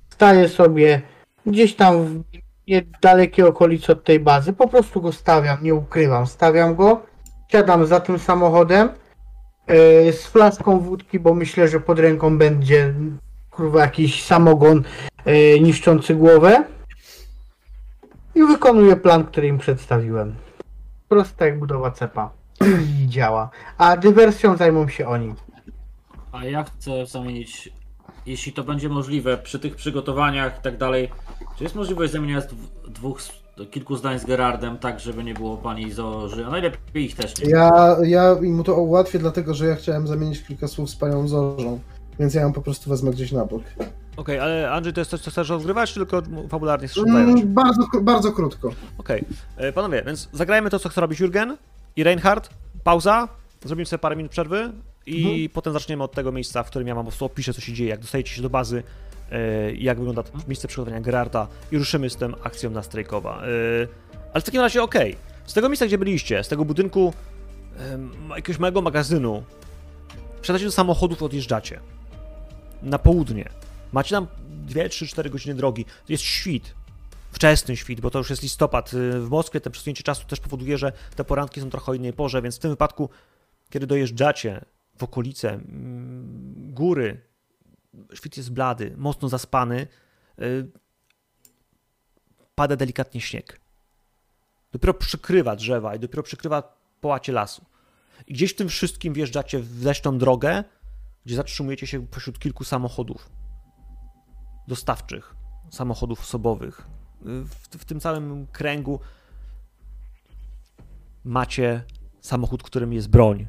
staję sobie gdzieś tam w niedalekiej okolicy od tej bazy, po prostu go stawiam, nie ukrywam, stawiam go, siadam za tym samochodem y, z flaszką wódki, bo myślę, że pod ręką będzie kurwa jakiś samogon y, niszczący głowę i wykonuję plan, który im przedstawiłem. Prosta jak budowa cepa. I działa. A dywersją zajmą się oni. A ja chcę zamienić jeśli to będzie możliwe przy tych przygotowaniach i tak dalej, czy jest możliwość zamienienia dwóch, kilku zdań z Gerardem, tak żeby nie było pani Zorzy, a najlepiej ich też nie. Ja, ja mu to ułatwię, dlatego że ja chciałem zamienić kilka słów z panią Zorzą, więc ja ją po prostu wezmę gdzieś na bok. Okej, ale Andrzej, to jest coś, co chcesz rozgrywać, czy tylko fabularnie chcesz? Mm, bardzo, bardzo krótko. Okej, E, panowie, więc zagrajmy to, co chce robić Jurgen i Reinhardt. Pauza, zrobimy sobie parę minut przerwy i potem zaczniemy od tego miejsca, w którym ja wam po prostu opiszę, co się dzieje, jak dostajecie się do bazy, e, jak wygląda miejsce przygotowania Gerarta i ruszymy z tym akcją na Strajkowa. E, ale w takim razie okej, z tego miejsca, gdzie byliście, z tego budynku jakiegoś małego magazynu, wsiadacie do samochodów, odjeżdżacie na południe. Macie tam 2, 3, 4 godziny drogi. Jest świt, wczesny świt, bo to już jest listopad. Y, W Moskwie te przesunięcie czasu też powoduje, że te poranki są trochę innej porze, więc w tym wypadku, kiedy dojeżdżacie w okolice mm, góry, świt jest blady, mocno zaspany, y, pada delikatnie śnieg. Dopiero przykrywa drzewa i dopiero przykrywa połacie lasu. I gdzieś w tym wszystkim wjeżdżacie w leśną drogę, gdzie zatrzymujecie się pośród kilku samochodów dostawczych, samochodów osobowych. W, w tym całym kręgu macie samochód, którym jest broń.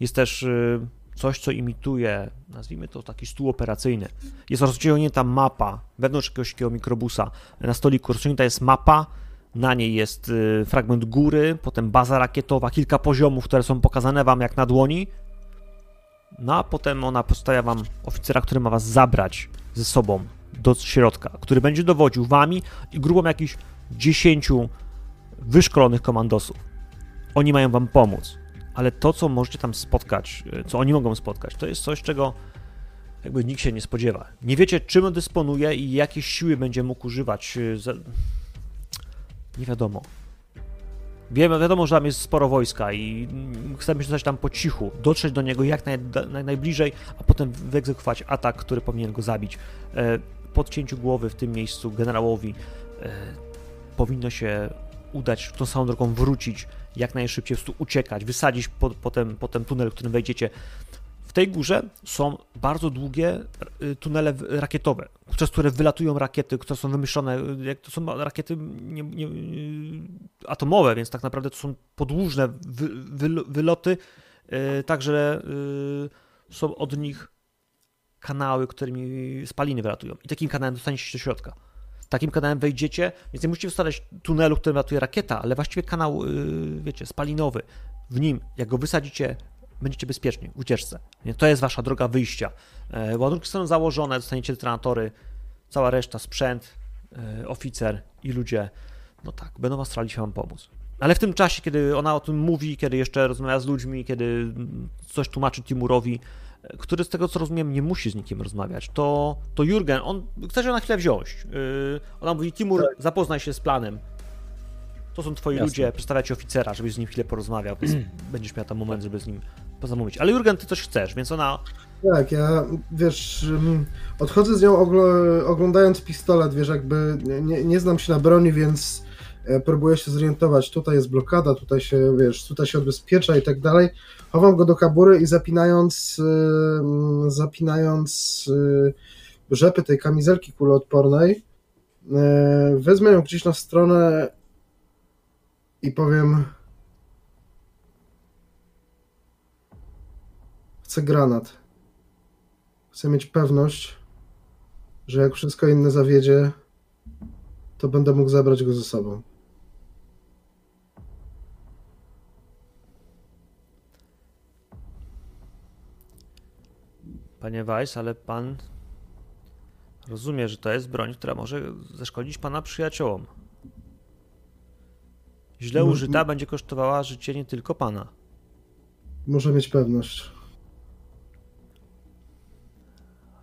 Jest też y, coś, co imituje, nazwijmy to taki stół operacyjny. Jest rozciągnięta mapa wewnątrz jakiegoś takiego mikrobusa. Na stoliku rozciągnięta jest mapa, na niej jest y, fragment góry, potem baza rakietowa, kilka poziomów, które są pokazane wam jak na dłoni. No a potem ona postawia wam oficera, który ma was zabrać ze sobą do środka, który będzie dowodził wami i grupą jakichś 10 wyszkolonych komandosów. Oni mają wam pomóc, ale to, co możecie tam spotkać, y, co oni mogą spotkać, to jest coś, czego jakby nikt się nie spodziewa. Nie wiecie, czym on dysponuje i jakie siły będzie mógł używać. za- Nie wiadomo. Wiemy, wiadomo, że tam jest sporo wojska i chcemy się dostać tam po cichu, dotrzeć do niego jak naj, naj, najbliżej, a potem wyegzekwować atak, który powinien go zabić. E, Po odcięciu głowy w tym miejscu generałowi e, powinno się udać tą samą drogą wrócić, jak najszybciej, po prostu uciekać, wysadzić po, potem, potem tunel, w którym wejdziecie. W tej górze są bardzo długie y, tunele rakietowe, przez które wylatują rakiety, które są wymyślone, y, jak to są rakiety nie, nie, atomowe, więc tak naprawdę to są podłużne wy, wy, wyloty, także są od nich kanały, którymi spaliny wylatują. I takim kanałem dostaniecie się do środka. Takim kanałem wejdziecie, więc nie musicie wstawiać tunelu, którym latuje rakieta, ale właściwie kanał, y, wiecie, spalinowy. W nim, jak go wysadzicie, będziecie bezpieczni w ucieczce. To jest wasza droga wyjścia. E, Ładunki są założone, dostaniecie detonatory, cała reszta, sprzęt, e, oficer i ludzie, no tak, będą was starali się wam pomóc. Ale w tym czasie, kiedy ona o tym mówi, kiedy jeszcze rozmawia z ludźmi, kiedy coś tłumaczy Timurowi, który z tego co rozumiem nie musi z nikim rozmawiać, to, to Jurgen, on chce się na chwilę wziąć. Yy, ona mówi, Timur, zapoznaj się z planem. To są twoi Jasne. ludzie, przedstawia ci oficera, żebyś z nim chwilę porozmawiał, więc będziesz miał tam moment, żeby z nim pozamówić. Ale Jurgen, ty coś chcesz, więc ona Tak, ja wiesz, odchodzę z nią oglo- oglądając pistolet, wiesz, jakby nie- nie, nie znam się na broni, więc e, próbuję się zorientować. Tutaj jest blokada, tutaj się, wiesz, tutaj się odbezpiecza i tak dalej. Chowam go do kabury i zapinając, y, mm, zapinając y, rzepy tej kamizelki kuloodpornej, e, wezmę ją gdzieś na stronę i powiem chcę granat. Chcę mieć pewność, że jak wszystko inne zawiedzie, to będę mógł zabrać go ze sobą. Panie Weiss, ale pan rozumie, że to jest broń, która może zaszkodzić pana przyjaciołom. Źle No, użyta będzie kosztowała życie nie tylko pana. Muszę mieć pewność.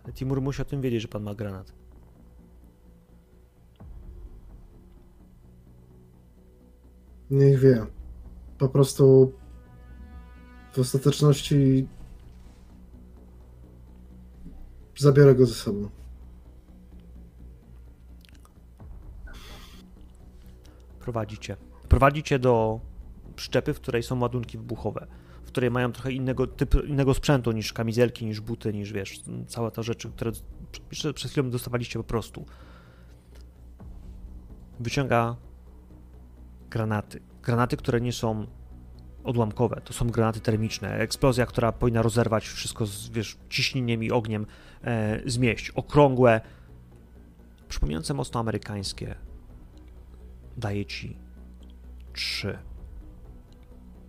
Ale Timur musi o tym wiedzieć, że pan ma granat. Niech wie. Po prostu w ostateczności zabiorę go ze sobą. Prowadzicie. Prowadzicie do przyczepy, w której są ładunki wybuchowe. której mają trochę innego typu, innego sprzętu niż kamizelki, niż buty, niż wiesz, całe te rzeczy, które jeszcze przed chwilą dostawaliście po prostu. Wyciąga granaty. Granaty, które nie są odłamkowe, to są granaty termiczne. Eksplozja, która powinna rozerwać wszystko z wiesz, ciśnieniem i ogniem, e, zmieść. Okrągłe, przypominające mocno amerykańskie. Daje ci trzy.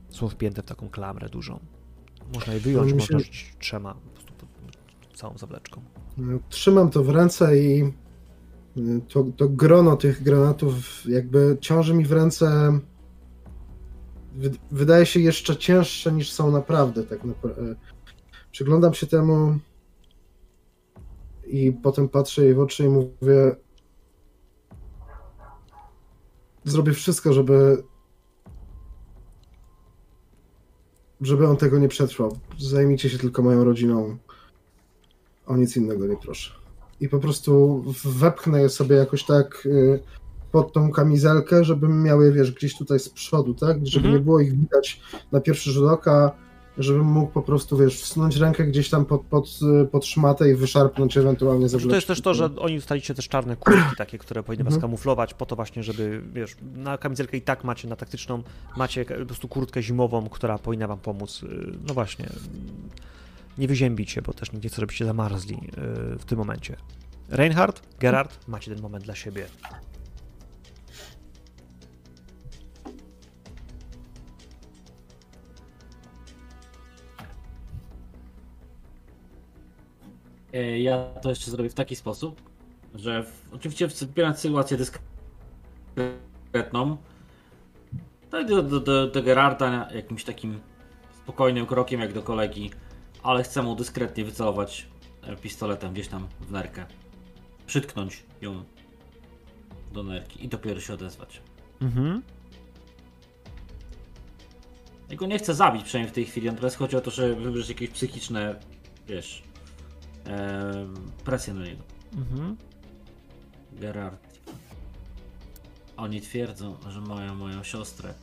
Są wpięte w taką klamrę dużą. Można je wyjąć, No, mi można się- rzucić trzema, po prostu pod, całą zawleczką. Trzymam to w ręce i y, to, to grono tych granatów jakby ciąży mi w ręce. Wy- Wydaje się jeszcze cięższe niż są naprawdę. Tak naprawdę. Przyglądam się temu i potem patrzę jej w oczy i mówię: Zrobię wszystko, żeby. Żeby on tego nie przetrwał. Zajmijcie się tylko moją rodziną. O nic innego nie proszę. I po prostu wepchnę je sobie jakoś tak y, pod tą kamizelkę, żeby miały je, wiesz, gdzieś tutaj z przodu, tak? Żeby Mhm. nie było ich widać na pierwszy rzut oka, żebym mógł po prostu, wiesz, wsunąć rękę gdzieś tam pod, pod, pod szmatę i wyszarpnąć ewentualnie za To jest też to, że oni dostaliście też czarne kurtki takie, które powinny was Mhm. kamuflować po to właśnie, żeby, wiesz, na kamizelkę i tak macie, na taktyczną, macie po prostu kurtkę zimową, która powinna wam pomóc, y, no właśnie, nie wyziębić się, bo też nie chce, żebyście zamarzli y, w tym momencie. Reinhard, Gerard, macie ten moment dla siebie. Ja to jeszcze zrobię w taki sposób, że w, oczywiście wspierając sytuację dyskretną, to idę do, do, do Gerarda jakimś takim spokojnym krokiem jak do kolegi, ale chcę mu dyskretnie wycelować e, pistoletem gdzieś tam w nerkę. Przytknąć ją do nerki i dopiero się odezwać. Mhm. Ja go nie chcę zabić przynajmniej w tej chwili, natomiast chodzi o to, żeby wywrzeć jakieś psychiczne, wiesz, em, presję na niego. Mhm. Gerard. Oni twierdzą, że mają moją siostrę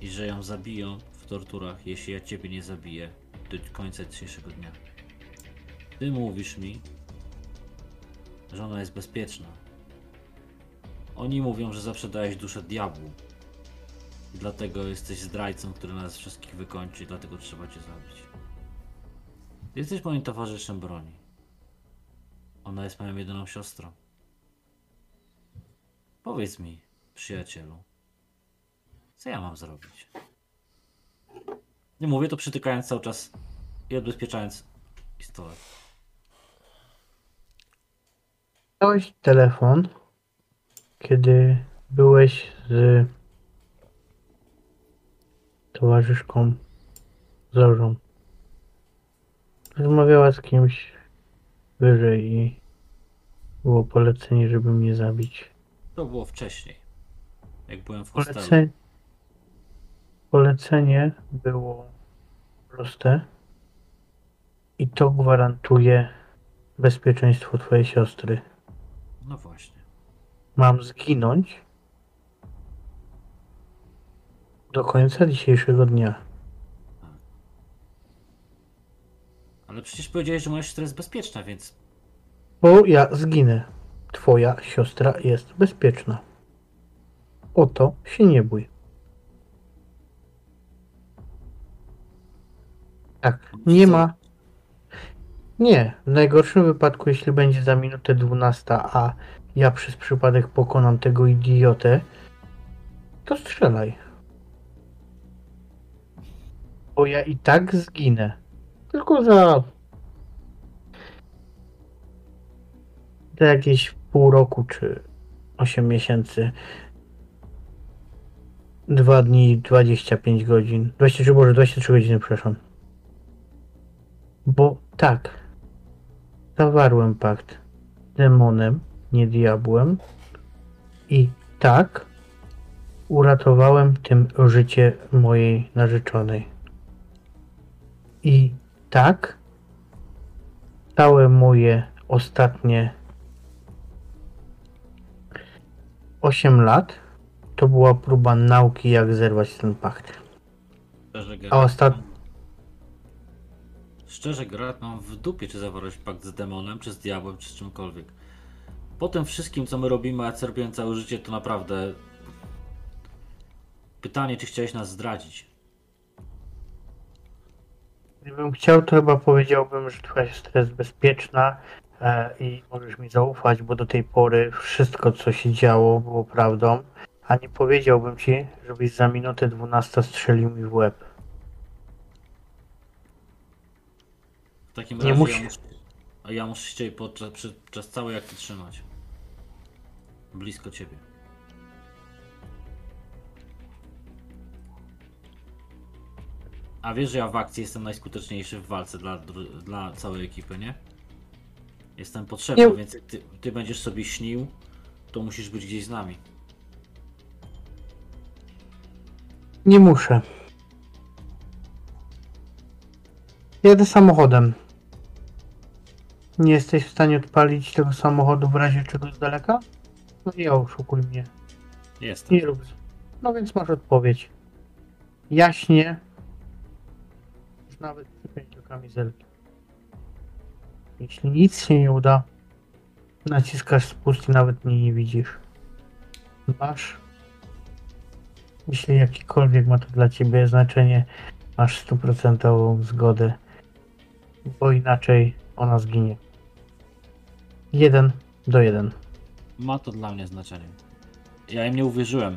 i że ją zabiją w torturach, jeśli ja ciebie nie zabiję do końca dzisiejszego dnia. Ty mówisz mi, że ona jest bezpieczna. Oni mówią, że zawsze dałeś duszę diabłu. I dlatego jesteś zdrajcą, który nas wszystkich wykończy, i dlatego trzeba cię zabić. Jesteś moim towarzyszem broni. Ona jest moją jedyną siostrą. Powiedz mi, przyjacielu, co ja mam zrobić? Nie mówię to przytykając cały czas i odbezpieczając pistolet. Miałeś telefon, kiedy byłeś z towarzyszką Zorzą. Rozmawiała z kimś wyżej i było polecenie, żeby mnie zabić. To było wcześniej, jak byłem w hostelu. Polecenie, polecenie było proste i to gwarantuje bezpieczeństwo twojej siostry. No właśnie. Mam zginąć do końca dzisiejszego dnia. Ale przecież powiedziałeś, że moja siostra jest bezpieczna, więc Bo ja zginę. Twoja siostra jest bezpieczna. O to się nie bój. Tak, nie ma. Nie, w najgorszym wypadku, jeśli będzie za minutę 12, a ja przez przypadek pokonam tego idiotę, to strzelaj. Bo ja i tak zginę. Tylko za za jakieś pół roku czy 8 miesięcy. 2 dni i 25 godzin. 23, Boże, 23 godziny, przepraszam. Bo tak, zawarłem pakt z demonem, nie diabłem. I tak, uratowałem tym życie mojej narzeczonej. I tak, całe moje ostatnie 8 lat to była próba nauki, jak zerwać ten pakt. szczerze A ostat- Szczerze, Geralt, mam w dupie, czy zawarłeś pakt z demonem, czy z diabłem, czy z czymkolwiek. Po tym wszystkim, co my robimy, a cierpiałem całe życie, to naprawdę... Pytanie, czy chciałeś nas zdradzić? Gdybym chciał, to chyba powiedziałbym, że twoja siostra jest bezpieczna e, i możesz mi zaufać, bo do tej pory wszystko, co się działo, było prawdą. A nie powiedziałbym ci, żebyś za minutę 12 strzelił mi w łeb. W takim Nie razie musi- ja muszę, a ja muszę się podczas, przy- przez całej akty trzymać. Blisko ciebie. A wiesz, że ja w akcji jestem najskuteczniejszy w walce dla, dla całej ekipy, nie? Jestem potrzebny, Nie- więc jak ty, ty będziesz sobie śnił, to musisz być gdzieś z nami. Nie muszę. Jedę samochodem. Nie jesteś w stanie odpalić tego samochodu w razie czego z daleka? No nie oszukuj mnie. Jestem. Nie rób. No więc masz odpowiedź. Jaśnie. Nawet przypiąć do kamizelki. Jeśli nic się nie uda, naciskasz spust i nawet mnie nie widzisz. Masz. Jeśli jakikolwiek ma to dla ciebie znaczenie, masz stuprocentową zgodę. Bo inaczej ona zginie. Jeden do jeden. Ma to dla mnie znaczenie. Ja im nie uwierzyłem.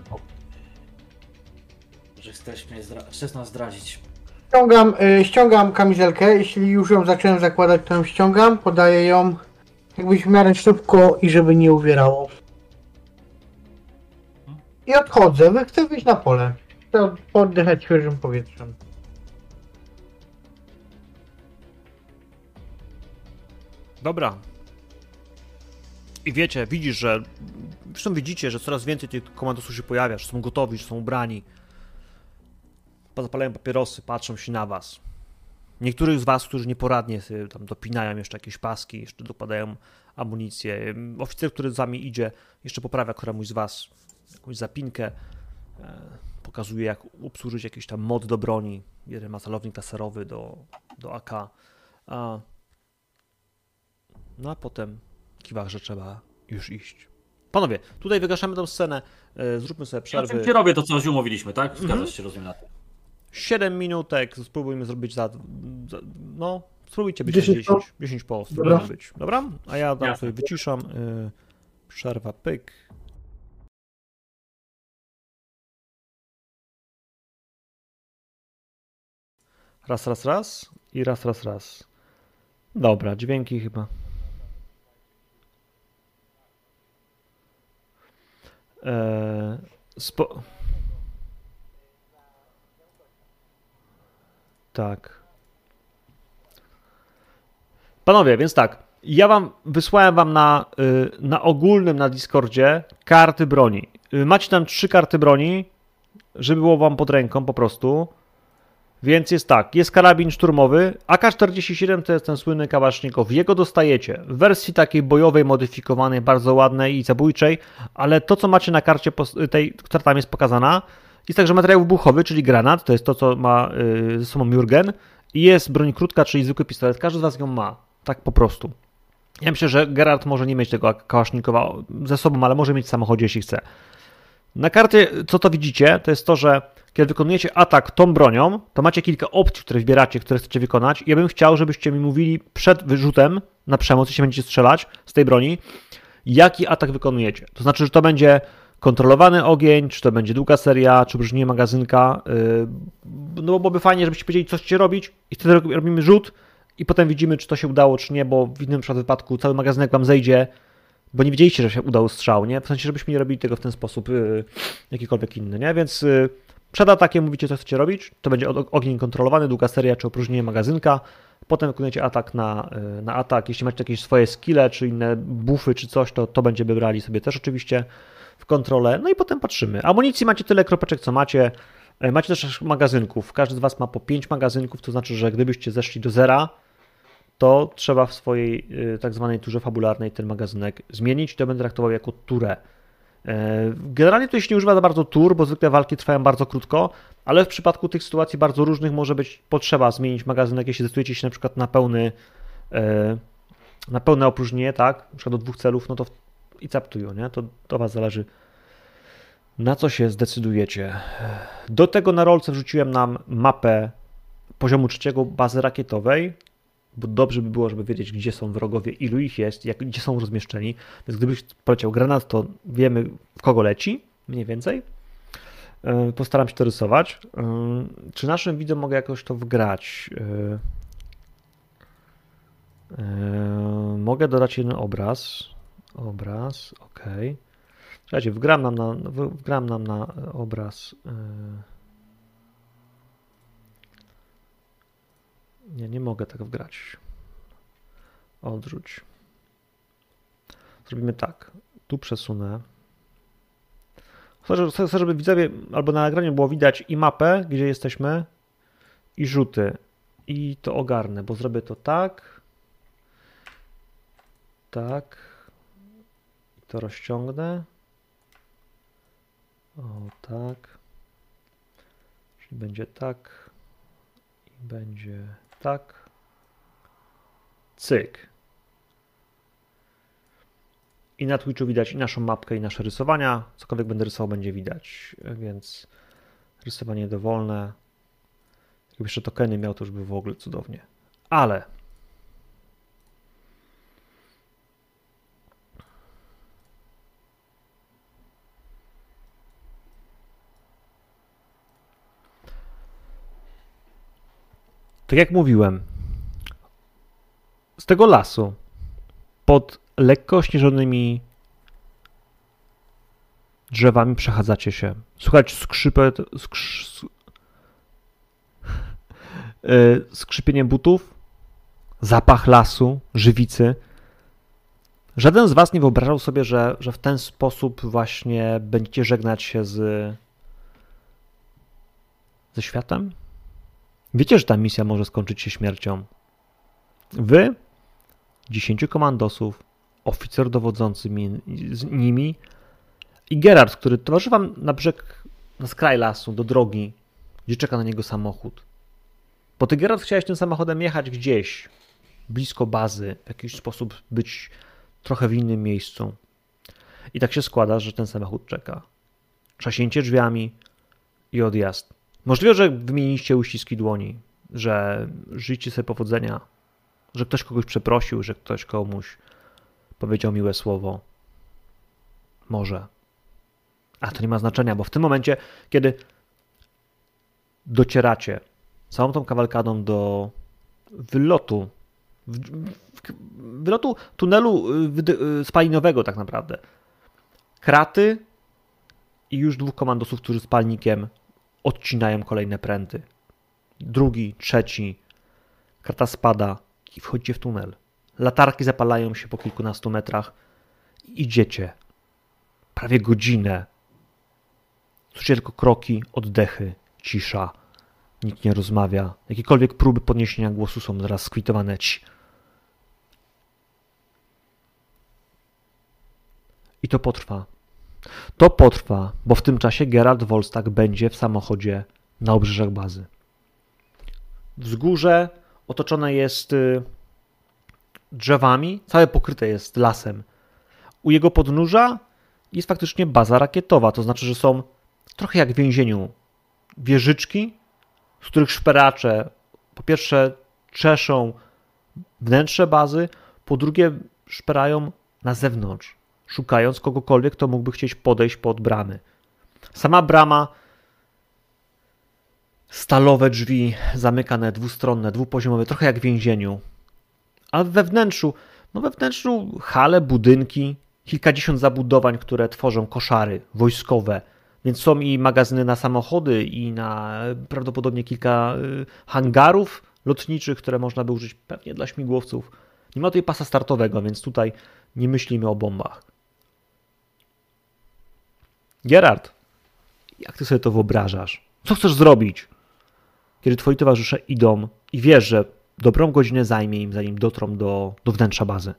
Że chcesz, mnie zdra- chcesz nas zdradzić. Ściągam, y, ściągam kamizelkę. Jeśli już ją zacząłem zakładać, to ją ściągam. Podaję ją jakbyś w miarę szybko i żeby nie uwierało. I odchodzę. Chcę wyjść na pole. Chcę oddychać świeżym powietrzem. Dobra. I wiecie, widzisz, że. Zresztą widzicie, że coraz więcej tych komandosów się pojawia, że są gotowi, że są ubrani. Pozapalają papierosy, patrzą się na was. Niektórych z was, którzy nieporadnie tam dopinają jeszcze jakieś paski, jeszcze dokładają amunicję. Oficer, który z wami idzie, jeszcze poprawia któremuś z was jakąś zapinkę. e, Pokazuje, jak obsłużyć jakiś tam mod do broni. Jeden ma celownik laserowy do, do AK. A no a potem kiwach, że trzeba już iść. Panowie, tutaj wygaszamy tą scenę, e, zróbmy sobie Ja przerwy. ci robię to, co już umówiliśmy, tak? Mhm. Zgadzasz się, rozumiem na to. 7 minutek, spróbujmy zrobić za... za no, spróbujcie być 10, 10 po? 10, 10 po, spróbujmy Dobra. być. Dobra? A ja tam sobie wyciszam. Y, przerwa, pyk. Raz, raz, raz i raz, raz, raz. Dobra, dźwięki chyba. Eee, spo... Tak. Panowie, więc tak. Ja wam wysłałem wam na, y, na ogólnym na Discordzie karty broni. Y, Macie tam trzy karty broni, żeby było wam pod ręką po prostu. Więc jest tak, jest karabin szturmowy, AK-47 to jest ten słynny kałasznikow, jego dostajecie w wersji takiej bojowej, modyfikowanej, bardzo ładnej i zabójczej, ale to co macie na karcie tej, która tam jest pokazana, jest także materiał wybuchowy, czyli granat, to jest to co ma y, ze sobą Jurgen i jest broń krótka, czyli zwykły pistolet, każdy z was ją ma, tak po prostu. Ja myślę, że Gerard może nie mieć tego kałasznikowa ze sobą, ale może mieć w samochodzie, jeśli chce. Na karcie, co to widzicie, to jest to, że kiedy wykonujecie atak tą bronią, to macie kilka opcji, które wybieracie, które chcecie wykonać. Ja bym chciał, żebyście mi mówili przed wyrzutem na przemoc, jeśli będziecie strzelać z tej broni, jaki atak wykonujecie. To znaczy, że to będzie kontrolowany ogień, czy to będzie długa seria, czy brzmienie magazynka. Yy, no bo byłoby fajnie, żebyście powiedzieli, co chcecie robić i wtedy robimy rzut i potem widzimy, czy to się udało, czy nie, bo w innym przykład wypadku cały magazynek wam zejdzie, bo nie wiedzieliście, że się udał strzał, nie? W sensie, żebyśmy nie robili tego w ten sposób, yy, jakikolwiek inny, nie? Więc yy, przed atakiem mówicie, co chcecie robić, to będzie ogień kontrolowany, długa seria, czy opróżnienie magazynka, potem wykonujecie atak na, yy, na atak, jeśli macie jakieś swoje skille, czy inne buffy, czy coś, to to będziemy brali sobie też oczywiście w kontrolę, no i potem patrzymy. Amunicji macie tyle kropeczek, co macie, Yy, macie też magazynków, każdy z Was ma po 5 magazynków, to znaczy, że gdybyście zeszli do zera, to trzeba w swojej y, tak zwanej turze fabularnej ten magazynek zmienić. To będę traktował jako turę. E, Generalnie to się nie używa za bardzo tur, bo zwykle walki trwają bardzo krótko, ale w przypadku tych sytuacji bardzo różnych może być potrzeba zmienić magazyn, jak się zdecydujecie się na przykład na pełny e, na pełne opróżnienie, tak, na przykład do dwóch celów, no to i captują, nie? To do was zależy na co się zdecydujecie. Do tego na rolce wrzuciłem nam mapę poziomu trzeciego bazy rakietowej, bo dobrze by było, żeby wiedzieć, gdzie są wrogowie, ilu ich jest, jak, gdzie są rozmieszczeni. Więc gdybyś poleciał granat, to wiemy, w kogo leci, mniej więcej. Yy, Postaram się to rysować. Yy, Czy naszym widzom mogę jakoś to wgrać? Yy, Mogę dodać jeden obraz. Obraz, ok. Słuchajcie, wgram nam na, wgram nam na e, obraz. Nie, nie mogę tak wgrać. Odrzuć. Zrobimy tak. Tu przesunę. Chcę, żeby- widzowie albo na nagraniu było widać i mapę, gdzie jesteśmy, i rzuty. I to ogarnę, bo zrobię to tak. Tak. I to rozciągnę. O, tak. Czyli będzie tak. I będzie tak. Cyk. I na Twitchu widać i naszą mapkę, i nasze rysowania. Cokolwiek będę rysował, będzie widać, więc rysowanie dowolne. Jakby jeszcze tokeny miał, to już by w ogóle cudownie. Ale tak jak mówiłem, z tego lasu pod lekko ośnieżonymi drzewami przechadzacie się. Słuchać skrzypet, skrz, yy, skrzypienie butów, zapach lasu, żywicy. Żaden z Was nie wyobrażał sobie, że, że w ten sposób właśnie będziecie żegnać się z, ze światem? Wiecie, że ta misja może skończyć się śmiercią. Wy, 10 komandosów, oficer dowodzący mi, z nimi i Gerard, który towarzyszy wam na brzeg, na skraj lasu, do drogi, gdzie czeka na niego samochód. Bo ty, Gerard, chciałeś tym samochodem jechać gdzieś, blisko bazy, w jakiś sposób być trochę w innym miejscu. I tak się składa, że ten samochód czeka. Trzaśnięcie drzwiami i odjazd. Możliwe, że wymieniliście uściski dłoni, że żyjcie sobie powodzenia, że ktoś kogoś przeprosił, że ktoś komuś powiedział miłe słowo. Może. A to nie ma znaczenia, bo w tym momencie, kiedy docieracie całą tą kawalkadą do wylotu, wylotu tunelu y, y, spalinowego tak naprawdę. Kraty i już dwóch komandosów, którzy z odcinają kolejne pręty. Drugi, trzeci, krata spada i wchodzicie w tunel. Latarki zapalają się po kilkunastu metrach. Idziecie. Prawie godzinę. Słyszycie tylko kroki, oddechy, cisza. Nikt nie rozmawia. Jakiekolwiek próby podniesienia głosu są zaraz skwitowane. Ci. I to potrwa. To potrwa, bo w tym czasie Gerard Wolstag będzie w samochodzie na obrzeżach bazy. Wzgórze otoczone jest y, drzewami, całe pokryte jest lasem. U jego podnóża jest faktycznie baza rakietowa, to znaczy, że są trochę jak w więzieniu wieżyczki, z których szperacze po pierwsze czeszą wnętrze bazy, po drugie szperają na zewnątrz, szukając kogokolwiek, kto mógłby chcieć podejść pod bramy. Sama brama, stalowe drzwi zamykane, dwustronne, dwupoziomowe, trochę jak w więzieniu. A we wnętrzu, no we wnętrzu hale, budynki, kilkadziesiąt zabudowań, które tworzą koszary wojskowe, więc są i magazyny na samochody, i na prawdopodobnie kilka y, hangarów lotniczych, które można by użyć pewnie dla śmigłowców. Nie ma tutaj pasa startowego, więc tutaj nie myślimy o bombach. Gerard, jak ty sobie to wyobrażasz? Co chcesz zrobić? Kiedy twoi towarzysze idą i wiesz, że dobrą godzinę zajmie im, zanim dotrą do, do wnętrza bazy.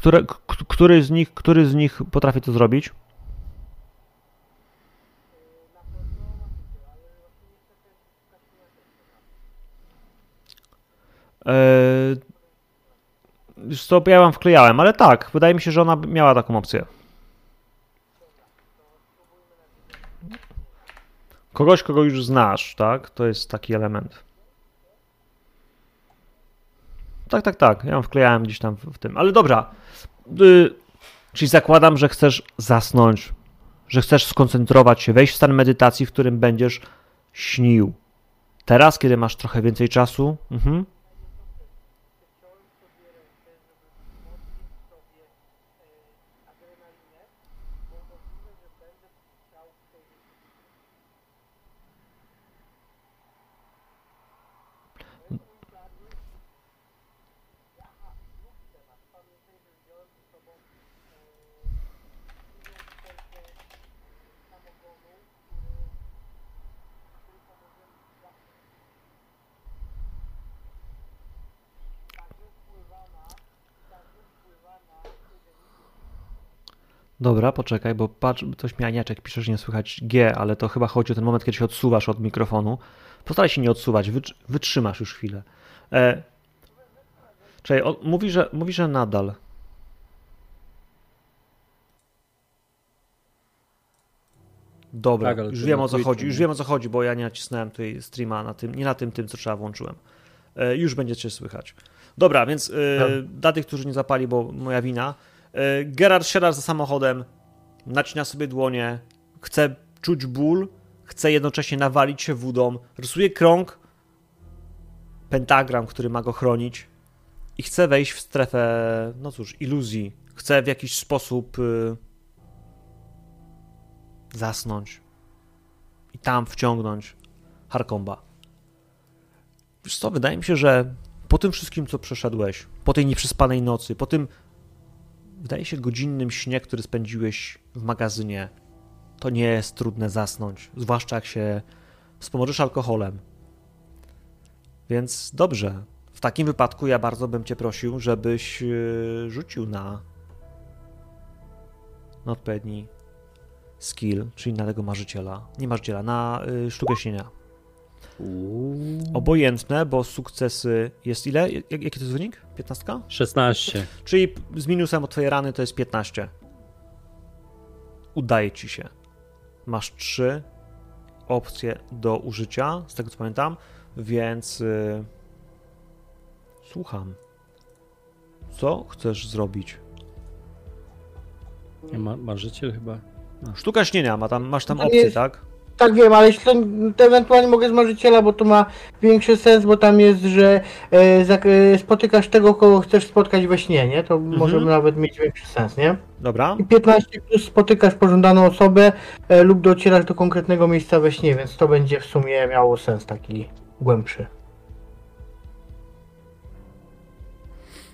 Które, który, z nich, który z nich potrafi to zrobić? Eee, Wiesz co, ja wam wklejałem, ale tak, wydaje mi się, że ona miała taką opcję. Kogoś, kogo już znasz, tak? To jest taki element. Tak, tak, tak. Ja ją wklejałem gdzieś tam w, tym. Ale dobra. Y, czyli zakładam, że chcesz zasnąć, że chcesz skoncentrować się, wejść w stan medytacji, w którym będziesz śnił. Teraz, kiedy masz trochę więcej czasu, mhm. Dobra, poczekaj, bo patrz, coś mianiaczek pisze, że nie słychać G, ale to chyba chodzi o ten moment, kiedy się odsuwasz od mikrofonu. Postaraj się nie odsuwać, wytr- wytrzymasz już chwilę. E, czekaj, mówi, że, mówi, że nadal. Dobra, Tak, już wiem o co chodzi, już wiem o co chodzi, bo ja nie nacisnąłem tutaj streama na tym, nie na tym, tym co trzeba włączyłem. E, już będziecie słychać. Dobra, więc e, Tak. dla tych, którzy nie zapali, bo moja wina. E, Gerard siada za samochodem, nacina sobie dłonie, chce czuć ból, chce jednocześnie nawalić się wódą, rysuje krąg, pentagram, który ma go chronić i chce wejść w strefę, no cóż, iluzji. Chce w jakiś sposób y, zasnąć i tam wciągnąć Harkomba. Wiesz co, wydaje mi się, że po tym wszystkim, co przeszedłeś, po tej nieprzespanej nocy, po tym, wydaje się, godzinnym śnie, który spędziłeś w magazynie, to nie jest trudne zasnąć, zwłaszcza jak się wspomożesz alkoholem. Więc dobrze. W takim wypadku ja bardzo bym cię prosił, żebyś yy, rzucił na, na odpowiedni skill, czyli na tego marzyciela. Nie marzyciela, na y, sztukę śnienia. Obojętne, bo sukcesy jest ile? Jak, jaki to jest wynik? 15? 16. Czyli z minusem od twojej rany to jest 15. Udaje ci się. Masz 3 opcje do użycia, z tego co pamiętam, więc y, słucham. Co chcesz zrobić? Nie, ma, marzyciel chyba. Sztuka śnienia, ma tam, masz tam jest- tak? Tak wiem, ale jeśli to, to ewentualnie mogę z marzyciela, bo to ma większy sens, bo tam jest, że e, zak- e, spotykasz tego, kogo chcesz spotkać we śnie, nie? To może nawet mieć większy sens, nie? Dobra. I 15 plus spotykasz pożądaną osobę e, lub docierasz do konkretnego miejsca we śnie, więc to będzie w sumie miało sens taki głębszy.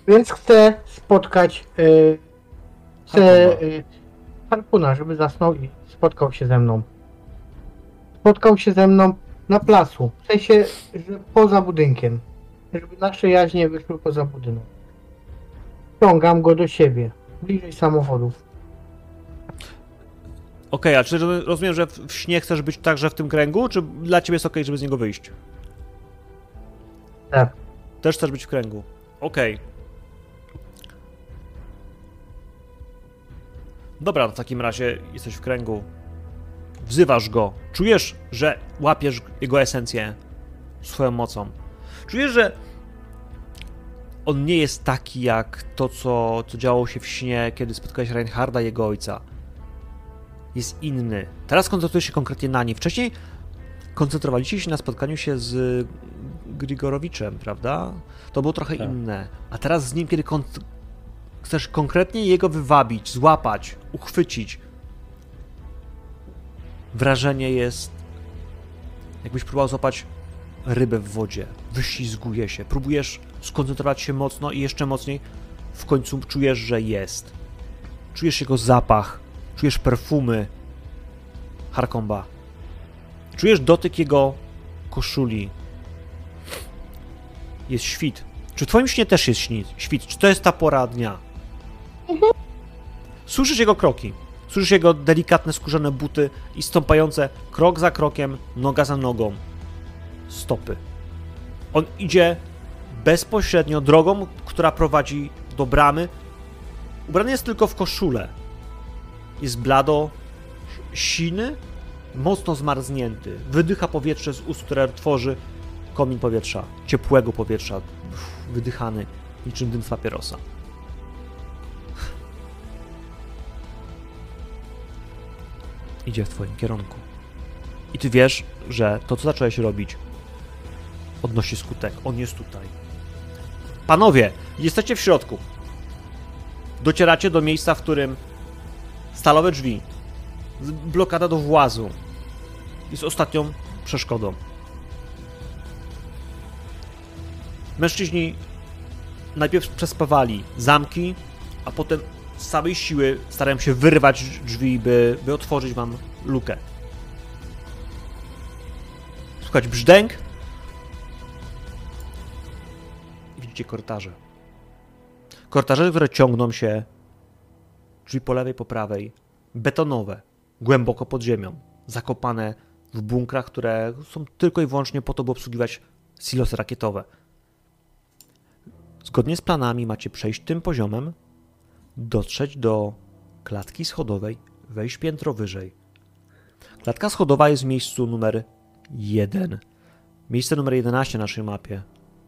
Więc chcę spotkać e, chcę e, harpuna, żeby zasnął i spotkał się ze mną. Spotkał się ze mną na placu, w sensie, że poza budynkiem. Żeby nasze jaźnie wyszły poza budynek. Ściągam go do siebie, bliżej samochodów. Okej, a czy roz- rozumiem, że w w śnie chcesz być także w tym kręgu, czy dla ciebie jest okej, żeby z niego wyjść? Tak. Też chcesz być w kręgu. Okej. Dobra, w takim razie jesteś w kręgu. Wzywasz go. Czujesz, że łapiesz jego esencję swoją mocą. Czujesz, że on nie jest taki jak to, co, co działo się w śnie, kiedy spotkałeś Reinharda, jego ojca. Jest inny. Teraz koncentrujesz się konkretnie na nim. Wcześniej koncentrowaliście się na spotkaniu się z Grigorowiczem, prawda? To było trochę Tak. inne. A teraz z nim, kiedy kon- chcesz konkretnie jego wywabić, złapać, uchwycić, wrażenie jest, jakbyś próbował złapać rybę w wodzie. Wyślizguje się. Próbujesz skoncentrować się mocno i jeszcze mocniej. W końcu czujesz, że jest. Czujesz jego zapach. Czujesz perfumy Harkomba. Czujesz dotyk jego koszuli. Jest świt. Czy w twoim śnie też jest świt? Czy to jest ta pora dnia? Słyszysz jego kroki. Słyszysz jego delikatne, skórzane buty i stąpające krok za krokiem, noga za nogą stopy. On idzie bezpośrednio drogą, która prowadzi do bramy. Ubrany jest tylko w koszulę. Jest blado, siny, mocno zmarznięty. Wydycha powietrze z ust, które tworzy komin powietrza, ciepłego powietrza, wydychany niczym dym z papierosa. Idzie w twoim kierunku. I ty wiesz, że to, co zacząłeś robić, odnosi skutek. On jest tutaj. Panowie, jesteście w środku. Docieracie do miejsca, w którym stalowe drzwi, blokada do włazu jest ostatnią przeszkodą. Mężczyźni najpierw przespawali zamki, a potem z całej siły starają się wyrwać drzwi, by, by otworzyć wam lukę. Słuchać brzdęk. Widzicie korytarze. Korytarze, które ciągną się. Drzwi po lewej, po prawej. Betonowe. Głęboko pod ziemią. Zakopane w bunkrach, które są tylko i wyłącznie po to, by obsługiwać silosy rakietowe. Zgodnie z planami macie przejść tym poziomem, dotrzeć do klatki schodowej, wejść piętro wyżej. Klatka schodowa jest w miejscu numer 1. Miejsce numer 11 na naszej mapie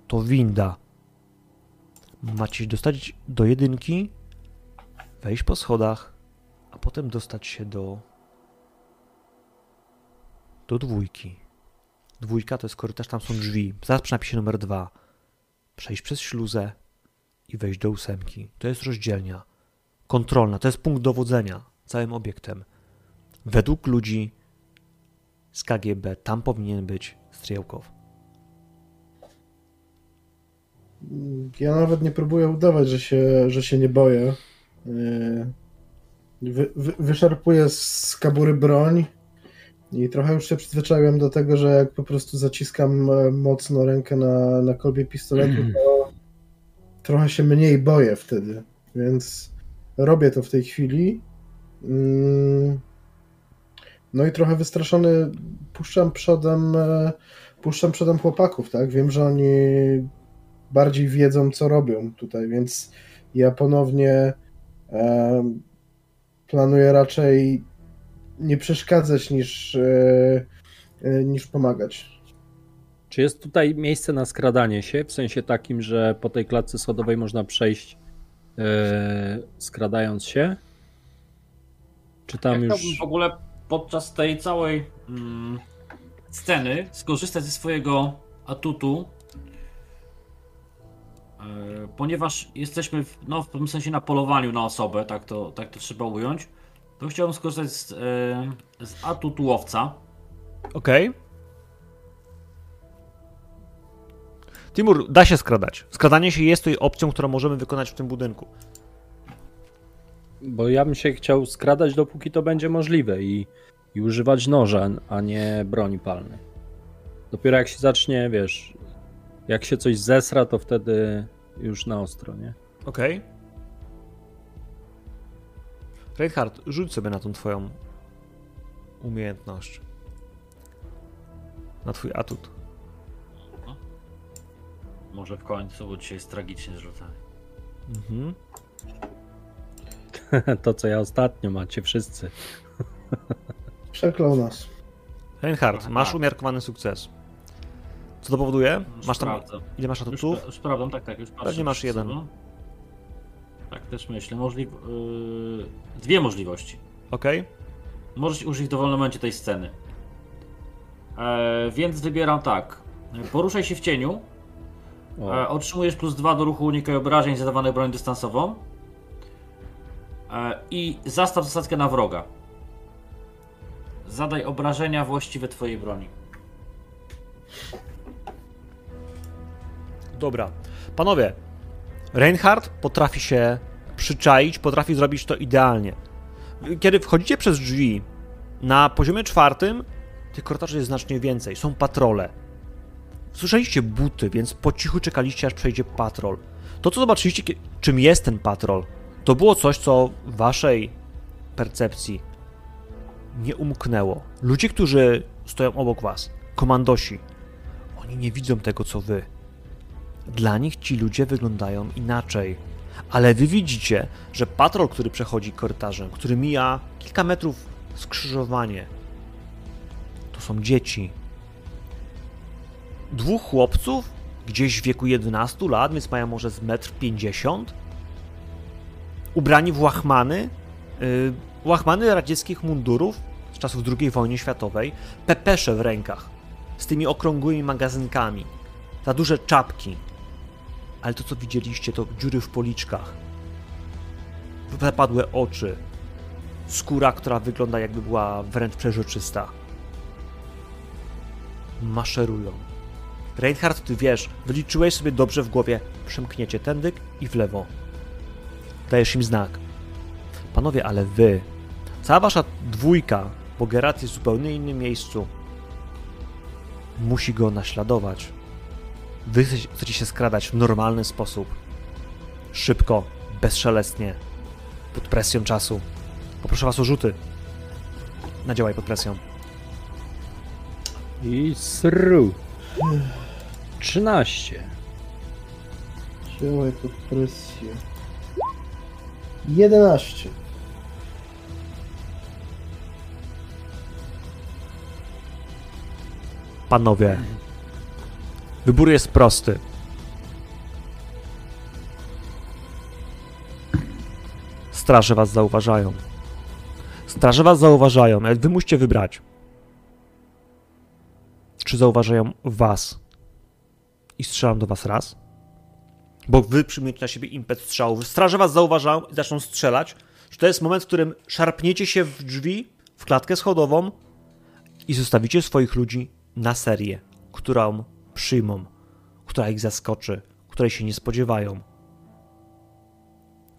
to winda. Macie się dostać do jedynki, wejść po schodach, a potem dostać się do do dwójki. Dwójka to jest korytarz, tam są drzwi. Zaraz przy napisie numer 2. Przejść przez śluzę i wejść do ósemki. To jest rozdzielnia. Kontrolna, to jest punkt dowodzenia całym obiektem. Według ludzi z KGB tam powinien być Strzałkow. Ja nawet nie próbuję udawać, że się, że się nie boję. Yy, wy, wy, wyszarpuję z kabury broń i trochę już się przyzwyczaiłem do tego, że jak po prostu zaciskam e, mocno rękę na, na kolbie pistoletu, to trochę się mniej boję wtedy. Więc robię to w tej chwili. Mm. No i trochę wystraszony puszczam przodem, e, puszczam przodem chłopaków, tak? Wiem, że oni bardziej wiedzą, co robią tutaj, więc ja ponownie e, planuję raczej nie przeszkadzać niż, e, niż pomagać. Czy jest tutaj miejsce na skradanie się? W sensie takim, że po tej klatce schodowej można przejść skradając się? Czy tam ja już. w ogóle podczas tej całej mm, sceny skorzystać ze swojego atutu, e, ponieważ jesteśmy w, no, w pewnym sensie na polowaniu na osobę, tak to, tak to trzeba ująć, to chciałbym skorzystać z, e, z atutu łowca. Okej. Timur, da się skradać. Skradanie się jest tej opcją, którą możemy wykonać w tym budynku. Bo ja bym się chciał skradać, dopóki to będzie możliwe i, i używać noża, a nie broni palnej. Dopiero jak się zacznie, wiesz, jak się coś zesra, to wtedy już na ostro, nie? Okej. Reinhard, rzuć sobie na tą twoją umiejętność. Na twój atut. Może w końcu, bo dzisiaj jest tragicznie zrzucany. Mhm. To, co ja ostatnio macie wszyscy. Przeklął nas. Reinhard, Trochę masz tak. umiarkowany sukces. Co to powoduje? Już Masz tam. sprawdzę. Ile masz Już, atutów? już sprawdzam, tak, tak, już patrzę. Pewnie masz jeden. Tak, też myślę. Możliw... Yy, dwie możliwości. Okej. Możesz użyć w dowolnym momencie tej sceny. E, więc wybieram tak. Poruszaj się w cieniu. E, otrzymujesz plus 2 do ruchu unikaj obrażeń zadawanych bronią dystansową. E, I zastaw zasadzkę na wroga. Zadaj obrażenia właściwe twojej broni. Dobra. Panowie, Reinhard potrafi się przyczaić, potrafi zrobić to idealnie. Kiedy wchodzicie przez drzwi na poziomie czwartym, tych korytarzy jest znacznie więcej. Są patrole. Słyszeliście buty, więc po cichu czekaliście, aż przejdzie patrol. To, co zobaczyliście, czym jest ten patrol, to było coś, co w waszej percepcji nie umknęło. Ludzie, którzy stoją obok was, komandosi, oni nie widzą tego, co wy. Dla nich ci ludzie wyglądają inaczej. Ale wy widzicie, że patrol, który przechodzi korytarzem, który mija kilka metrów skrzyżowanie, to są dzieci. Dwóch chłopców, gdzieś w wieku 11 lat, więc mają może z metr 50, ubrani w łachmany, yy, łachmany radzieckich mundurów z czasów II wojny światowej, pepesze w rękach, z tymi okrągłymi magazynkami, za duże czapki. Ale to, co widzieliście, to dziury w policzkach, wypadłe oczy, skóra, która wygląda jakby była wręcz przeźroczysta. Maszerują. Reinhardt, ty wiesz, wyliczyłeś sobie dobrze w głowie, przemkniecie tędy i w lewo. Dajesz im znak. Panowie, ale wy, cała wasza dwójka, bo Gerat jest w zupełnie innym miejscu, musi go naśladować. Wy chcecie się skradać w normalny sposób. Szybko, bezszelestnie, pod presją czasu. Poproszę was o rzuty. Nadziałaj pod presją. I sru. 13. Działaj pod presję. 11. Panowie, wybór jest prosty. Straże was zauważają. Straże was zauważają, ale wy musicie wybrać. Czy zauważają was i strzelam do was raz? Bo wy przyjmujecie na siebie impet strzałów. Straże was zauważają i zaczną strzelać. To jest moment, w którym szarpniecie się w drzwi, w klatkę schodową i zostawicie swoich ludzi na serię, którą przyjmą, która ich zaskoczy, której się nie spodziewają.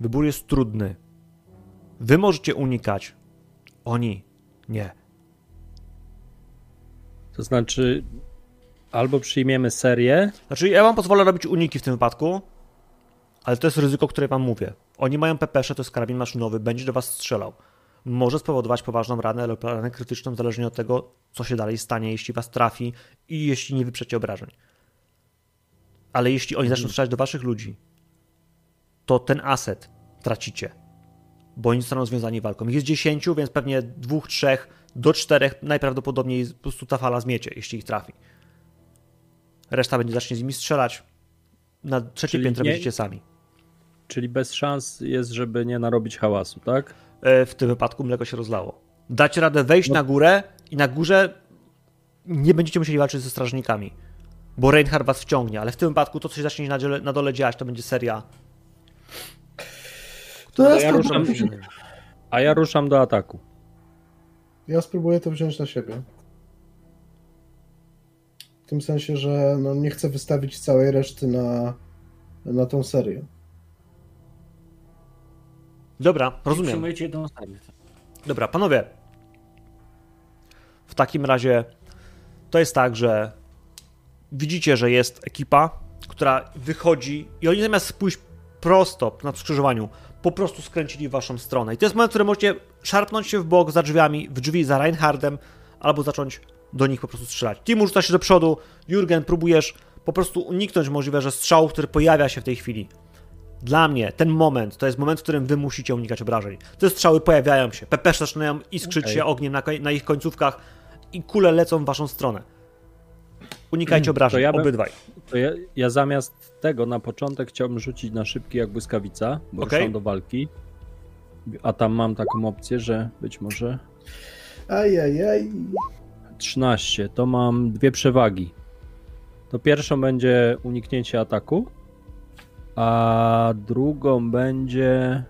Wybór jest trudny. Wy możecie unikać, oni nie. To znaczy, albo przyjmiemy serię, Znaczy, ja wam pozwolę robić uniki w tym wypadku, ale to jest ryzyko, które wam mówię. Oni mają pepesze, to jest karabin maszynowy, będzie do was strzelał. Może spowodować poważną ranę lub ranę krytyczną, zależnie od tego, co się dalej stanie, jeśli was trafi i jeśli nie wyprzecie obrażeń. Ale jeśli oni zaczną strzelać do waszych ludzi, to ten aset tracicie, bo oni zostaną związani walką. Ich jest 10, więc pewnie dwóch, trzech, do czterech najprawdopodobniej po prostu ta fala zmiecie, jeśli ich trafi. Reszta będzie zacznie z nimi strzelać. Na trzecie Czyli piętro nie- będziecie sami. czyli bez szans jest, żeby nie narobić hałasu, tak? E, W tym wypadku mleko się rozlało. Dacie radę wejść na górę i na górze nie będziecie musieli walczyć ze strażnikami, bo Reinhardt was wciągnie, ale w tym wypadku to, co się zacznie na, dziele, na dole dziać, to będzie seria. To ja, ja ruszam, a ja ruszam do ataku. ja spróbuję to wziąć na siebie. W tym sensie, że no nie chcę wystawić całej reszty na, na tą serię. Dobra, rozumiem. Przyjmujecie jedną serię. Dobra, panowie. W takim razie to jest tak, że widzicie, że jest ekipa, która wychodzi i oni zamiast pójść prosto na skrzyżowaniu, po prostu skręcili w waszą stronę. I to jest moment, w którym możecie szarpnąć się w bok za drzwiami, w drzwi za Reinhardem, albo zacząć do nich po prostu strzelać. Timo rzuca się do przodu, Jurgen, próbujesz po prostu uniknąć możliwe, że strzału, który pojawia się w tej chwili. Dla mnie ten moment to jest moment, w którym wy musicie unikać obrażeń. Te strzały pojawiają się, pepesze zaczynają iskrzyć Okej. się ogniem na, na ich końcówkach i kule lecą w waszą stronę. Unikajcie obrażeń, ja bym- obydwaj. To ja, ja zamiast tego na początek chciałbym rzucić na szybki jak błyskawica, bo ruszam do walki. A tam mam taką opcję, że być może Ajajaj. 13, to mam dwie przewagi. To pierwszą będzie uniknięcie ataku, a drugą będzie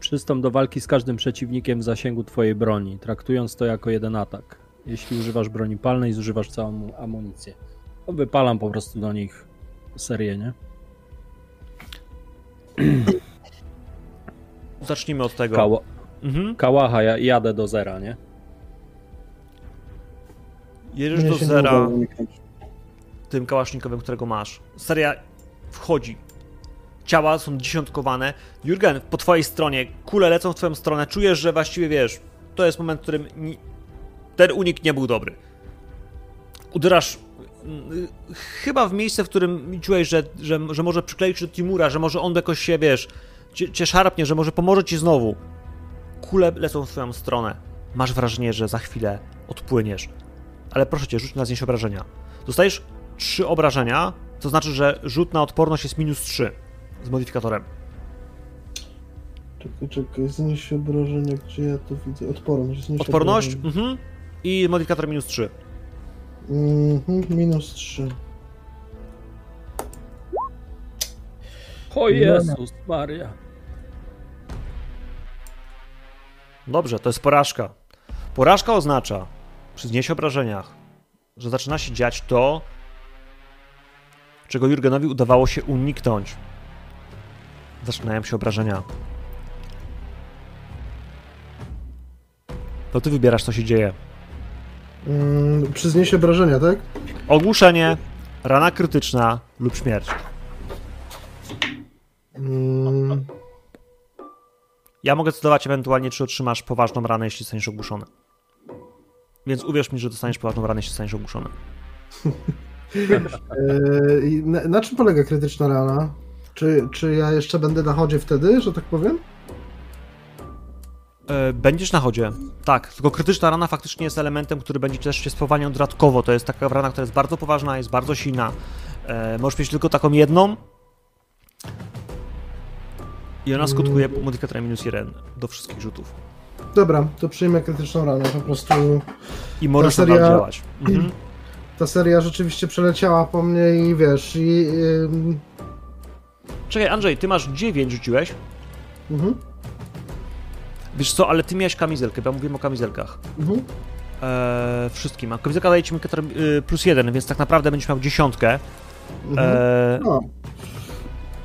przystąp do walki z każdym przeciwnikiem w zasięgu twojej broni, traktując to jako jeden atak. Jeśli używasz broni palnej, zużywasz całą amunicję. To wypalam po prostu do nich serię, nie? Zacznijmy od tego. Kała, Mhm. kałacha, ja jadę do zera, nie? Jedziesz do zera tym kałasznikowym, którego masz. Seria wchodzi. ciała są dziesiątkowane. Jurgen, po twojej stronie, kule lecą w twoją stronę, czujesz, że właściwie wiesz, to jest moment, w którym ni- ten unik nie był dobry. Uderzasz mm, chyba w miejsce, w którym czułeś, że, że, że może przykleić do Timura, że może on jakoś się, wiesz, cię, cię szarpnie, że może pomoże ci znowu. Kule lecą w twoją stronę. Masz wrażenie, że za chwilę odpłyniesz. Ale proszę cię, rzuć na znieść obrażenia. Dostajesz trzy obrażenia, to znaczy, że rzut na odporność jest minus 3 z modyfikatorem. Czekaj, czekaj, znieś obrażenia, gdzie ja to widzę? Odporność. Odporność obrażenia. mhm. i modyfikator minus 3. Mhm, minus 3. O Jezus Maria. Dobrze, to jest porażka. Porażka oznacza przy obrażeniach, że zaczyna się dziać to, czego Jurgenowi udawało się uniknąć. Zaczynają się obrażenia. To ty wybierasz, co się dzieje. Mm, przy zniesie obrażenia, tak? Ogłuszenie, rana krytyczna lub śmierć. Mm, Ja mogę decydować ewentualnie, czy otrzymasz poważną ranę, jeśli zostaniesz ogłuszony. Więc uwierz mi, że dostaniesz poważną ranę, jeśli zostaniesz ogłuszony. e, na, na czym polega krytyczna rana? Czy, czy ja jeszcze będę na chodzie wtedy, że tak powiem? E, Będziesz na chodzie. Tak, tylko krytyczna rana faktycznie jest elementem, który będzie też się spowalniał dodatkowo. To jest taka rana, która jest bardzo poważna, jest bardzo silna. E, możesz mieć tylko taką jedną. I ona skutkuje modyfikatorem minus 1 do wszystkich rzutów. Dobra, to przyjmę krytyczną ranę. Po prostu I możesz Ta nadal seria- działać. Mhm. ta seria rzeczywiście przeleciała po mnie i wiesz, i... ym, Czekaj, Andrzej, ty masz 9 rzuciłeś. mhm, Wiesz co, ale ty miałeś kamizelkę, bo ja mówiłem o kamizelkach. mhm. Eee, wszystkim. A kamizelka daje ci y, plus 1, więc tak naprawdę będziesz miał dziesiątkę. mhm. Eee, No,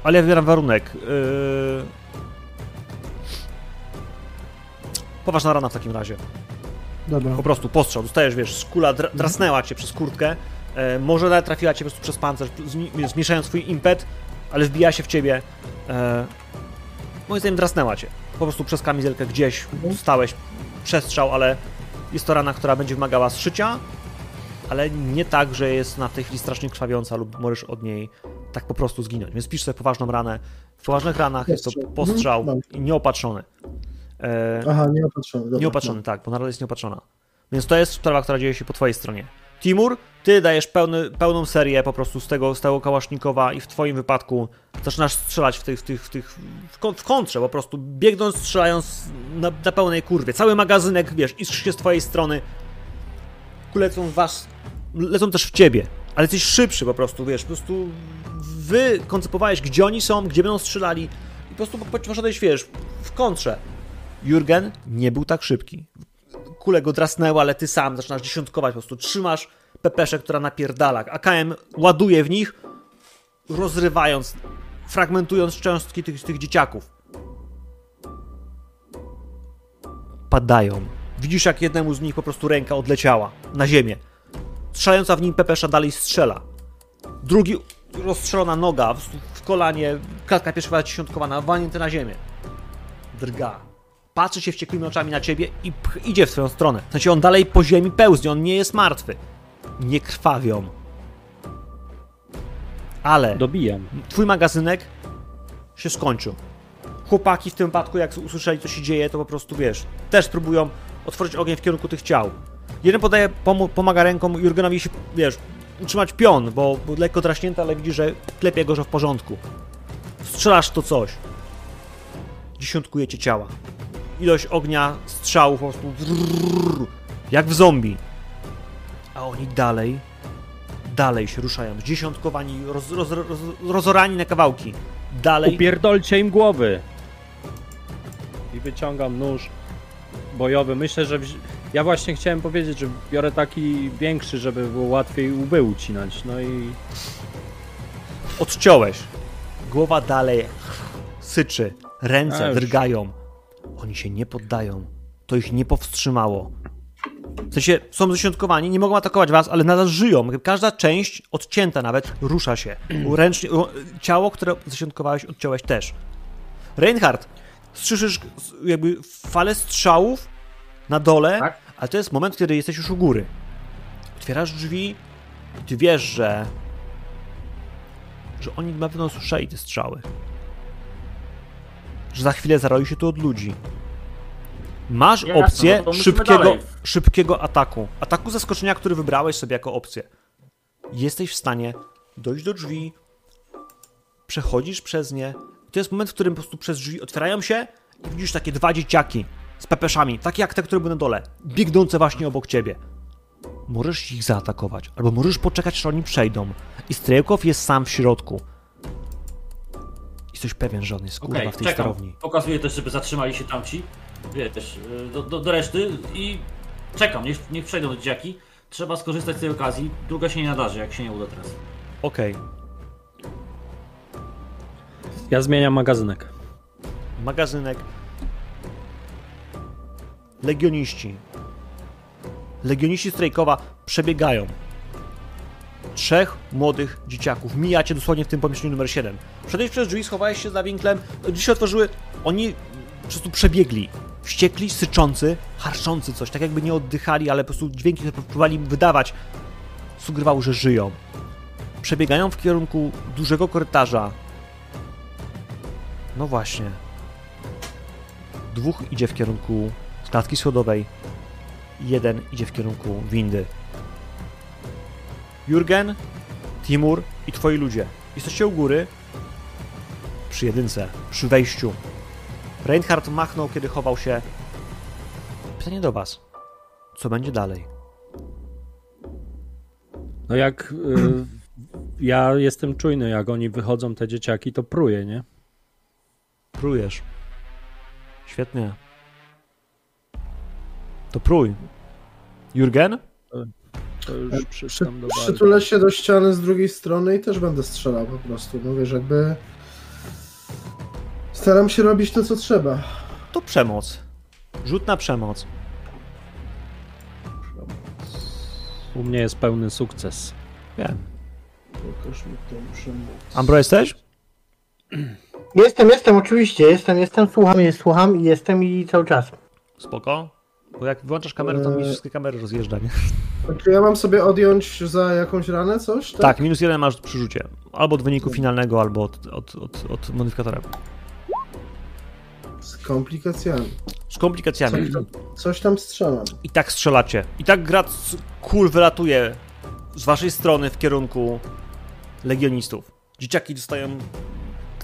Ale ja wybieram warunek. Yy... Poważna rana w takim razie. dobra. Po prostu postrzał. Dostajesz, wiesz, kula dra drasnęła cię przez kurtkę. E, może nawet trafiła cię po prostu przez pancerz, zmniejszając swój impet, ale wbija się w ciebie. E, moim zdaniem drasnęła cię. Po prostu przez kamizelkę gdzieś stałeś, przestrzał, ale jest to rana, która będzie wymagała zszycia, ale nie tak, że jest na tej chwili strasznie krwawiąca lub możesz od niej tak po prostu zginąć. Więc pisz sobie poważną ranę. W poważnych ranach jest to Postrzał. postrzał Mhm, i nieopatrzony. E, Aha, nieopatrzony. Dobra, Nieopatrzony, tak, bo nadal jest nieopatrzona. Więc to jest sprawa, która dzieje się po twojej stronie. Timur, ty dajesz pełny, pełną serię po prostu z tego, z tego kałasznikowa i w twoim wypadku zaczynasz strzelać w tych, w tych, w tych, w, kon- w kontrze po prostu, biegnąc, strzelając na, na pełnej kurwie. Cały magazynek, wiesz, iskrzy się z twojej strony. Lecą w was, lecą też w ciebie, ale jesteś szybszy po prostu, wiesz, po prostu wy koncypowałeś, gdzie oni są, gdzie będą strzelali i po prostu po- poszedłeś, wiesz, w kontrze. Jurgen nie był tak szybki. Kule go drasnęły, ale ty sam zaczynasz dziesiątkować, po prostu trzymasz pepeszę, która napierdala. AKM ładuje w nich, rozrywając, fragmentując cząstki tych, tych dzieciaków. Padają. Widzisz, jak jednemu z nich po prostu ręka odleciała na ziemię. Strzelająca w nim pepesza dalej strzela. Drugi rozstrzelona noga, w kolanie, klatka piersiowa dziesiątkowana, walnięty na ziemię. Drga patrzy się wściekłymi oczami na ciebie i pch, idzie w swoją stronę. Sensie on dalej po ziemi pełznie, on nie jest martwy. Nie krwawią. Ale Dobijam. twój magazynek się skończył. Chłopaki w tym wypadku, jak usłyszeli, co się dzieje, to po prostu wiesz, też próbują otworzyć ogień w kierunku tych ciał. Jeden podaje, pomu- pomaga ręką Jurgenowi się, wiesz, utrzymać pion, bo był lekko draśnięty, ale widzi, że klepie go, że w porządku. Strzelasz to coś. Dziesiątkujecie ciała. Ilość ognia, strzałów po prostu jak w zombie. A oni dalej, dalej się ruszają. Dziesiątkowani, roz, roz, roz, rozorani na kawałki. Dalej. Upierdolcie im głowy. I wyciągam nóż bojowy. Myślę, że wzi- ja właśnie chciałem powiedzieć, że biorę taki większy, żeby było łatwiej łby ucinać. No i Odciąłeś. Głowa dalej syczy. Ręce A drgają. Oni się nie poddają. To ich nie powstrzymało. W sensie są zesiątkowani, nie mogą atakować was, ale nadal żyją. Każda część, odcięta nawet, rusza się. Ręcznie, ciało, które zesiątkowałeś, odciąłeś też. Reinhardt, słyszysz jakby falę strzałów na dole, Tak. ale to jest moment, kiedy jesteś już u góry. Otwierasz drzwi i ty wiesz, że że oni na pewno słyszeli te strzały. Że za chwilę zaroi się tu od ludzi. Masz opcję no to musimy szybkiego, szybkiego ataku. Ataku zaskoczenia, który wybrałeś sobie jako opcję. Jesteś w stanie dojść do drzwi, przechodzisz przez nie. To jest moment, w którym po prostu przez drzwi otwierają się i widzisz takie dwa dzieciaki z pepeszami, takie jak te, które były na dole, biegnące właśnie obok ciebie. Możesz ich zaatakować, albo możesz poczekać, aż oni przejdą. I Strejkow jest sam w środku. Jesteś pewien, że on jest kurwa Okej, w tej czekam. sterowni. Pokazuję też, żeby zatrzymali się tamci. Wiesz, y, do, do, do reszty i czekam, niech, niech przejdą dzieciaki. Trzeba skorzystać z tej okazji. Druga się nie nadarzy, jak się nie uda teraz. Okej, Ja zmieniam magazynek. magazynek. Legioniści. Legioniści Strejkowa przebiegają. Trzech młodych dzieciaków. Mijacie dosłownie w tym pomieszczeniu numer 7. Przedejść przez drzwi, schowałeś się za winklem. Drzwi się otworzyły. Oni po prostu przebiegli. Wściekli, syczący, harczący coś. Tak jakby nie oddychali, ale po prostu dźwięki, które próbowali wydawać, sugerowały, że żyją. Przebiegają w kierunku dużego korytarza. No właśnie. Dwóch idzie w kierunku klatki schodowej, jeden idzie w kierunku windy. Jurgen, Timur i twoi ludzie. Jesteście u góry przy jedynce, przy wejściu. Reinhardt machnął, kiedy chował się. Pytanie do was. Co będzie dalej? No jak y, ja jestem czujny, jak oni wychodzą, te dzieciaki, to pruję, nie? Prujesz. Świetnie. To prój. Jurgen? To już Przy, przystęp do przytulę się do ściany z drugiej strony i też będę strzelał po prostu. No wiesz, jakby... Staram się robić to, co trzeba. To przemoc. Rzut na przemoc. U mnie jest pełny sukces. Wiem. Pokaż mi tą przemoc. Ambro jesteś? Jestem, jestem, oczywiście, jestem, jestem, słucham, jest, słucham i jestem i cały czas. Spoko. Bo jak włączasz kamerę, to mi Eee. wszystkie kamery rozjeżdża, nie? Czy ja mam sobie odjąć za jakąś ranę coś? Tak. Tak, minus jeden masz przy rzucie. Albo od wyniku finalnego, albo od, od, od, od modyfikatora. Z komplikacjami. Z komplikacjami. Coś tam strzelam. I tak strzelacie. I tak grad z kul wylatuje z waszej strony w kierunku legionistów. Dzieciaki dostają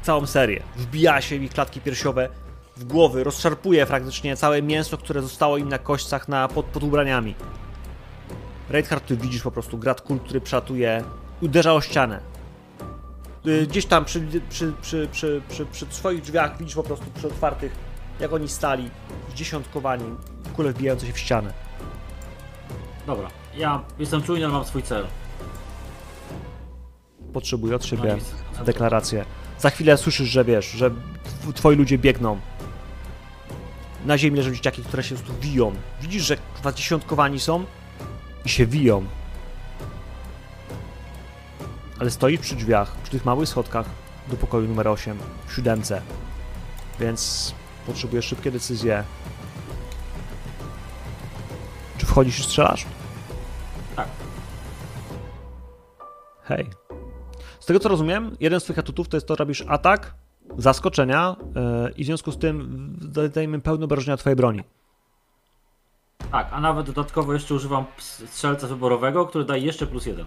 całą serię. Wbija się w ich klatki piersiowe w głowy, rozszarpuje praktycznie całe mięso, które zostało im na kośćcach na, pod, pod ubraniami. Reinhardt, ty widzisz po prostu grad kul, który przelatuje uderza o ścianę. Y, Gdzieś tam przy, przy, przy, przy, przy, przy swoich drzwiach widzisz po prostu przy otwartych, jak oni stali, zdziesiątkowani, kule wbijające się w ścianę. Dobra, ja jestem czujny, ale mam swój cel. Potrzebuję od No siebie nic. deklarację. Za chwilę słyszysz, że wiesz, że tw- twoi ludzie biegną. Na ziemi leżą dzieciaki, które się tu wiją. Widzisz, że kurwa dziesiątkowani są i się wiją. Ale stoisz przy drzwiach, przy tych małych schodkach do pokoju numer 8, w siódemce. Więc potrzebujesz szybkie decyzje. Czy wchodzisz i strzelasz? Tak. Hej. Z tego co rozumiem, jeden z twoich atutów to jest to, robisz atak, zaskoczenia yy, i w związku z tym dajemy pełne obrażenia twojej broni. Tak, a nawet dodatkowo jeszcze używam strzelca wyborowego, który daje jeszcze plus jeden.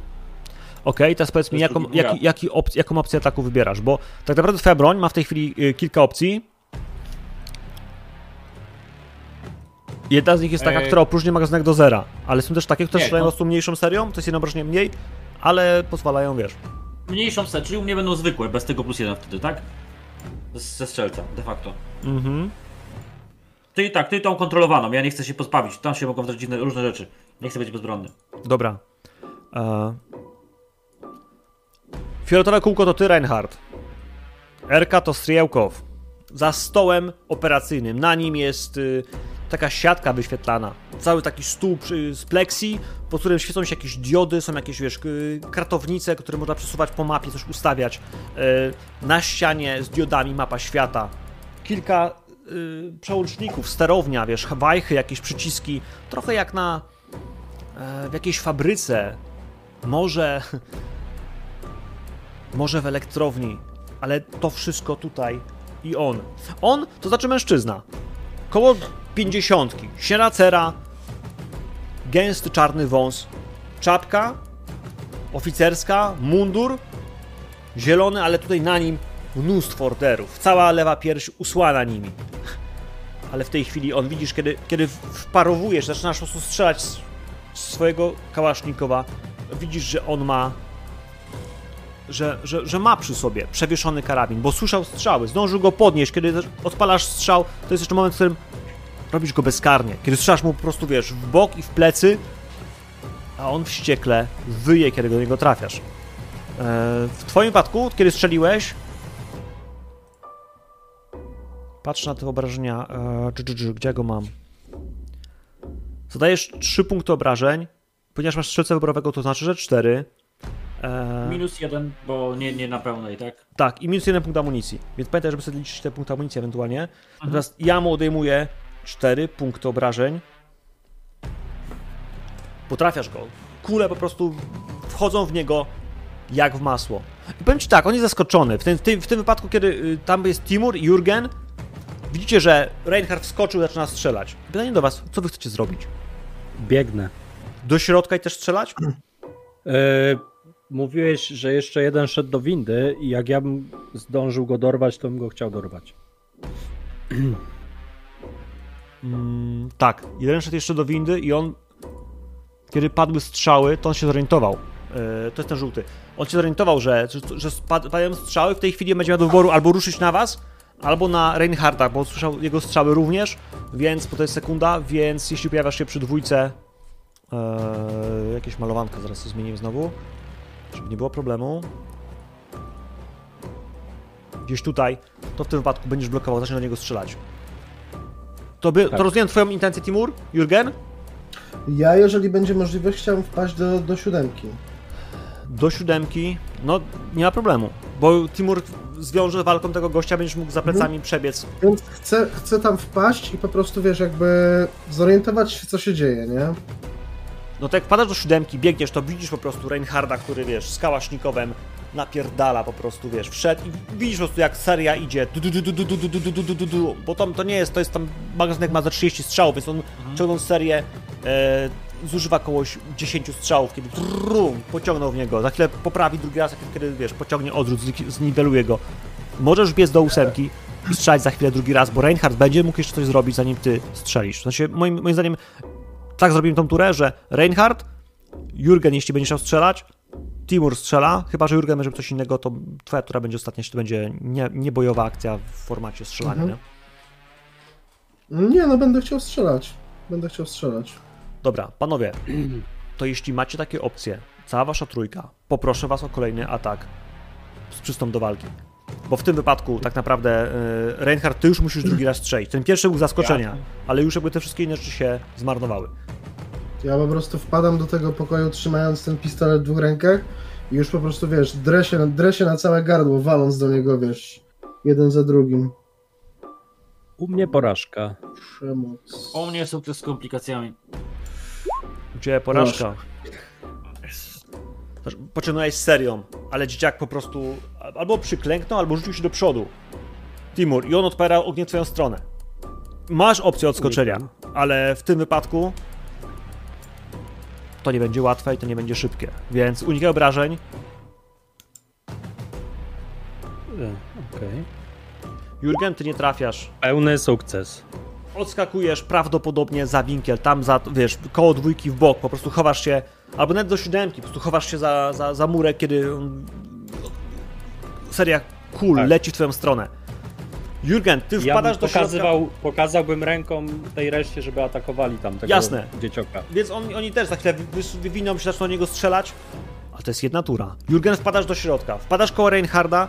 Okej, teraz powiedz mi, jaką, jaki, op- jaką opcję ataku wybierasz, bo tak naprawdę twoja broń ma w tej chwili y, kilka opcji. Jedna z nich jest taka, Ej. która opróżnia magazynek do zera, ale są też takie, które strzelają to- po prostu mniejszą serią, to jest jedno obrażenie mniej, ale pozwalają, wiesz. Mniejszą set, czyli u mnie będą zwykłe, bez tego plus jeden wtedy, tak? Ze strzelca, de facto. Mhm. Ty tak, ty tą kontrolowaną, ja nie chcę się pozbawić, tam się mogą wdać dziwne, różne rzeczy. Nie chcę być bezbronny. Dobra. E... Fioletowe kółko to ty, Reinhardt. Erka to Striełkow. Za stołem operacyjnym. Na nim jest y, taka siatka wyświetlana. Cały taki stół z pleksji, po którym świecą się jakieś diody, są jakieś, wiesz, kartownice, które można przesuwać po mapie, coś ustawiać. E, Na ścianie z diodami mapa świata. Kilka y, przełączników, sterownia, wiesz, wajchy, jakieś przyciski. Trochę jak na e, w jakiejś fabryce. Może może w elektrowni, ale to wszystko tutaj i on. On to znaczy mężczyzna. Koło pięćdziesiątki. Siera cera, gęsty czarny wąs, czapka oficerska, mundur, zielony, ale tutaj na nim mnóstwo orderów. Cała lewa pierś usłana nimi. Ale w tej chwili on, widzisz, kiedy, kiedy wparowujesz, zaczynasz po prostu strzelać z swojego kałasznikowa, widzisz, że on ma że, że, że ma przy sobie przewieszony karabin, bo słyszał strzały, zdążył go podnieść, kiedy odpalasz strzał, to jest jeszcze moment, w którym robisz go bezkarnie, kiedy strzelasz mu po prostu, wiesz, w bok i w plecy, a on wściekle wyje, kiedy do niego trafiasz. Eee, w twoim wypadku, kiedy strzeliłeś, patrz na te obrażenia, dż, gdzie go mam? Zadajesz 3 punkty obrażeń, ponieważ masz strzelcę wyborowego, to znaczy, że 4. Eee, Minus jeden, bo nie, nie na pełnej, tak? tak, i minus jeden punkt amunicji. Więc pamiętaj, żeby sobie liczyć te punkty amunicji ewentualnie. Natomiast ja mu odejmuję 4 punkty obrażeń. Potrafiasz go. Kule po prostu wchodzą w niego jak w masło. I powiem ci tak, on jest zaskoczony. W tym, w tym, w tym wypadku, kiedy y, tam jest Timur i Jurgen, widzicie, że Reinhardt wskoczył i zaczyna strzelać. Pytanie do was, co wy chcecie zrobić? Biegnę. Do środka i też strzelać? E, mówiłeś, że jeszcze jeden szedł do windy i jak ja bym zdążył go dorwać, to bym go chciał dorwać. Mm, tak, jeden szedł jeszcze do windy i on, kiedy padły strzały, to on się zorientował. Yy, to jest ten żółty. On się zorientował, że, że, że padają strzały, w tej chwili będzie miał do wyboru albo ruszyć na was, albo na Reinharda, bo słyszał jego strzały również, więc, bo to jest sekunda, więc jeśli pojawiasz się przy dwójce, yy, jakieś malowanko, zaraz to zmienimy znowu, żeby nie było problemu. Gdzieś tutaj, to w tym wypadku będziesz blokował, zacznie do niego strzelać. To, by, Tak. to rozumiem twoją intencję, Timur? Jurgen? Ja, jeżeli będzie możliwość, chciałbym wpaść do, do siódemki. Do siódemki, no nie ma problemu, bo Timur zwiąże walką tego gościa, będziesz mógł za plecami przebiec. Więc chcę, chcę tam wpaść i po prostu, wiesz, jakby zorientować się, co się dzieje, nie? No to jak wpadasz do siódemki, biegniesz, to widzisz po prostu Reinharda, który, wiesz, z kałasznikowem napierdala po prostu, wiesz, wszedł i widzisz po prostu jak seria idzie, du, du, du, du, du, du, du, du, bo tam to nie jest, to jest tam, magazynek ma za 30 strzałów, więc on ciągnąc serię e, zużywa około 10 strzałów, kiedy trum, pociągnął w niego, za chwilę poprawi drugi raz, kiedy, wiesz, pociągnie odrzut, zniweluje go. Możesz biec do ósemki i strzelać za chwilę drugi raz, bo Reinhardt będzie mógł jeszcze coś zrobić, zanim ty strzelisz. W sensie, moim, moim zdaniem, tak zrobiłem tą turę, że Reinhardt, Jurgen, jeśli będzie chciał strzelać, Timur strzela, chyba że Jurgen będzie coś innego, to twoja tura będzie ostatnia, jeśli to będzie nie, niebojowa akcja w formacie strzelania, Mhm. nie? Nie, no będę chciał strzelać. Będę chciał strzelać. Dobra, panowie, to jeśli macie takie opcje, cała wasza trójka, poproszę was o kolejny atak z przystąp do walki. Bo w tym wypadku tak naprawdę yy, Reinhardt, ty już musisz drugi raz strzelić. Ten pierwszy był zaskoczenia, ale już jakby te wszystkie inne rzeczy się zmarnowały. Ja po prostu wpadam do tego pokoju trzymając ten pistolet w dwóch rękach i już po prostu, wiesz, drę się na całe gardło, waląc do niego, wiesz, jeden za drugim. U mnie porażka. Przemoc. U mnie sukces z komplikacjami. Gdzie porażka. Znaczy, Poczynałeś serią, ale dzieciak po prostu albo przyklęknął, albo rzucił się do przodu. Timur, i on odpierał ognie w twoją stronę. Masz opcję odskoczenia, ale w tym wypadku to nie będzie łatwe i to nie będzie szybkie. Więc unikaj obrażeń. E, Okej. Jurgen, ty nie trafiasz. Pełny sukces. odskakujesz prawdopodobnie za winkiel, tam za, wiesz, koło dwójki w bok, po prostu chowasz się, albo nawet do siódemki, po prostu chowasz się za, za, za murek, kiedy seria kul Tak. leci w twoją stronę. Jurgen, ty Ja wpadasz do środka, pokazywał, pokazałbym ręką tej reszcie, żeby atakowali tam tego Jasne. dziecioka. więc on, oni też za chwilę wy- wy- wywiną się, zaczną do niego strzelać, ale to jest jedna tura. Jurgen, wpadasz do środka, wpadasz koło Reinharda,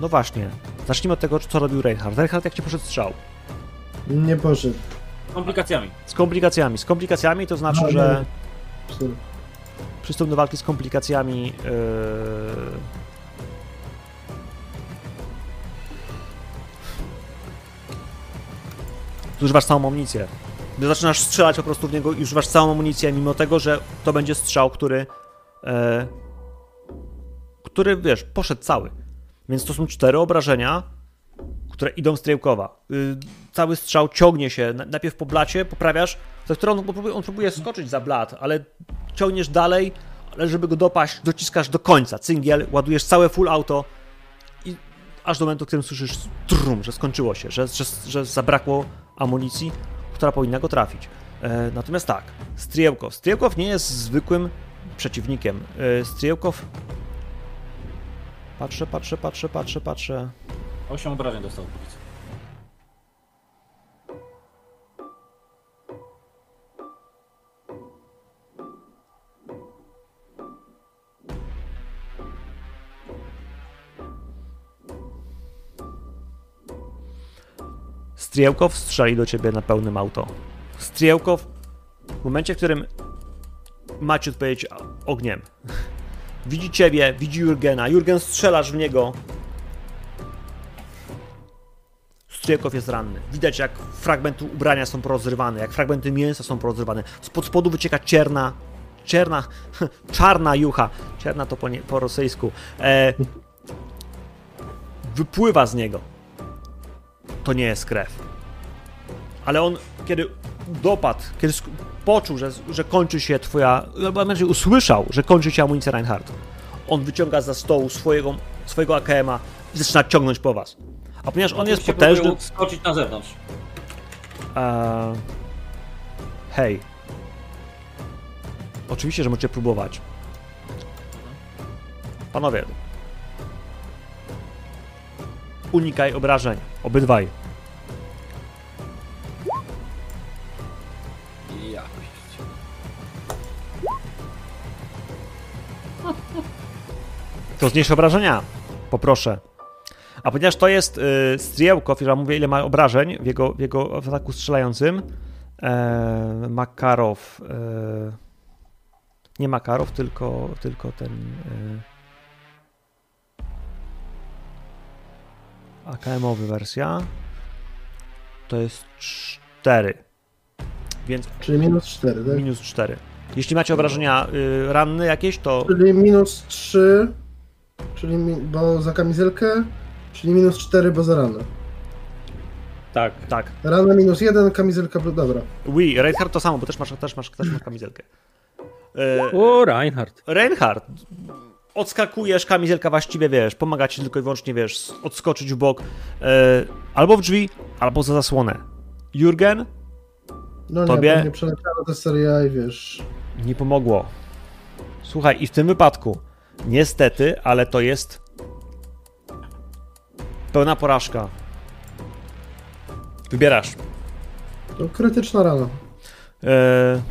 no właśnie, zacznijmy od tego, co robił Reinhard. Reinhard, jak ci poszedł strzał? Nie poszedł. Z komplikacjami. Z komplikacjami. Z komplikacjami to znaczy, No, że Przystąp do walki z komplikacjami. Yy... Zużywasz całą amunicję. Gdy zaczynasz strzelać po prostu w niego i używasz całą amunicję, mimo tego, że to będzie strzał, który. E... który wiesz, poszedł cały. Więc to są cztery obrażenia, które idą z Trejkowa. Y, cały strzał ciągnie się na- najpierw po blacie, poprawiasz, za którą on próbuje, on próbuje skoczyć za blat, ale ciągniesz dalej, ale żeby go dopaść, dociskasz do końca. Cyngiel, ładujesz całe full auto i aż do momentu, w którym słyszysz trum, że skończyło się, że, że, że zabrakło amunicji, która powinna go trafić. E, natomiast tak, Striełkow. Striełkow nie jest zwykłym przeciwnikiem. E, Striełkow... Patrzę, patrzę, patrzę, patrzę, patrzę. 8 obrażeń dostał. póki co. Striełkow strzeli do ciebie na pełnym auto. Striełkow, w momencie, w którym macie odpowiedzieć ogniem, widzi ciebie, widzi Jurgena, Jurgen strzelasz w niego. Striełkow jest ranny. Widać, jak fragmenty ubrania są porozrywane, jak fragmenty mięsa są porozrywane. Spod spodu wycieka czerna, czerna, czarna jucha. Czerna to po, nie, po rosyjsku. E, wypływa z niego to nie jest krew. Ale on, kiedy dopadł, kiedy poczuł, że, że kończy się twoja, albo inaczej usłyszał, że kończy się amunicja Reinhardt, on wyciąga za stołu swojego, swojego AKM-a i zaczyna ciągnąć po was. A ponieważ on jest potężny... skoczyć na zewnątrz. Eee, hej. Oczywiście, że możecie próbować. Panowie. Unikaj obrażeń. Obydwaj. Ja. To zmniejsz obrażenia. Poproszę. A ponieważ to jest y, Striełkow, jeżeli mówię ile ma obrażeń w jego, w jego ataku strzelającym, e, Makarow, e, nie Makarow, tylko, tylko ten e, AKM-owy wersja, to jest 4. Więc Czyli minus 4, tak? minus 4. Jeśli macie obrażenia y, ranne jakieś, to Czyli minus 3, czyli mi, bo za kamizelkę, czyli minus 4, bo za ranę. Tak. tak. Rana minus 1, kamizelka, dobra. Oui, Reinhardt to samo, bo też masz, też masz, też masz kamizelkę. E, O, Reinhardt. Reinhardt, odskakujesz, kamizelka właściwie, wiesz, pomaga ci tylko i wyłącznie, wiesz, odskoczyć w bok, e, albo w drzwi, albo za zasłonę. Jurgen, No Tobie? nie, nie przeleciała ta seria i wiesz... nie pomogło. Słuchaj, i w tym wypadku, niestety, ale to jest pełna porażka. Wybierasz. To krytyczna rana. E,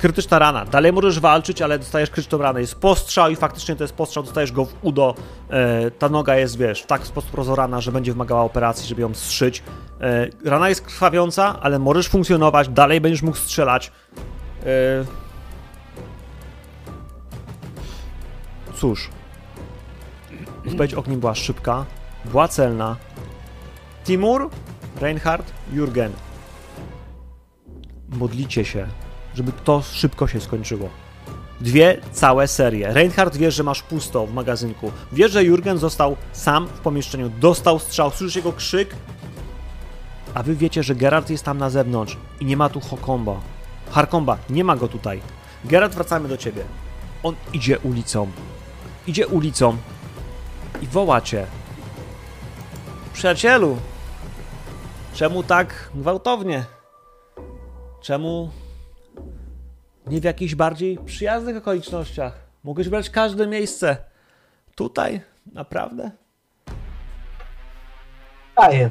krytyczna rana. Dalej możesz walczyć, ale dostajesz krytyczną ranę. Jest postrzał i faktycznie to jest postrzał, dostajesz go w udo. E, ta noga jest, wiesz, w tak sposób rozorana, że będzie wymagała operacji, żeby ją zszyć. E, rana jest krwawiąca, ale możesz funkcjonować, dalej będziesz mógł strzelać. E, cóż. Odpowiedź ogniem była szybka, była celna. Timur, Reinhardt, Jurgen modlicie się, żeby to szybko się skończyło. Dwie całe serie. Reinhardt wie, że masz pusto w magazynku. Wie, że Jurgen został sam w pomieszczeniu. Dostał strzał, słyszysz jego krzyk. A wy wiecie, że Gerard jest tam na zewnątrz i nie ma tu Hokomba. Harkomba, nie ma go tutaj. Gerard, wracamy do ciebie. On idzie ulicą. Idzie ulicą i woła cię. Przyjacielu, czemu tak gwałtownie? Czemu nie w jakichś bardziej przyjaznych okolicznościach? Mogłeś brać każde miejsce. Tutaj? Naprawdę? Daję.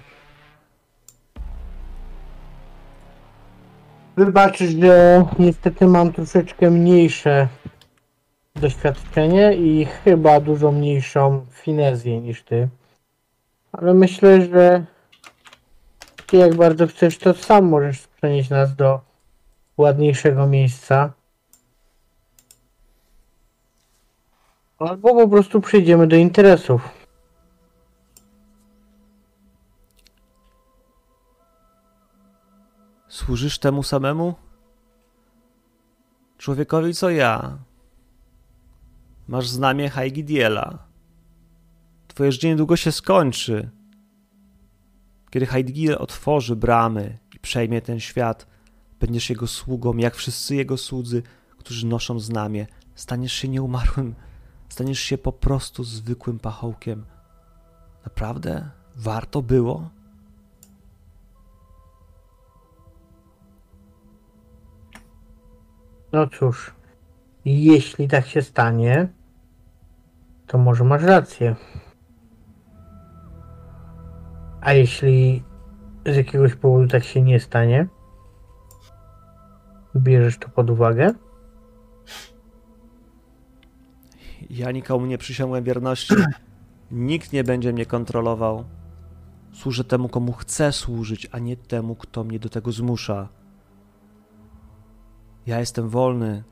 Wybaczysz, że niestety mam troszeczkę mniejsze doświadczenie i chyba dużo mniejszą finezję niż ty. Ale myślę, że ty jak bardzo chcesz, to sam możesz przenieść nas do ładniejszego miejsca. Albo po prostu przejdziemy do interesów. Służysz temu samemu? Człowiekowi co ja. Masz znamie Haigidiela. Twoje życie niedługo się skończy. Kiedy Haigidiel otworzy bramy i przejmie ten świat, będziesz jego sługą, jak wszyscy jego słudzy, którzy noszą znamie. Staniesz się nieumarłym, staniesz się po prostu zwykłym pachołkiem. Naprawdę? Warto było? No cóż, jeśli tak się stanie, to może masz rację. A jeśli z jakiegoś powodu tak się nie stanie, bierzesz to pod uwagę? Ja nikomu nie przysiągłem wierności. Nikt nie będzie mnie kontrolował. Służę temu, komu chcę służyć, a nie temu, kto mnie do tego zmusza. Ja jestem wolny.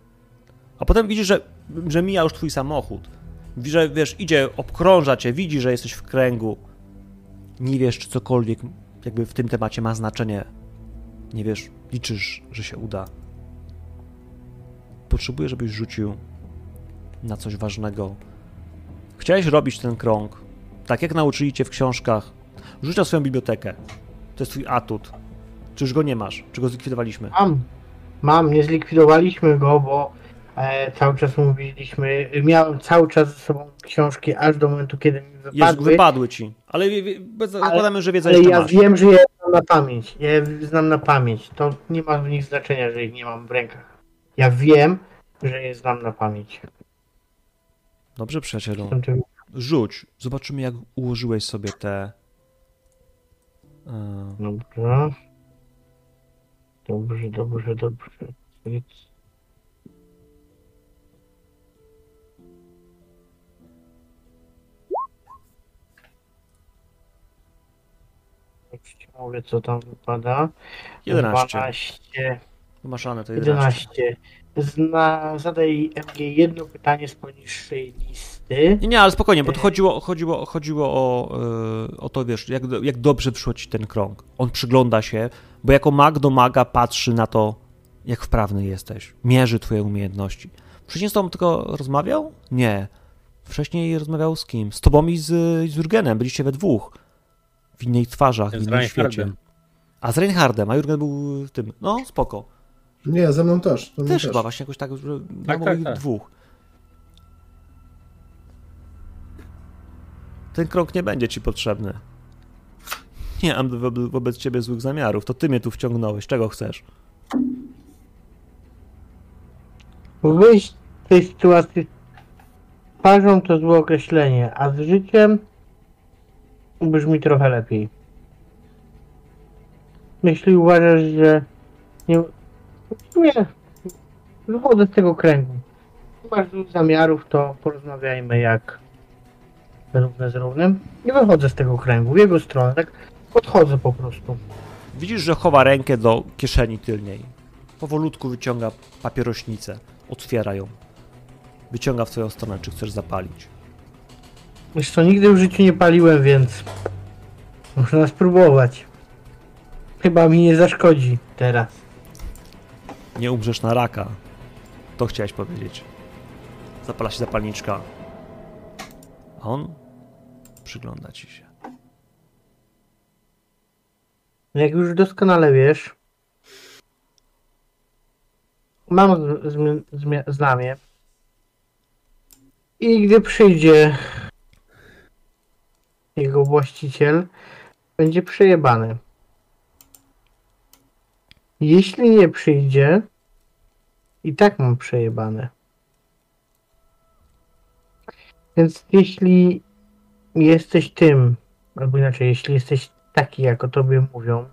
A potem widzisz, że, że mija już twój samochód. Widzisz, że wiesz, idzie, obkrąża cię, widzi, że jesteś w kręgu. Nie wiesz, czy cokolwiek jakby w tym temacie ma znaczenie. Nie wiesz, liczysz, że się uda. Potrzebuję, żebyś rzucił na coś ważnego. Chciałeś robić ten krąg, tak jak nauczyli cię w książkach. Rzuć na swoją bibliotekę. To jest twój atut. Czy już go nie masz? Czy go zlikwidowaliśmy? Mam. Mam, nie zlikwidowaliśmy go, bo e, cały czas mówiliśmy, miałem cały czas ze sobą książki aż do momentu, kiedy mi Jest, wypadły. wypadły ci. Ale bez- zakładamy, że wiedzę Ale jeszcze ja masz. wiem, że je znam na pamięć. Ja je znam na pamięć. To nie ma w nich znaczenia, że ich nie mam w rękach. Ja wiem, że je znam na pamięć. Dobrze, przyjacielu. Rzuć. Zobaczymy, jak ułożyłeś sobie te... e, Dobrze. Dobrze, dobrze, dobrze. Jak ci mówię, co tam wypada. 11. 12, Maszane to 11. 11. Zna, zadaj MG jedno pytanie z poniższej listy. Nie, nie, ale spokojnie, bo to chodziło, chodziło, chodziło o, e, o to, wiesz, jak, jak dobrze przyszło ci ten krąg. On przygląda się, bo jako mag do maga patrzy na to, jak wprawny jesteś. Mierzy twoje umiejętności. Wcześniej z tobą tylko rozmawiał? Nie. Wcześniej rozmawiał z kim? Z tobą i z, z Jurgenem. Byliście we dwóch. W innych twarzach, w innym świecie. A z Reinhardem, a Jurgen był w tym. No, spoko. Nie, ze mną też. Ze mną Też chyba właśnie jakoś tak, że Tak, tak, ich tak. dwóch. Ten krok nie będzie ci potrzebny. Nie mam wo- wobec ciebie złych zamiarów. To ty mnie tu wciągnąłeś. Czego chcesz? Wyjść z tej sytuacji twarzą to złe określenie, a z życiem brzmi trochę lepiej. Jeśli uważasz, że nie... Nie. Wychodzę z tego kręgu. Nie masz złych zamiarów, to porozmawiajmy jak równe z równym. Nie wychodzę z tego kręgu, w jego stronę, tak podchodzę po prostu. Widzisz, że chowa rękę do kieszeni tylnej. Powolutku wyciąga papierośnicę. Otwiera ją. Wyciąga w twoją stronę, czy chcesz zapalić. Wiesz co, nigdy w życiu nie paliłem, więc można spróbować. Chyba mi nie zaszkodzi teraz. Nie umrzesz na raka. To chciałeś powiedzieć. Zapala się zapalniczka. A on przygląda ci się. Jak już doskonale wiesz, mam z- znamię i gdy przyjdzie jego właściciel, będzie przejebany. Jeśli nie przyjdzie, i tak mam przejebane. Więc jeśli jesteś tym, albo inaczej, jeśli jesteś taki, jak o tobie mówią,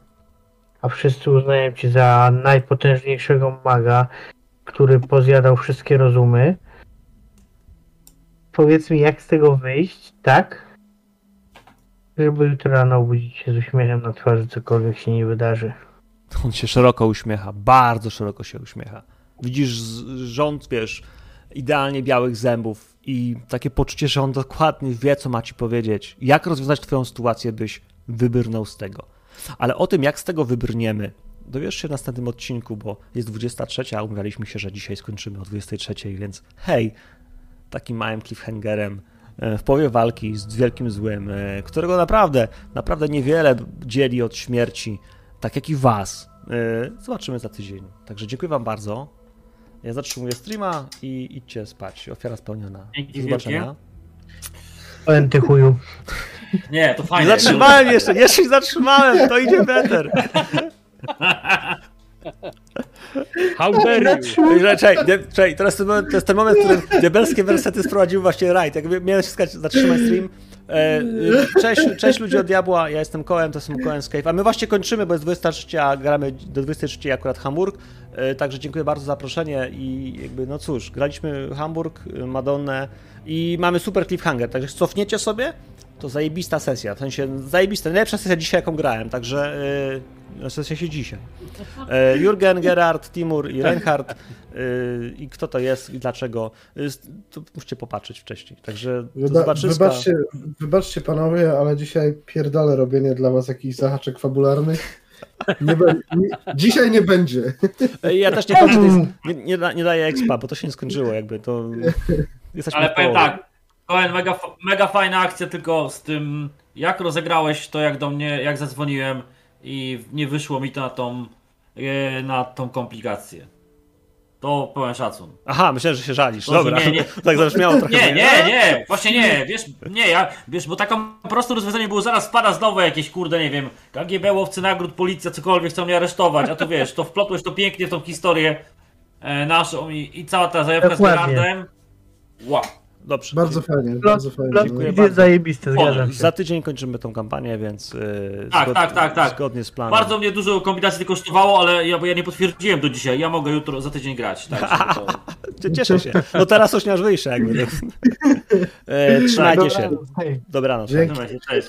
a wszyscy uznają cię za najpotężniejszego maga, który pozjadał wszystkie rozumy, powiedz mi, jak z tego wyjść, tak? Żeby jutro rano obudzić się z uśmiechem na twarzy, cokolwiek się nie wydarzy. On się szeroko uśmiecha, bardzo szeroko się uśmiecha. Widzisz rząd, wiesz, idealnie białych zębów i takie poczucie, że on dokładnie wie, co ma ci powiedzieć. Jak rozwiązać twoją sytuację, byś wybrnął z tego. Ale o tym, jak z tego wybrniemy, dowiesz się w następnym odcinku, bo jest 23, a umawialiśmy się, że dzisiaj skończymy o 23, więc hej, takim małym cliffhangerem e, w połowie walki z wielkim złym, e, którego naprawdę, naprawdę niewiele dzieli od śmierci, tak jak i was. E, Zobaczymy za tydzień. Także dziękuję wam bardzo. Ja zatrzymuję streama i idźcie spać. Ofiara spełniona. Dzięki Do zobaczenia. wielkie. Powiem ty chuju. Nie, to Nie fajnie. zatrzymałem jeszcze, jeszcze nie zatrzymałem, to idzie better. How dare you? Czekaj, czekaj, nie- teraz ten moment, to jest ten moment, w którym diabelskie wersety sprowadził właśnie Raid. Jakby miałem się skać, zatrzymać stream. E, Cześć, cześć ludzie od Diabła, ja jestem Kołem, to jestem Kołem Escape, a my właśnie kończymy, bo jest 23, a gramy do 23 akurat Hamburg, E, także dziękuję bardzo za zaproszenie i jakby, no cóż, graliśmy Hamburg, Madonnę i mamy super cliffhanger, także cofniecie sobie, to zajebista sesja, w sensie zajebista, najlepsza sesja dzisiaj, jaką grałem, także yy, sesja się dzisiaj. E, Jurgen, Gerard, Timur i Reinhardt. e, I kto to jest i dlaczego? E, To musicie popatrzeć wcześniej. Także Wyba- zobaczyska. wybaczcie, wybaczcie panowie, ale dzisiaj pierdolę robienie dla was jakichś zahaczek fabularnych. Nie be, nie, dzisiaj nie będzie. Ja też nie kończę nie, nie, da- nie daję expa, bo to się nie skończyło jakby. To jesteśmy Ale w powiem tak, Koen, mega, mega fajna akcja, tylko z tym, jak rozegrałeś to, jak do mnie, jak zadzwoniłem i nie wyszło mi to na tą, e, na tą komplikację. To pełen szacun. Aha, myślałem, że się żalisz. To, Dobra, nie, nie. tak zabrzmiało trochę. Nie, nie, nie, właśnie nie, wiesz, nie, ja, wiesz, bo taką proste rozwiązanie było zaraz wpada znowu jakieś, kurde, nie wiem, KGB, łowcy nagród, policja, cokolwiek chcą mnie aresztować, a to wiesz, to wplotłeś to pięknie w tą historię e, naszą i, i cała ta zajawka Dokładnie. z Gerardem. Wow. Dobrze. Bardzo fajnie, bardzo fajnie. Dziękuję bardzo. zajebiste, zgadzam się. Za tydzień kończymy tą kampanię, więc e, Tak, tak, tak, tak. zgodnie z planem. Bardzo mnie dużo kombinacji to kosztowało, ale ja, bo ja nie potwierdziłem do dzisiaj. Ja mogę jutro, za tydzień grać. Tak, to... Cieszę się. No teraz już nie aż wyjście jakby. E, trzymajcie się. Dobranoc. Dzięki. Cześć.